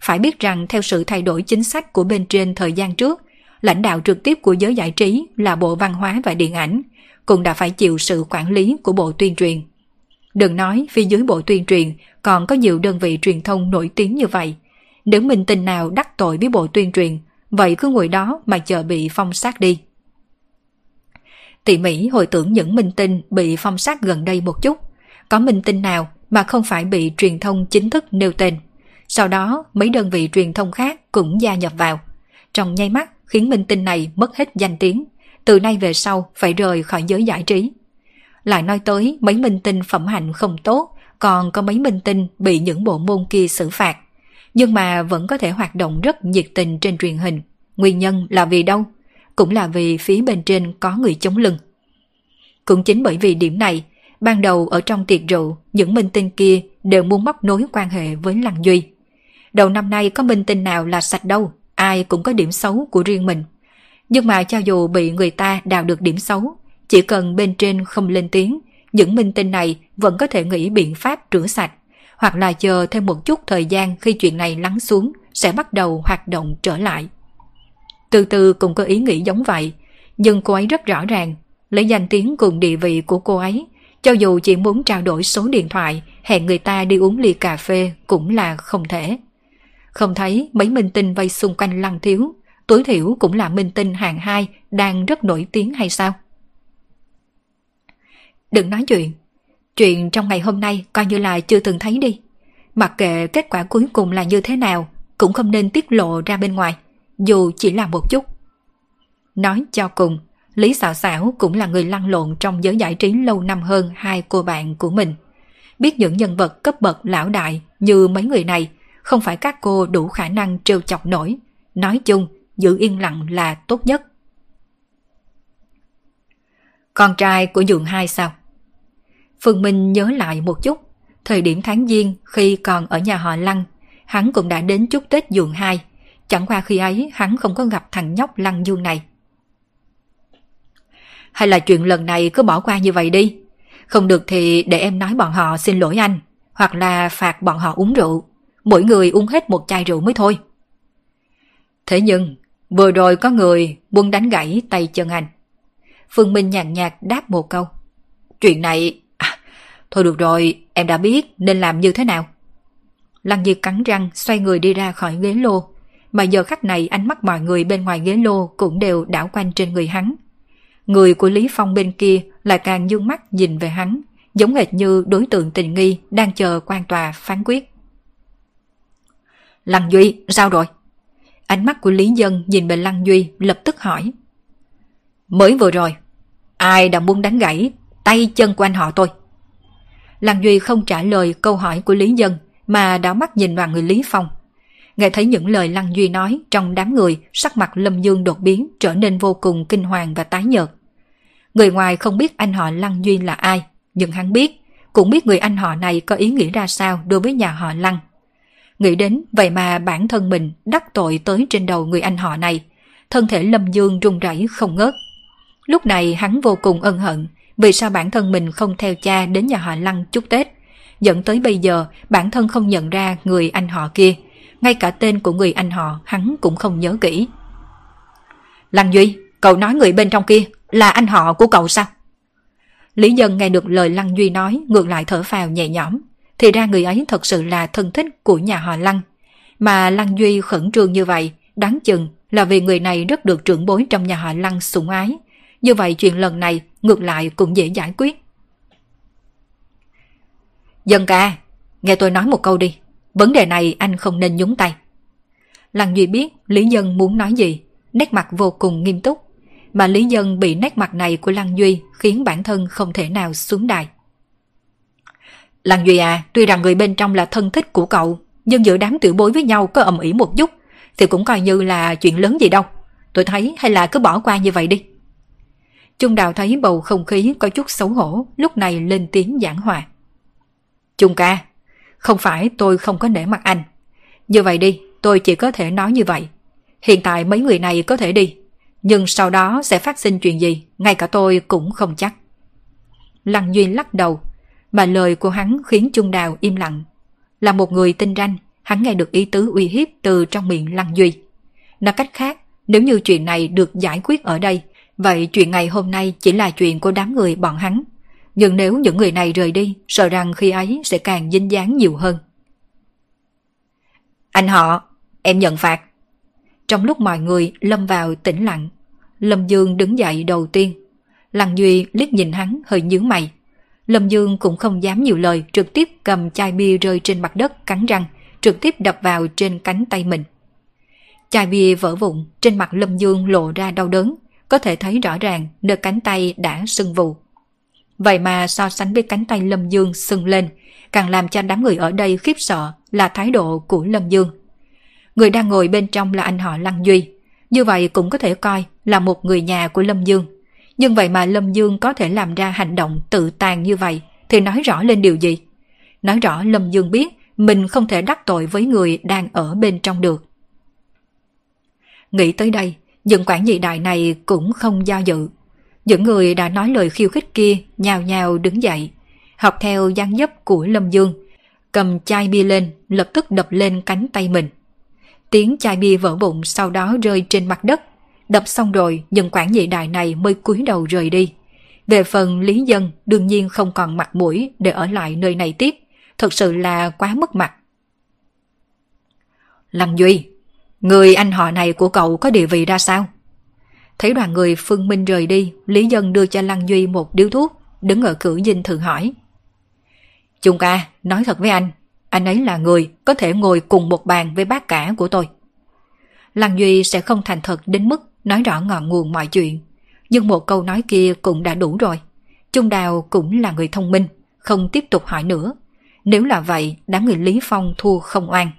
Phải biết rằng theo sự thay đổi chính sách của bên trên thời gian trước, lãnh đạo trực tiếp của giới giải trí là Bộ Văn hóa và Điện ảnh, cũng đã phải chịu sự quản lý của Bộ Tuyên truyền. Đừng nói phía dưới Bộ Tuyên truyền còn có nhiều đơn vị truyền thông nổi tiếng như vậy. Nếu mình tình nào đắc tội với Bộ Tuyên truyền, vậy cứ ngồi đó mà chờ bị phong sát đi. Tỉ Mỹ hồi tưởng những minh tinh bị phong sát gần đây một chút. Có minh tinh nào mà không phải bị truyền thông chính thức nêu tên. Sau đó mấy đơn vị truyền thông khác cũng gia nhập vào. Trong nháy mắt khiến minh tinh này mất hết danh tiếng. Từ nay về sau phải rời khỏi giới giải trí. Lại nói tới mấy minh tinh phẩm hạnh không tốt, còn có mấy minh tinh bị những bộ môn kia xử phạt. Nhưng mà vẫn có thể hoạt động rất nhiệt tình trên truyền hình. Nguyên nhân là vì đâu? Cũng là vì phía bên trên có người chống lưng. Cũng chính bởi vì điểm này, ban đầu ở trong tiệc rượu, những minh tinh kia đều muốn móc nối quan hệ với Lăng Duy. Đầu năm nay có minh tinh nào là sạch đâu, ai cũng có điểm xấu của riêng mình. Nhưng mà cho dù bị người ta đào được điểm xấu, chỉ cần bên trên không lên tiếng, những minh tinh này vẫn có thể nghĩ biện pháp rửa sạch, hoặc là chờ thêm một chút thời gian khi chuyện này lắng xuống sẽ bắt đầu hoạt động trở lại. Từ từ cũng có ý nghĩ giống vậy, nhưng cô ấy rất rõ ràng, lấy danh tiếng cùng địa vị của cô ấy, cho dù chỉ muốn trao đổi số điện thoại, hẹn người ta đi uống ly cà phê cũng là không thể. Không thấy mấy minh tinh vây xung quanh lăng thiếu, tối thiểu cũng là minh tinh hàng hai đang rất nổi tiếng hay sao? Đừng nói chuyện, chuyện trong ngày hôm nay coi như là chưa từng thấy đi. Mặc kệ kết quả cuối cùng là như thế nào, cũng không nên tiết lộ ra bên ngoài, dù chỉ là một chút. Nói cho cùng, Lý Xảo Xảo cũng là người lăn lộn trong giới giải trí lâu năm hơn hai cô bạn của mình. Biết những nhân vật cấp bậc lão đại như mấy người này, không phải các cô đủ khả năng trêu chọc nổi. Nói chung, giữ yên lặng là tốt nhất. Con trai của Dượng Hai sao? Phương Minh nhớ lại một chút, thời điểm tháng Giêng khi còn ở nhà họ Lăng, hắn cũng đã đến chúc Tết Dượng Hai. Chẳng qua khi ấy hắn không có gặp thằng nhóc Lăng Dương này. Hay là chuyện lần này cứ bỏ qua như vậy đi. Không được thì để em nói bọn họ xin lỗi anh, hoặc là phạt bọn họ uống rượu. Mỗi người uống hết một chai rượu mới thôi. Thế nhưng, vừa rồi có người buông đánh gãy tay chân anh. Phương Minh nhàn nhạt đáp một câu. Chuyện này... À, thôi được rồi, em đã biết nên làm như thế nào. Lăng Di cắn răng xoay người đi ra khỏi ghế lô. Mà giờ khắc này ánh mắt mọi người bên ngoài ghế lô cũng đều đảo quanh trên người hắn. Người của Lý Phong bên kia lại càng dương mắt nhìn về hắn, giống hệt như đối tượng tình nghi đang chờ quan tòa phán quyết. Lăng Duy, sao rồi? Ánh mắt của Lý Dân nhìn về Lăng Duy lập tức hỏi. Mới vừa rồi, ai đã muốn đánh gãy tay chân của anh họ tôi? Lăng Duy không trả lời câu hỏi của Lý Dân mà đảo mắt nhìn vào người Lý Phong. Nghe thấy những lời Lăng Duy nói trong đám người, sắc mặt Lâm Dương đột biến trở nên vô cùng kinh hoàng và tái nhợt. Người ngoài không biết anh họ Lăng Duy là ai, nhưng hắn biết, cũng biết người anh họ này có ý nghĩa ra sao đối với nhà họ Lăng. Nghĩ đến vậy mà bản thân mình đắc tội tới trên đầu người anh họ này, thân thể Lâm Dương run rẩy không ngớt. Lúc này hắn vô cùng ân hận, vì sao bản thân mình không theo cha đến nhà họ Lăng chúc Tết, dẫn tới bây giờ bản thân không nhận ra người anh họ kia, ngay cả tên của người anh họ hắn cũng không nhớ kỹ. Lăng Duy, cậu nói người bên trong kia là anh họ của cậu sao? Lý Dân nghe được lời Lăng Duy nói, ngược lại thở phào nhẹ nhõm. Thì ra người ấy thật sự là thân thích của nhà họ Lăng. Mà Lăng Duy khẩn trương như vậy, đáng chừng là vì người này rất được trưởng bối trong nhà họ Lăng sủng ái. Như vậy chuyện lần này ngược lại cũng dễ giải quyết. Dân ca, nghe tôi nói một câu đi. Vấn đề này anh không nên nhúng tay. Lăng Duy biết Lý Dân muốn nói gì, nét mặt vô cùng nghiêm túc mà Lý Dân bị nét mặt này của Lăng Duy khiến bản thân không thể nào xuống đài. Lăng Duy à, tuy rằng người bên trong là thân thích của cậu, nhưng giữa đám tiểu bối với nhau có ầm ĩ một chút, thì cũng coi như là chuyện lớn gì đâu. Tôi thấy hay là cứ bỏ qua như vậy đi. Trung Đào thấy bầu không khí có chút xấu hổ, lúc này lên tiếng giảng hòa. Trung ca, không phải tôi không có nể mặt anh. Như vậy đi, tôi chỉ có thể nói như vậy. Hiện tại mấy người này có thể đi, nhưng sau đó sẽ phát sinh chuyện gì, ngay cả tôi cũng không chắc. Lăng Duy lắc đầu, mà lời của hắn khiến Trung Đào im lặng. Là một người tinh ranh, hắn nghe được ý tứ uy hiếp từ trong miệng Lăng Duy. Nói cách khác, nếu như chuyện này được giải quyết ở đây, vậy chuyện ngày hôm nay chỉ là chuyện của đám người bọn hắn. Nhưng nếu những người này rời đi, sợ rằng khi ấy sẽ càng dính dáng nhiều hơn. Anh họ, em nhận phạt. Trong lúc mọi người lâm vào tĩnh lặng, Lâm Dương đứng dậy đầu tiên. Lăng Duy liếc nhìn hắn hơi nhướng mày. Lâm Dương cũng không dám nhiều lời trực tiếp cầm chai bia rơi trên mặt đất cắn răng, trực tiếp đập vào trên cánh tay mình. Chai bia vỡ vụn, trên mặt Lâm Dương lộ ra đau đớn, có thể thấy rõ ràng nơi cánh tay đã sưng vù. Vậy mà so sánh với cánh tay Lâm Dương sưng lên, càng làm cho đám người ở đây khiếp sợ là thái độ của Lâm Dương. Người đang ngồi bên trong là anh họ Lăng Duy. Như vậy cũng có thể coi là một người nhà của Lâm Dương. Nhưng vậy mà Lâm Dương có thể làm ra hành động tự tàn như vậy thì nói rõ lên điều gì? Nói rõ Lâm Dương biết mình không thể đắc tội với người đang ở bên trong được. Nghĩ tới đây, những quản nhị đại này cũng không do dự. Những người đã nói lời khiêu khích kia nhào nhào đứng dậy, học theo dáng dấp của Lâm Dương, cầm chai bia lên, lập tức đập lên cánh tay mình. Tiếng chai bia vỡ bụng sau đó rơi trên mặt đất, đập xong rồi những quản nhị đại này mới cúi đầu rời đi. Về phần Lý Dân đương nhiên không còn mặt mũi để ở lại nơi này tiếp, thật sự là quá mất mặt. Lăng Duy, người anh họ này của cậu có địa vị ra sao? Thấy đoàn người Phương Minh rời đi, Lý Dân đưa cho Lăng Duy một điếu thuốc, đứng ở cửa dinh thường hỏi. Trung ca, nói thật với anh, anh ấy là người có thể ngồi cùng một bàn với bác cả của tôi. Lăng Duy sẽ không thành thật đến mức nói rõ ngọn nguồn mọi chuyện, nhưng một câu nói kia cũng đã đủ rồi. Trung Đào cũng là người thông minh, không tiếp tục hỏi nữa. Nếu là vậy, đám người Lý Phong thua không oan.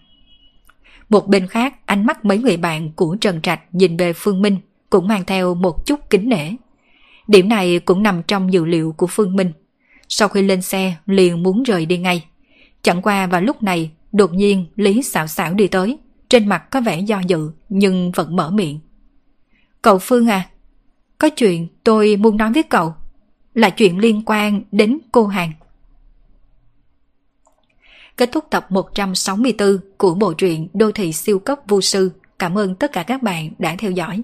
Một bên khác, ánh mắt mấy người bạn của Trần Trạch nhìn về Phương Minh cũng mang theo một chút kính nể. Điểm này cũng nằm trong dự liệu của Phương Minh. Sau khi lên xe, liền muốn rời đi ngay. Chẳng qua vào lúc này, đột nhiên Lý xảo xảo đi tới. Trên mặt có vẻ do dự, nhưng vẫn mở miệng. Cậu Phương à, có chuyện tôi muốn nói với cậu. Là chuyện liên quan đến cô Hàng. Kết thúc tập 164 của bộ truyện Đô thị siêu cấp vô sư. Cảm ơn tất cả các bạn đã theo dõi.